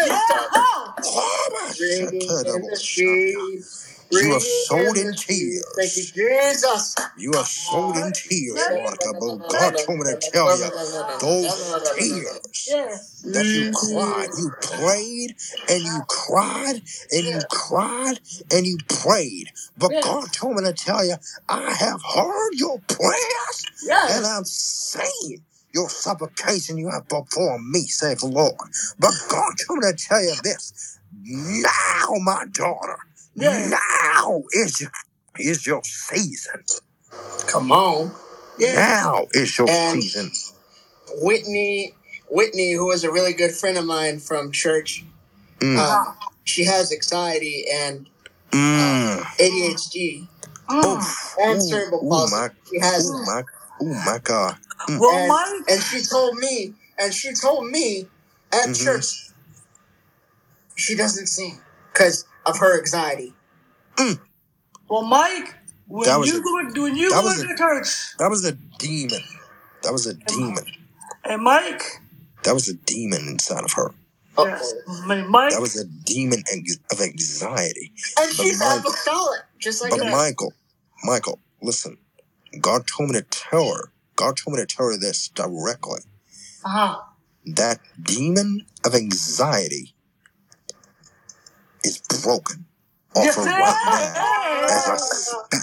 A yeah. harvest. Reading in the streets. You have sowed in streets. Thank you, tears. Jesus. You have sowed in tears. Monica. But God told me to tell you, those tears that you cried, you prayed and you cried and you cried and you prayed. But God told me to tell you, I have heard your prayers and I'm saying your supplication you have before me, save the Lord. But God told me to tell you this. Now, my daughter, Yes. now is your, is your season. Come on. Yes. Now is your And season. Whitney, Whitney, who is a really good friend of mine from church, Mm, uh, she has anxiety and mm. ADHD Mm. Oof. and Ooh, cerebral ooh, palsy. my, She has ooh, that. my, ooh, my God. Mm, Well, And Mike, and she told me, and she told me at mhm. church she doesn't sing because of her anxiety. Mm, well, Mike, when That was you a go when you that go was to a church, that was a demon. That was a and, demon. and Mike, That was a demon inside of her. yes, Uh-oh. and That was a demon of anxiety. And But she's Michael, apostolic, just like but that. Michael, Michael, listen. God told me to tell her. God told me to tell her this directly. Uh huh. That demon of anxiety is broken off yes, her right now as I speak,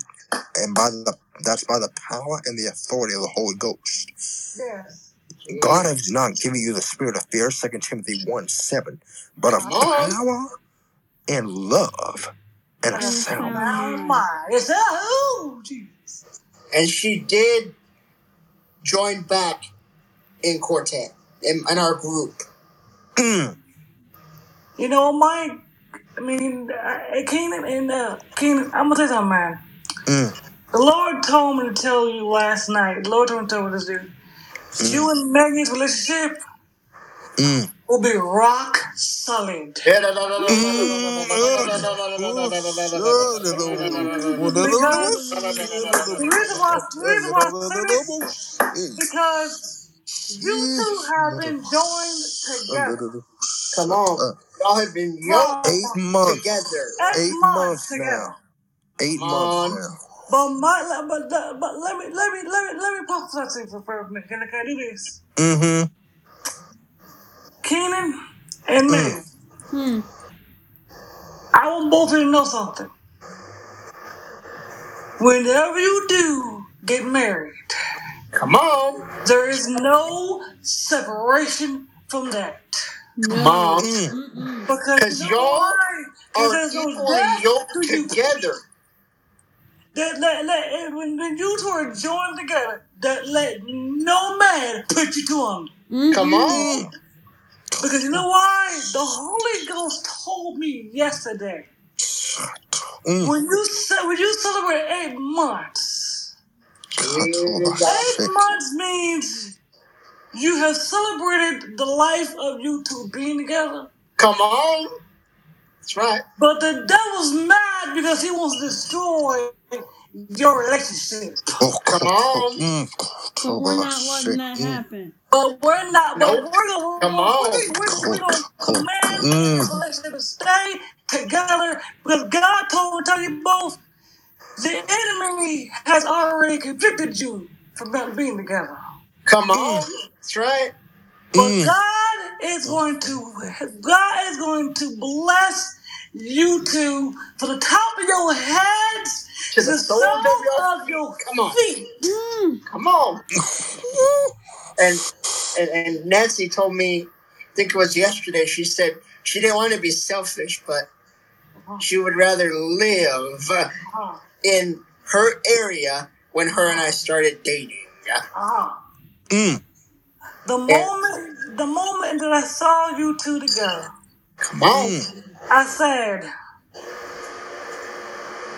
and by the that's by the power and the authority of the Holy Ghost. yes. God has not given you the spirit of fear, 2 Timothy 1 7, but of Come power and love and a And sound sound Now mind. my, yes, oh, Jesus. And she did join back in quartet in, in our group. Mm, You know, Mike. I mean, uh, Keenan and uh, Keenan. I'm gonna tell you something, man. mm, The Lord told me to tell you last night. The Lord told me to tell you this, dude. You mm, and Megan's relationship mm, will be rock solid. Because the reason why, the reason why I say this, because you two have been joined together Come on. Y'all have been yoked Eight months. together. eight Eight months months together. now. Eight Come months on. now. But my, but but, but let me let me let me let me prophesy to you for a minute. Can I, can I do this? Mm-hmm. Keenan and Mm. Hmm. I want both of you to know something. Whenever you do get married, Come on. there is no separation from that. Come No. on. Mm. Mm-mm. Because Because you know y'all why? are there's no equally death yoked to you. together. That let, let, when, when you two are joined together, that let no man put you to them. Come on. Because you know why? The Holy Ghost told me yesterday. Mm. When you ce- when you celebrate eight months, eight months means you have celebrated the life of you two being together. Come on. That's right. But the devil's mad because he wants to destroy your relationship. Oh, Come on. Mm. But we're not letting that Mm. happen. But we're not. But we're gonna. Come on. we're, we're gonna command Mm. this relationship to stay together because God told tell you both. The enemy has already convicted you for not being together. Come on. That's right. But Mm. God is going to God is going to bless you two from the top of your heads To to the the soles of your of your Come on. feet. Mm. Come on. And, and and Nancy told me, I think it was yesterday, she said she didn't want to be selfish, but she would rather live Uh-huh. in her area when her and I started dating. Uh-huh. Mm. The moment the moment that I saw you two together, Come on. Mm. I said,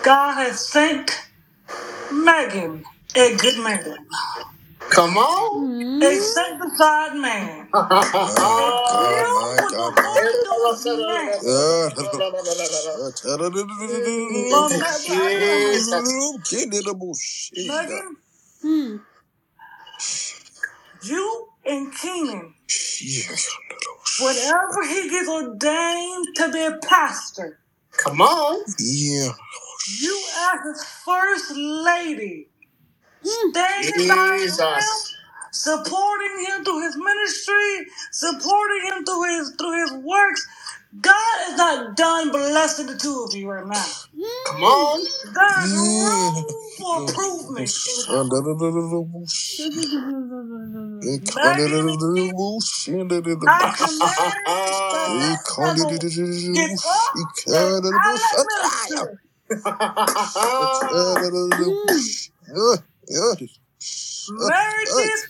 God has sent Megan a good man, Come on. Mm. a sanctified man. My And God, you my with the God, my Holy Ghost man. God. But, Ma- Megan, Hmm. You and Keenan, whenever he gets ordained to be a pastor, Come on. Yeah. you as his first lady, Hmm. standing by him, supporting him through his ministry, supporting him through his through his works. God is not done blessing the two of you right now. Come on. There's room improvement. I command that devil get up and out of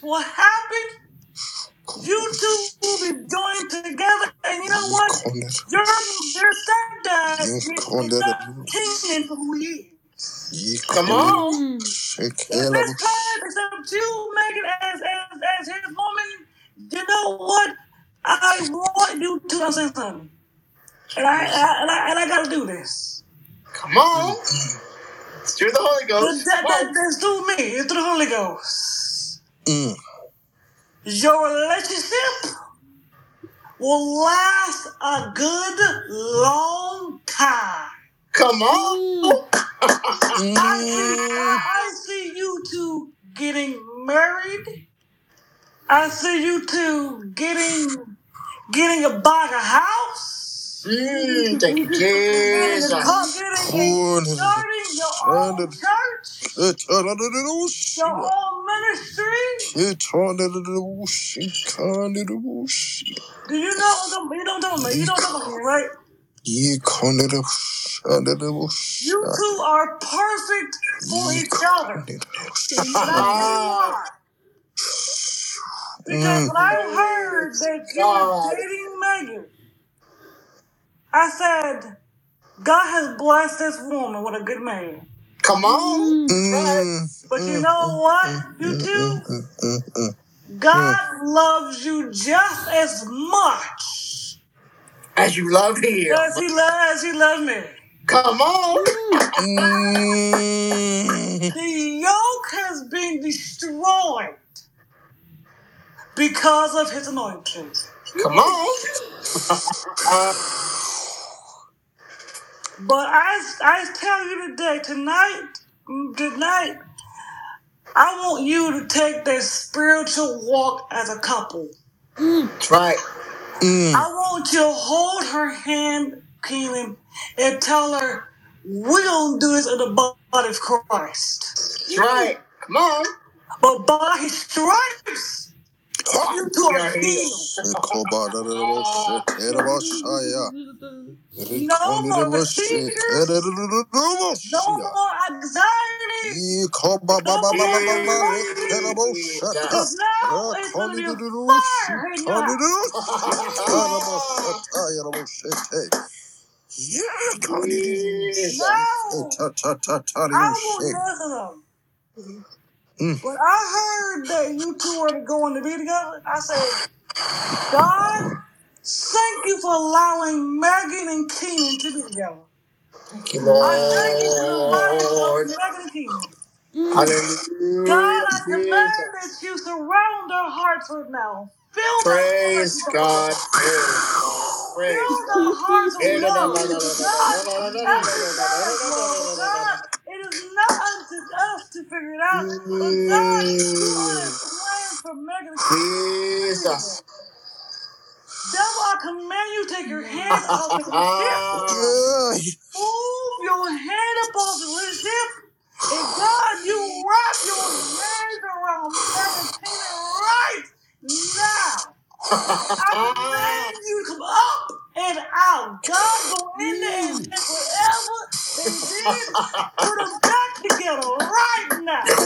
will happen. You two will be joined together, and you know what? Your your stepdad is not for who he is. Come on. If this time except you make it as as as his woman, you know what? I want you to know something, and I, I and I and I gotta do this. Come on. It's through the Holy Ghost. That, that, that's through me. It's through the Holy Ghost. Mm. Your relationship will last a good long time. Come on. I see, Mm. I, see you two getting married. I see you two getting getting a buy a house. Mm, thank you, Getting a Jesus. car, getting starting your own church, your own ministry. Do you know? You don't know. You don't know right? You two are perfect for each other. That's who you are. Because when I heard that you were dating Megan, I said, God has blessed this woman with a good man. Come on. Mm. mm. But you mm. know what, you two? God loves you just as much As you love him. as he loves as he loves me. Come on. Mm. The yoke has been destroyed because of his anointing. Come on. Uh, But I, I tell you today, tonight, tonight, I want you to take this spiritual walk as a couple. that's right. Mm. I want you to hold her hand, Keelan, and tell her, we don't do this in the body of Christ. That's right. Come on. But by his stripes, you two Yeah, are he- healed. Mm. No more seizures, no more anxiety. Because now it's going to be fire in your house. Now, I will listen to them. Mm. When I heard that you two were going to be together, I said, God, thank you for allowing Megan and Keenan to be together. Thank you, I thank you for Lord. of Megan and Keenan. Hallelujah. God, I command that you surround their hearts right now. Fill Praise with God. love. Praise Fill God. their hearts with love. God. God, it is not unto us to figure it out, but God, are a plan for Megan and Jesus. Devil, I command you to take your hands off the relationship. Move your hand up off the relationship. And God, you wrap your hands around Megan Tina right now. I command you to come up and out. God, go in there and take whatever they did, put them back together right now.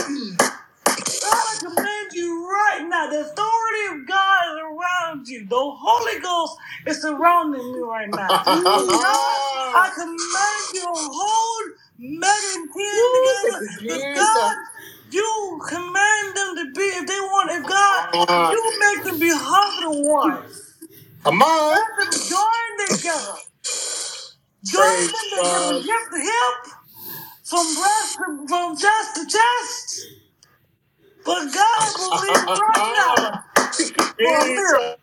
God, I command you right now. The authority of God is around you. The Holy Ghost is surrounding me right now. God, I command you to hold Megan and together. But God, you command them to be, if they want, if God, you make them be husband and wife. Come on. Let them join together. Join Praise them together, God. hip to hip, from breast to, from chest to chest. But God, I believe right now for a miracle.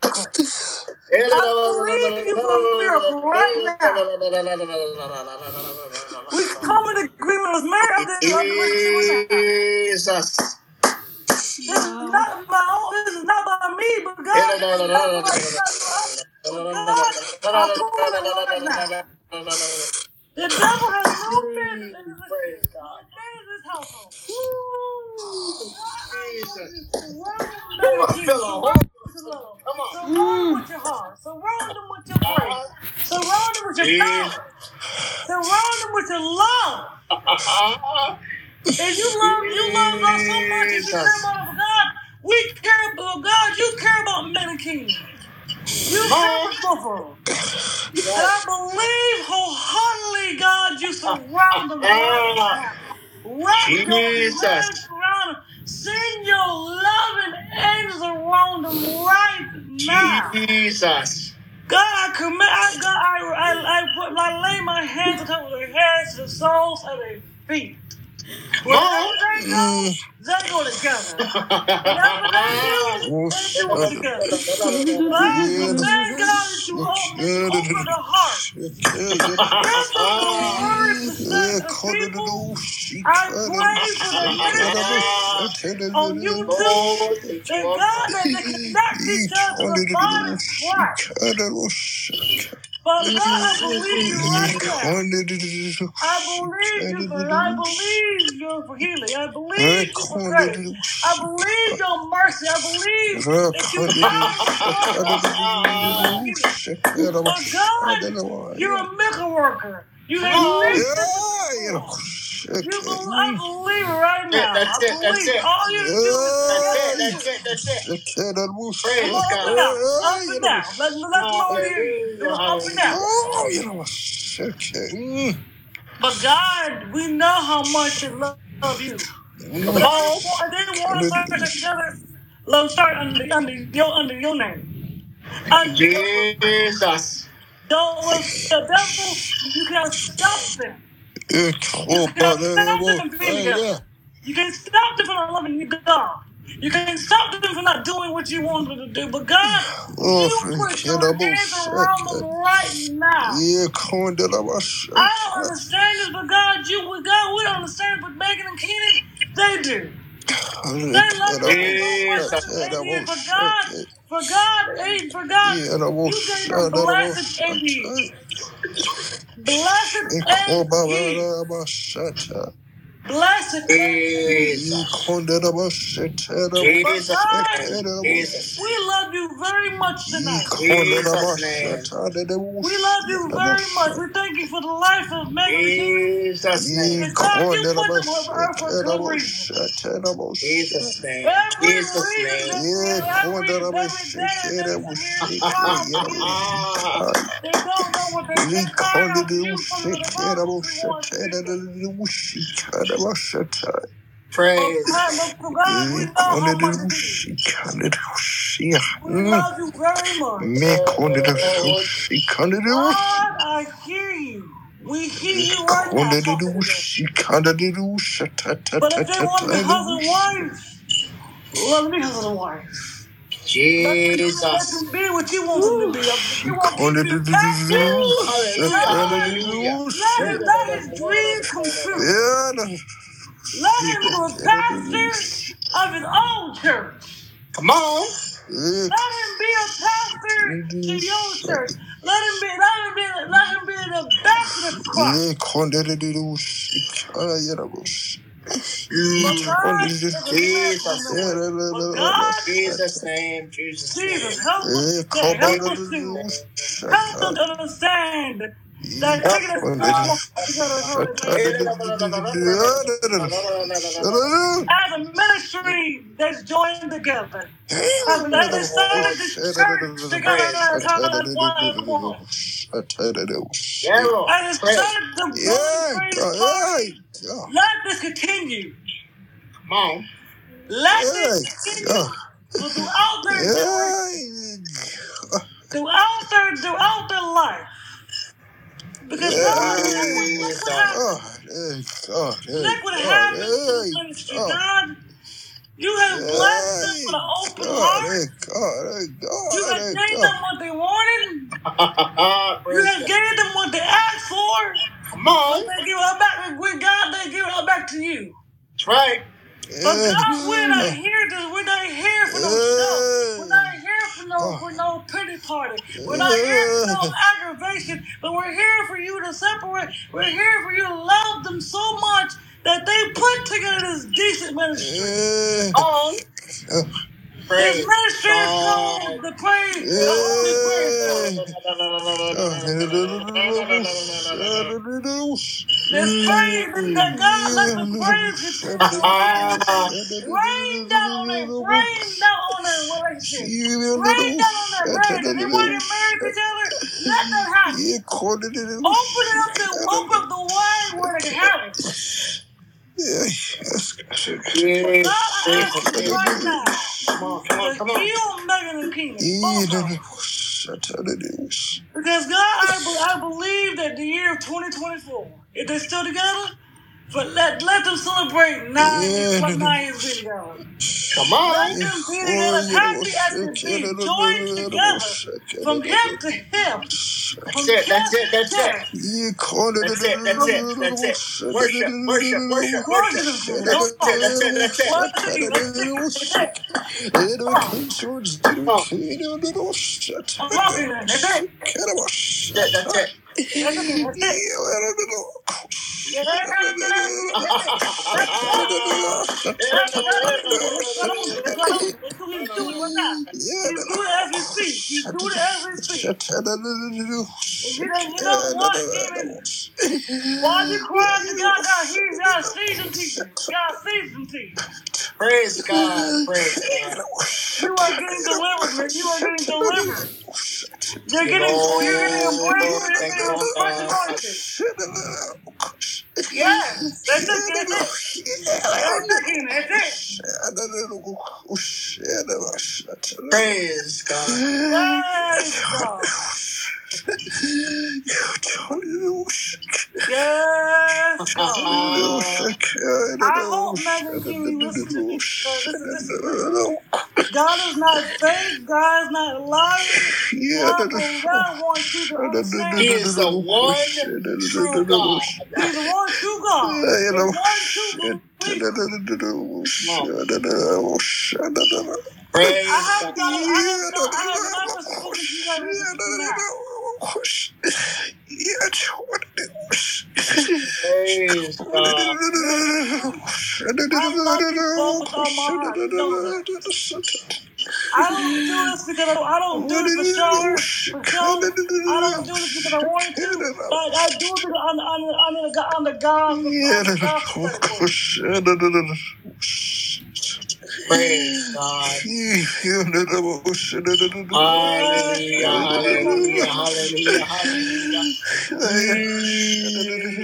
I believe you for a miracle right now. We come in agreement with Mary. This Jesus. is not my own. This is not by me, but God. This is not by God, I pull it right now. The devil has no business in this Praise God. in this household. Jesus. Surround Ooh, I them feel a love. Come on. Surround them with your heart. Surround them with your praise. Surround them with your power. Surround them with your love. If you love, you love God so much, if you care about God, we care about God. You care about kings. You care about both. And I believe wholeheartedly, God, you surround them right now. Wrap your Jesus. Hands around them. Send your loving angels around them right now. Jesus. God, I commit, I, God, I, I, I, put, I lay my hands on top of their heads to the soles of their feet. Wherever they go, Mm. they go together. Whatever they do, Oh, they do it together. But I Yeah. thank God that you open, open the heart. This is the word to Yeah, set the call it a people. little shit. I pray for the ministry on YouTube. Lord, Thank God that they connect each other to the body of Christ. But God, I believe you right now. I believe you for I believe you for healing. I believe you for grace. I believe your mercy. I believe that you are have But God, you're a miracle worker. You have Yeah, You believe, I believe right now. That's it, I that's believe it. all you do is That's it, that's it, that's it. Praise Praise Come on, up and down, up and down. Let, let the Lord hear you. Do up and down. Oh, you know, okay. Mm. But God, we know how much they love you. But they want, they want to start together. Let us start under, under, your, under your name. Under your, Jesus. don't let the devil, you can't stop them. You oh, can't but stop them from being together. You can't stop them from loving you, God. You can't stop them from not doing what you want them to do. But God, Oh, you put your hands around them right now. Yeah, come on, I'm a. I don't understand this, but God, you, God, we don't understand, but Megan and Keenan, they do. They love you. so much AD, but God, for God, eh, for God, Yeah, and I'm all you gave them I'm all blessed shit. Blessed Yeah, come AD. on, I'm a shit. Blessed AD. Yeah, Jesus. come on, that I'm a shit. I'm a Jesus. shit. I'm a Jesus. We love you very much tonight. come on, that I'm a Jesus' name. shit. I'm a We love you shit. I'm a very much. We thank you for the life of Megan. Jesus' name. And come you that put I'm a them on earth for a shit. I'm good reason. shit. I'm a shit. Jesus' name. Every Jesus' reason, name. Yeah, every, come every, that I'm a every day that I'm a is shit. here crying Yeah, for you. They don't know what they, they're crying to you for the problems we fix. But Praise. God, but for God, we know how much it is. We love you very much. God, I hear you. We hear you right now talking to. But if they want to be husband and wife, let me husband and wife. Let them, let Jesus. be what you want them to be. If you want them to be a pastor, Hallelujah. let him let his dreams come true. Yeah, Let him be a pastor of his own church. Come on. Let him be a pastor to your church. Let him be, let him be, let him be an ambassador for Christ. Yeah, condemned shikara yarabos. But God is a blessing Jesus. in the way. But God, Jesus' name. Jesus' Jesus, name. help us today. Help us to help to understand that taking a form together is really as a ministry that's joined together. As a they started this church together as as one as one. And it Praise. started the Yeah, Golden Praise God, Party. yeah, Let this continue. Come on. Let this continue. throughout their throughout their throughout their life. Because God, look what, look what happened. God, hey, God, hey, Look what God, happened to the hey, ministry. God. God, you have blessed them with an open God, heart. hey, God, hey, You God, have hey, gave God. them what they wanted. You Praise have God. gave them what they asked for. Come But on. they give it back with God, they give it back to you. That's right. But God, we're not here to we're not here for no show. We're eh. not here for no for no pity party. We're not here for no eh. aggravation, but we're here for you to separate. We're here for you to love them so much that they put together this decent ministry. On. This Praise ministry is called the praise, the only praise. This praise that God let the praise on. Rain down on them, rain down on their relationship, rain down on their marriage. If to get married to each other, let that happen. Open it up the open up the wine where they can have it. But God, I ask you right now Come on, come on, come on. Megan and Keenan, both of them. Because God, I, be- I believe that the year of 2024, if they're still together, But let let them celebrate nine years, what nine years been going. Come Let them be together as happy as can be, joined together from hip to hip. That's it. That's it. That's it. That's it. That's it. That's it. Worship. Worship. Worship. Worship. That's it. That's it. That's it. Worship. That's it. That's it. He's doing. He's doing as we speak. He's doing as we speak. You know, you know what, Steven? While you crying to God, God, He's got season to you. God season to you. Praise God. Praise God. You are getting delivered, man. You are getting delivered. You're getting, you're getting embraced. You're getting embraced Yes, that's it. That's it. That's. That's it. Praise God. Yes, God. I hope Megan Keenan listens to me. because. God is not fake. God is not lying. God, God wants you to understand. He is the one true God. He's the one true God. The one true. Praise I have God. I have not, I have never spoken to you God. I don't do this because I I don't do this for show. I don't do this because I want to. But I do it because I'm, I'm, in the God the gospel. Praise God. Hallelujah. Hallelujah. Hallelujah. Hallelujah.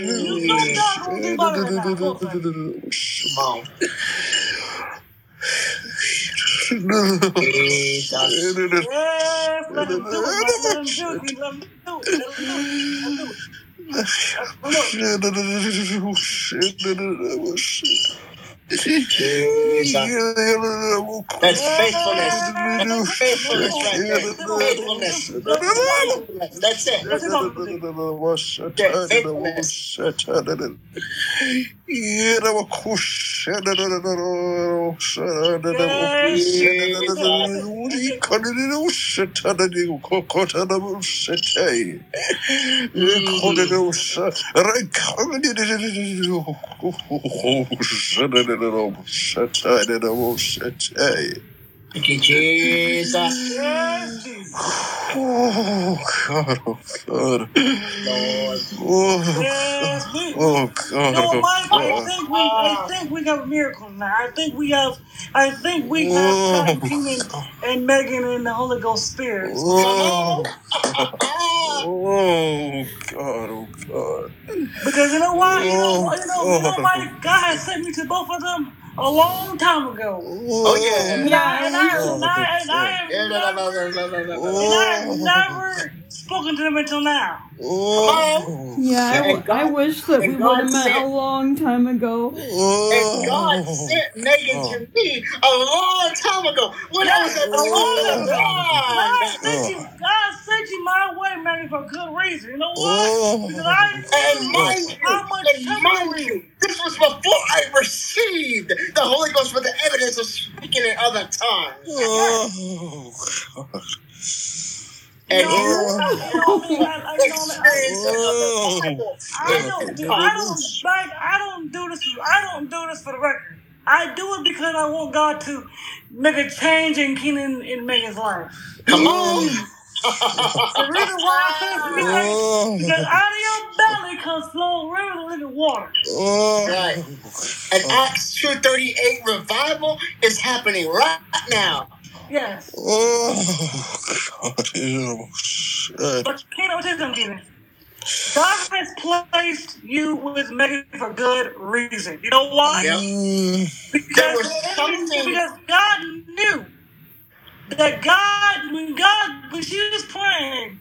You know God gonna do better than that. Look, man. Come on. Jesus. Yes, let him do it. Let him do it. Let him do it. Let him do it. Let him do it. That's faithfulness. That's faithfulness right there. Faithfulness. Faithfulness. That's it. That's it. Faithfulness. I uma coxa, era uma coxa, era uma coxa, era uma coxa, era uma coxa, era uma coxa, era uma coxa, era uma coxa, era uma coxa, era uma coxa, era uma Thank you, Jesus. Yes, Jesus. Oh God, oh God, Lord. oh, Yes, we, oh You know, God, Mike, oh I God. think we, I think we have a miracle now. I think we have, I think we have Oh, gotten Keenan and Megan in the Holy Ghost spirit. Oh, oh God, oh God. Because you know why? You know, Oh, why- you know, you know why oh, God has sent me to both of them a long time ago. Oh, yeah. And I, and I, and I, and I have Yeah, never, and I have never spoken to them until now. oh, Yeah, I, w- And God- I wish that we and would God have met a said- long time ago. And God sent Megan to me a long time ago when I was a A long true ago. God one. sent you, God sent you my way, man, for a good reason. You know why? Because I And knew mind you, how much and trouble mind we you, this was before I received the Holy Ghost with the evidence of speaking in other tongues. oh, God. You And know, here you know, you know, I mean, I, I, you know, I, experience of the Bible I don't, tongues. I don't, like, I don't do this. I don't do this for the record. I do it because I want God to make a change in Keenan in Megan's life. Come on. The reason why I say this Oh, because, because out of your belly comes flowing rivers of living water. oh, Right. And Acts 238 revival is happening right now. Yes. oh, God. Oh, shit. But Keenan, what is them, Keenan? God has placed you with Megan for good reason. You know why? Yep. Mm, There Because, was something. because God knew that God, when God, when she was praying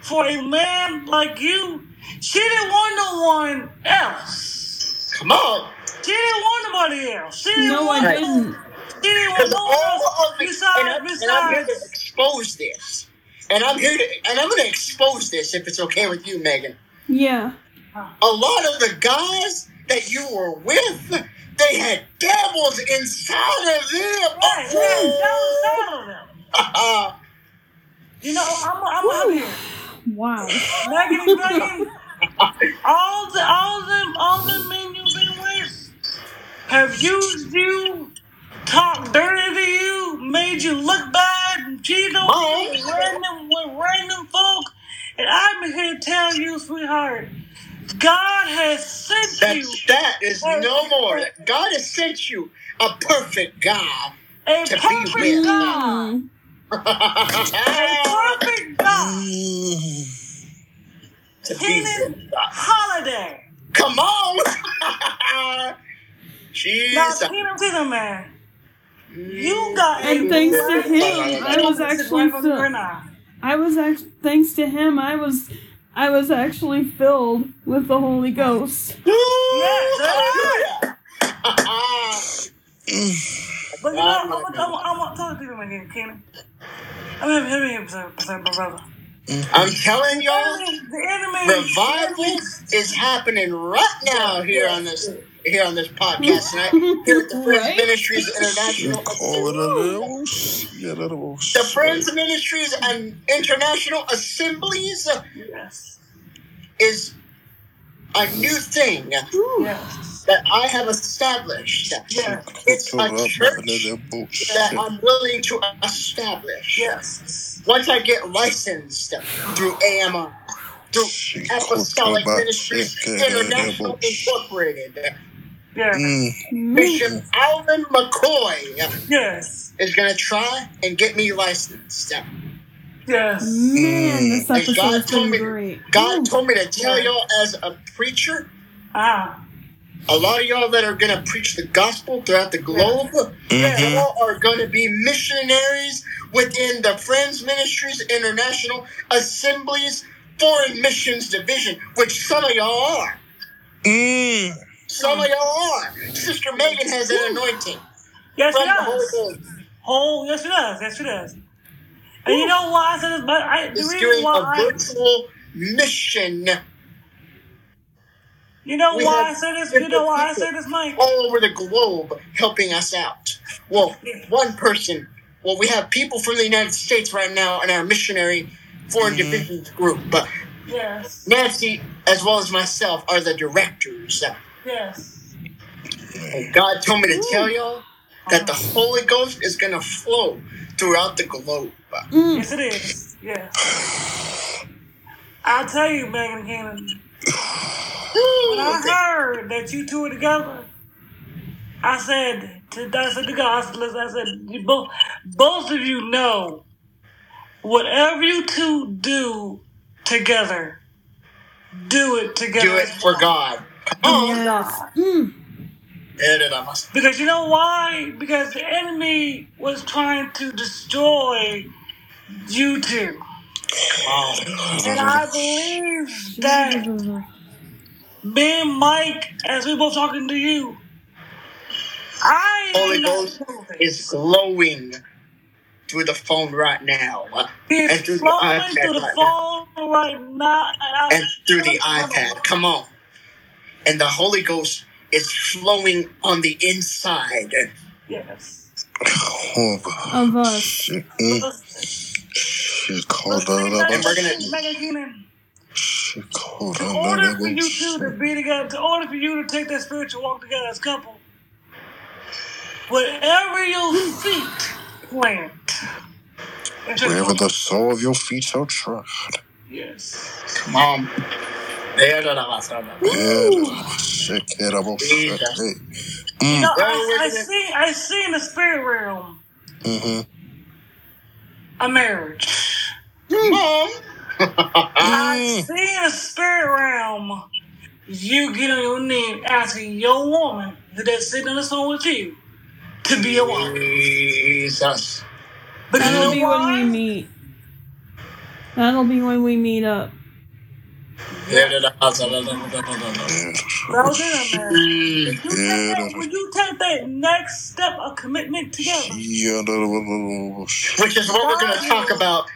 for a man like you, she didn't want no one else. Come on. She didn't want nobody else. She didn't No, I want didn't. She didn't want Because no one else all of the, and, besides, and I'm here to besides. expose this. And I'm here to, and I'm going to expose this if it's okay with you, Megan. Yeah. A lot of the guys that you were with, they had devils inside of them. Right, yeah, that was all of them. Oh. You know, I'm, I'm up here. Wow. Megan, Megan, all the, all them, all the men you've been with have used you, talked dirty to you, made you look bad, and cheated on you with random, with random folk. And I'm here to tell you, sweetheart, God has sent that, you that is no more. God has sent you a perfect God. a to be perfect with. God. Mm. A perfect God. to be Kenan with God. Holiday. Come on. Now, Jesus. Kenan, Kenan, man, you got And a thanks to perfect him, I was God actually right from filled. your eye. I was act- thanks to him, I was, I was actually filled with the Holy Ghost. Hallelujah. But you know, I'm gonna, I'm gonna, I'm gonna tell again, Kenan. I'm gonna hit me here, my brother. I'm telling y'all, The enemy, revival is happening right now here on this here on this podcast tonight. Here at the Friends Right? Ministries International. call it a little a The. Friends Ministries and International Assemblies Yes. is a new thing Yes. that I have established. Yes. It's a church that I'm willing to establish. Yes. Once I get licensed through AMI, through Apostolic Ministries International Incorporated, Yes. Mm. Bishop Alvin McCoy Yes. is going to try and get me licensed. Yes. Man, this And God episode's told me, great. God told me to tell y'all as a preacher, Ah. a lot of y'all that are going to preach the gospel throughout the globe, y'all are going to be missionaries within the Friends Ministries International Assemblies Foreign Missions Division, which some of y'all are. Mm. Some of y'all are. Sister Megan has an anointing Yes, from it the Holy does. Oh, yes, it does. Yes, it does. And you know why I said this? But I, the reason doing why a I, virtual mission you know We why I said this? You know why I said this, Mike? all over the globe helping us out. Well, one person. Well, we have people from the United States right now in our missionary foreign mm-hmm. divisions group, but Yes. Nancy, as well as myself, are the directors. Yes. And God told me to tell y'all that the Holy Ghost is going to flow throughout the globe. Mm. Yes, it is. Yes. I'll tell you, Megan Cannon. When I heard that you two were together, I said to I said to God, I said, I said you both both of you know whatever you two do together, do it together. Do it for God. Oh, Yes. Mm. Because you know why? Because the enemy was trying to destroy you two. And I believe that me and Mike, as we both talking to you, I Holy Ghost is glowing through the phone right now. He and through the flowing iPad through the right phone right now, and, I and through the iPad. Come on. And the Holy Ghost is flowing on the inside. Yes. Of us. Shit, mm. Shit, called But see, out. And we're gonna- Megan Keenan, in order for you two to be together, in order for you to take that spiritual walk together as a couple, whatever your feet plant, Wherever the sole of your feet shall trod. Yes. Come on. Yeah, shit, kid, I'm all shit, Jesus. hey. You know, Mm. I, I see, I see in the spirit realm Mm-hmm. a marriage. Come on. I Mm. see in the spirit realm you get on your knee asking your woman that's sitting on the phone with you to be a woman. Jesus. But you That'll know be when we why? meet. That'll be when we meet up. That was it, man. When you, take that, when you take that next step of commitment together, Which is what we're going to talk about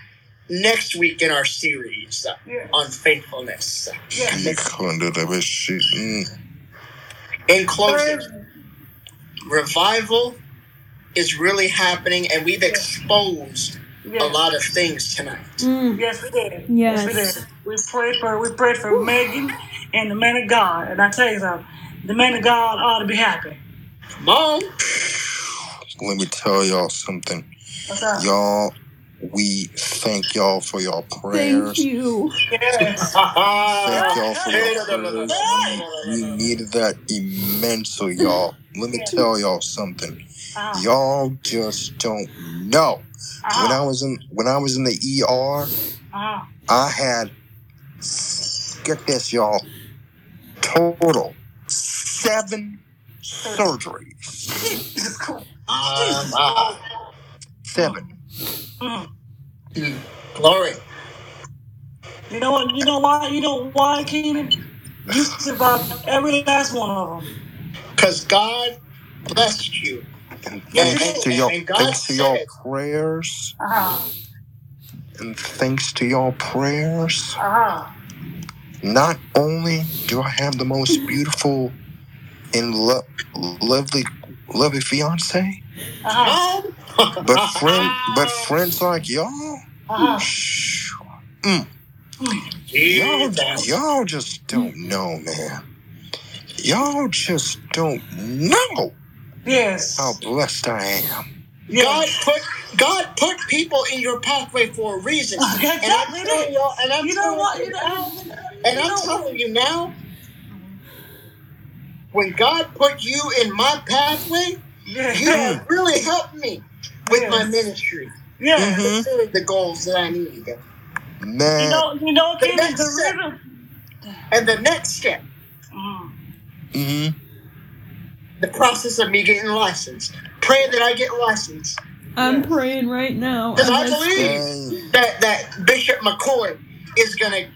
next week in our series uh, yeah, on faithfulness. yeah. Mm. In closing, revival is really happening, and we've exposed a Yes. lot of things tonight. Mm. Yes, we did. Yes. we did. We prayed for we prayed for Megan and the man of God. And I tell you something, the man of God ought to be happy. Come on. Let me tell y'all something. What's up? Y'all, we thank y'all for your Thank prayers. Thank you. Yes. Thank y'all for your prayers. We needed that immensely, y'all. Let me tell y'all something. Uh-huh. Y'all just don't know. When I Uh-huh. was in when I was in the ER, Uh-huh. I had get this, y'all. Total seven surgeries. Um, ah, Seven. Mm. glory. You know what? You know why? You know why, Keenan? You survived every last one of them. Because God blessed you. And Yeah, thanks and- to y'all, and thanks to y'all said- prayers, Uh-huh. And thanks to y'all prayers, Uh-huh. not only do I have the most beautiful and lo- lovely, lovely fiance, Uh-huh. But friend, but friends like y'all, Uh-huh. shh, y'all, y'all just don't know, man. Y'all just don't know Yes. how blessed I am. God put God put people in your pathway for a reason. And I'm Exactly. telling y'all, and I'm You know telling what? you You now, and you I'm know telling you now, when God put you in my pathway, you have really helped me with my ministry, Yeah. Mhm. the goals that I need. Man, You know, you know, The next the step. reason. And the next step, Mhm. mhm. the process of me getting licensed. Pray that I get licensed. I'm Yes. praying right now. Because I I believe that, that Bishop McCoy is gonna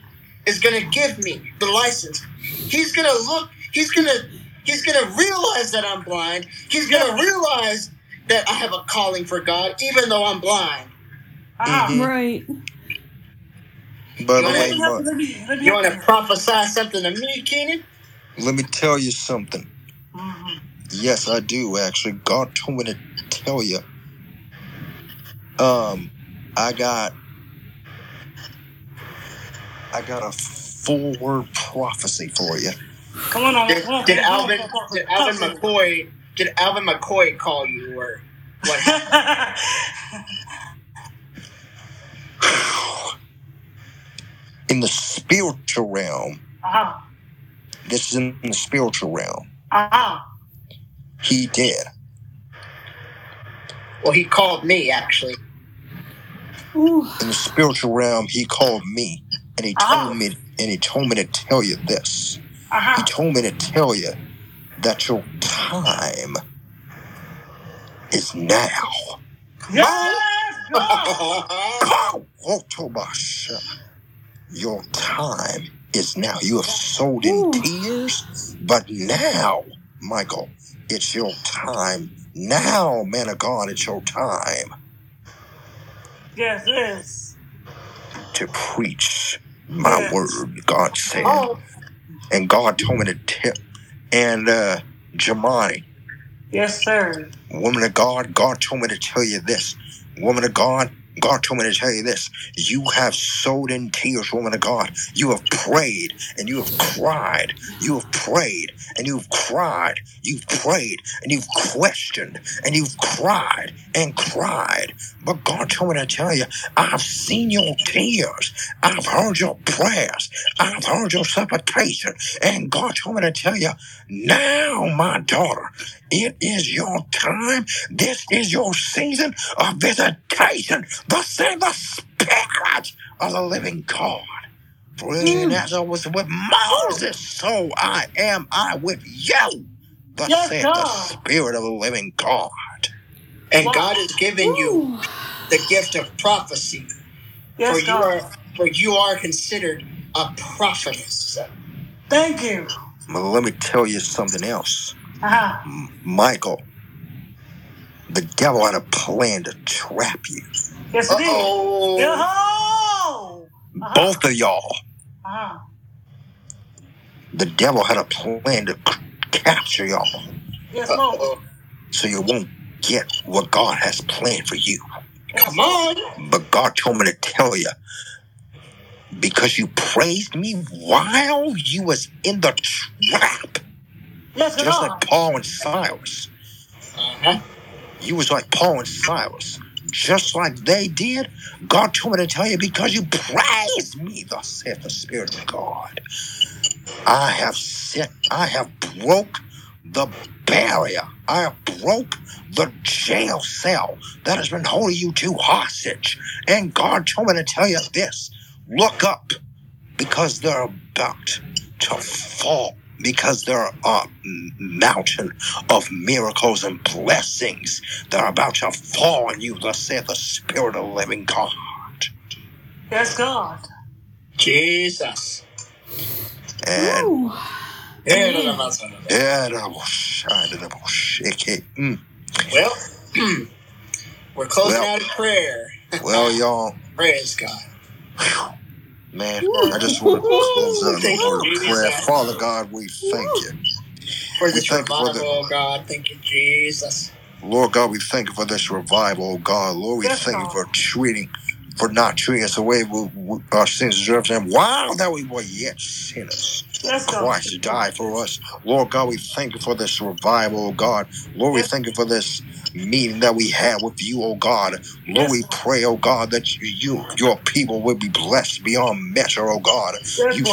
is gonna give me the license. He's gonna look. He's gonna he's gonna realize that I'm blind. He's gonna realize that I have a calling for God, even though I'm blind. Uh-huh. Mhm. Right. But the You Let way, me wanna- help you. my, Let me, let me You help want to prophesy something to me, Keenan? let me tell you something. Yes, I do actually. God told me to tell you. Um, I got, I got a full word prophecy for you. Come on. Did, Come did Alvin did Alvin. McCoy did Alvin McCoy call you or what? In the spiritual realm, uh-huh. this is in the spiritual realm. Uh-huh. He did. Well, he called me actually. Ooh. In the spiritual realm, he called me and he told me and he told me to tell you this. He Uh-huh. told me to tell you that your time is now. Yes, God. Oh. Your time is now. You have sowed in Ooh. tears, but now, Michael, it's your time. Now, man of God, it's your time Yes, yes. to preach my Yes. word, God said. oh, And God told me to tell. And, uh, Jamani, Yes, sir. woman of God, God told me to tell you this. Woman of God, God told me to tell you this. You have sowed in tears, woman of God. You have prayed and you have cried. You have prayed and you've cried. You've prayed and you've questioned and you've cried and cried. But God told me to tell you, I've seen your tears. I've heard your prayers. I've heard your supplication. And God told me to tell you, now, my daughter, it is your time. This is your season of visitation. Thus said the Spirit of the living God. For even Mm. as I was with Moses, so I am I with you. Thus Yes, God. the Spirit of the living God. and Wow. God has given you Ooh. the gift of prophecy. Yes, for you God. are for you are considered a prophetess. Thank you. But let me tell you something else. Uh-huh. M- Michael, the devil had a plan to trap you. Yes, it is. Uh-oh. Yo-ho! Uh-huh. Both of y'all. Uh-huh. The devil had a plan to c- capture y'all Yes, Lord. Uh-oh. so you won't get what God has planned for you. Come on. But God told me to tell you because you praised me while you was in the trap, Yes, just like Paul and Silas. Uh-huh. You was like Paul and Silas, just like they did. God told me to tell you because you praise me, thus saith the Spirit of God. I have set, I have broke the barrier. I have broke the jail cell that has been holding you two hostage. And God told me to tell you this. Look up because they're about to fall. Because there are a mountain of miracles and blessings that are about to fall on you, thus saith the Spirit of the living God. Yes, God. Jesus. And Ooh. Mm. Well, we're closing Well. out in prayer. Well, y'all, Praise God. Man, I just want to close out in Thank a you, prayer. Father God, we thank you. For We thank you for the- oh God. Thank you, Jesus. Lord God, we thank you for this revival, oh God. Lord, we Yes, thank you for treating, for not treating us the way we, we, our sins deserve. And while that we were yet sinners, Yes, God. Christ died for us. Lord God, we thank you for this revival, oh God. Lord, we Yes. thank you for this meeting that we had with you, oh God. Lord, we pray, oh God, that you, you your people will be blessed beyond measure, oh God. You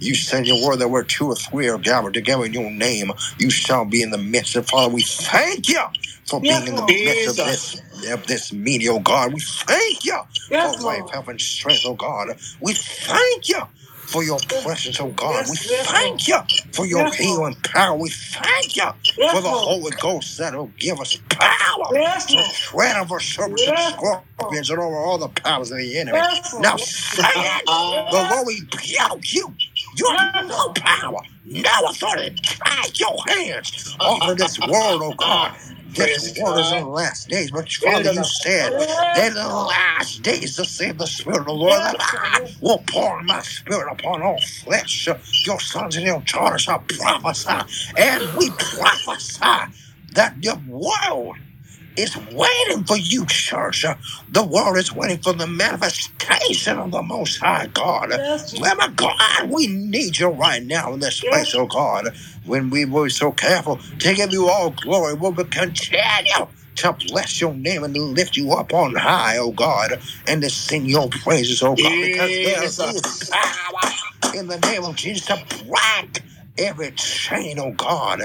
you send your word that where two or three are gathered together in your name, you shall be in the midst. And Father, we thank you for being in the midst of this of this meeting, oh God. We thank you for life, health, and strength, oh God. We thank you for your presence, oh God. We Yes, yes, thank you for your Yes, Lord. healing power. We thank you Yes, for the Lord. Holy Ghost that will give us power Yes, to Lord. tread over serpents Yes, and scorpions and over all the powers of the enemy. Yes, Now say it. The Lord rebuke you. You have no power, no authority. Take your hands off of this world, oh God. This Praise world is in the last days, but Father, you said. That in the last days, to save the Spirit of the Lord, that I will pour my Spirit upon all flesh. Your sons and your daughters shall prophesy, and we prophesy that the world is waiting for you, church. The world is waiting for the manifestation of the Most High God. Yes, my God, we need you right now in this Yes. place, oh God. When we were so careful to give you all glory, we will continue to bless your name and to lift you up on high, oh God, and to sing your praises, oh God, because there is power in the name of Jesus to break every chain, oh God.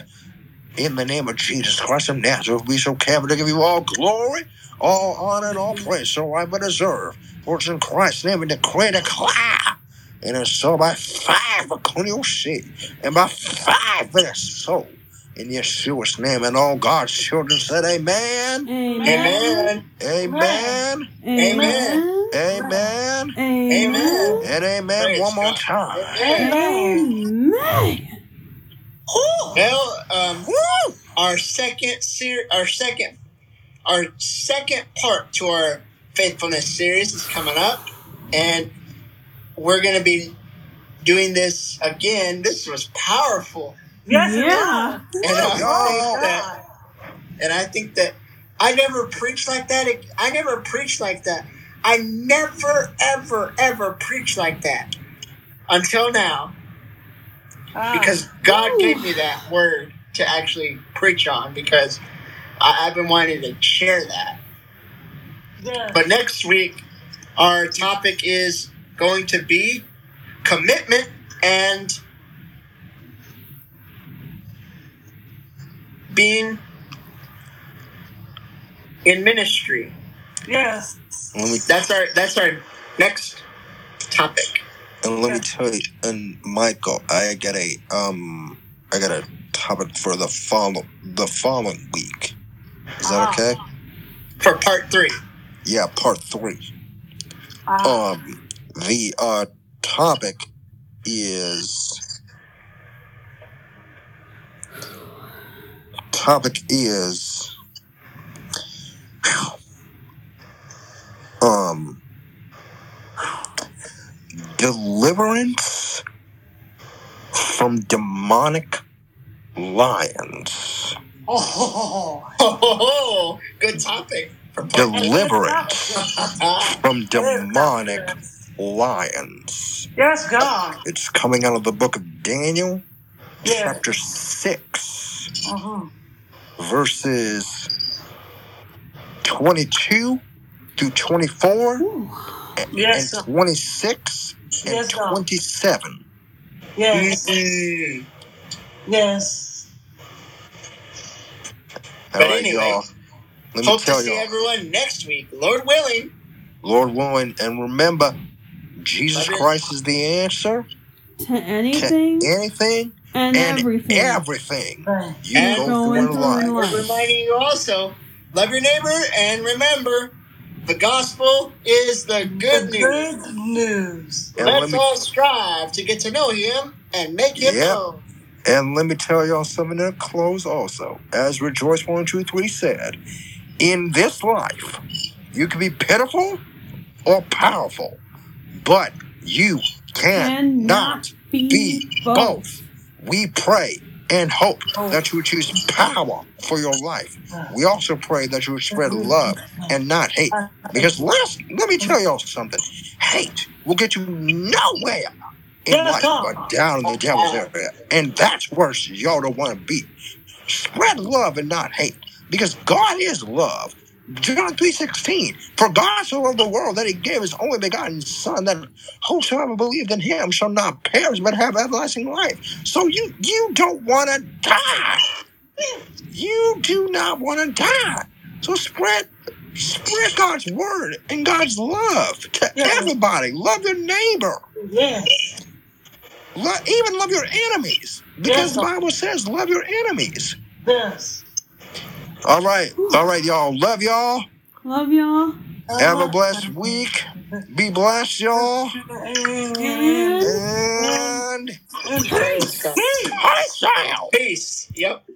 In the name of Jesus Christ of Nazareth, we so careful to give you all glory, all honor, and all praise, so I but deserve. For it's in Christ's name we decree and declare. And it's so by five for Kunioshi, and by five it is so. In Yeshua's name, and all God's children said, Amen, Amen. Amen. Amen, Amen. Amen, Amen. and Amen Praise one more God. time. Amen. Amen. Well, um, Woo! our second ser- our second our second part to our faithfulness series is coming up and we're going to be doing this again. This was powerful. Yes, Yeah. and i think that and i think that i never preached like that i never preached like that. I never ever ever preached like that until now Ah. because God Ooh. gave me that word to actually preach on because I, I've been wanting to share that. Yes. But next week, our topic is going to be commitment and being in ministry. Yes. Let That's our that's our next topic. And let me tell you, and Michael, I got a um, I got a topic for the follow the following week. Is that Ah. okay? For part three. Yeah, part three. Ah. Um, the uh topic is topic is um deliverance from demonic lions. Oh, Oh, good topic. For. Deliverance from demonic lions. Yes, God. It's coming out of the book of Daniel, Yes. chapter 6, Mm-hmm. verses 22 through 24 Ooh. Yes, and 26 and Yes, God. 27. Yes. Mm. Yes. All But right, anyway, y'all. Let me Hope to see y'all, everyone next week, Lord willing. Lord willing, and remember, Jesus Love you. Christ is the answer To to anything anything and, and everything. everything you And go going through in through life. in We're life. reminding you also, love your neighbor and remember, the gospel is the good The news. good news. And let Let's me all strive to get to know him and make him Yep. known. And let me tell y'all something to close also. As Rejoice 123 said, in this life, you can be pitiful or powerful, but you cannot Cannot be be both. both. We pray and hope Oh. that you choose power for your life. We also pray that you spread love and not hate. Because last, let me tell y'all something. Hate will get you nowhere in life but down in the devil's area. And that's worse y'all don't want to be. Spread love and not hate. Because God is love. John 3.16, For God so loved the world that he gave his only begotten Son, that whosoever believed in him shall not perish but have everlasting life. So you you don't want to die. You do not want to die. So spread spread God's word and God's love to Yeah. everybody. Love your neighbor. Yes. Lo- even love your enemies. Because Yes. the Bible says love your enemies. Yes. All right. All right, y'all. Love y'all. Love y'all. Have a blessed week. Be blessed, y'all. And And And peace. hi. Peace. Yep.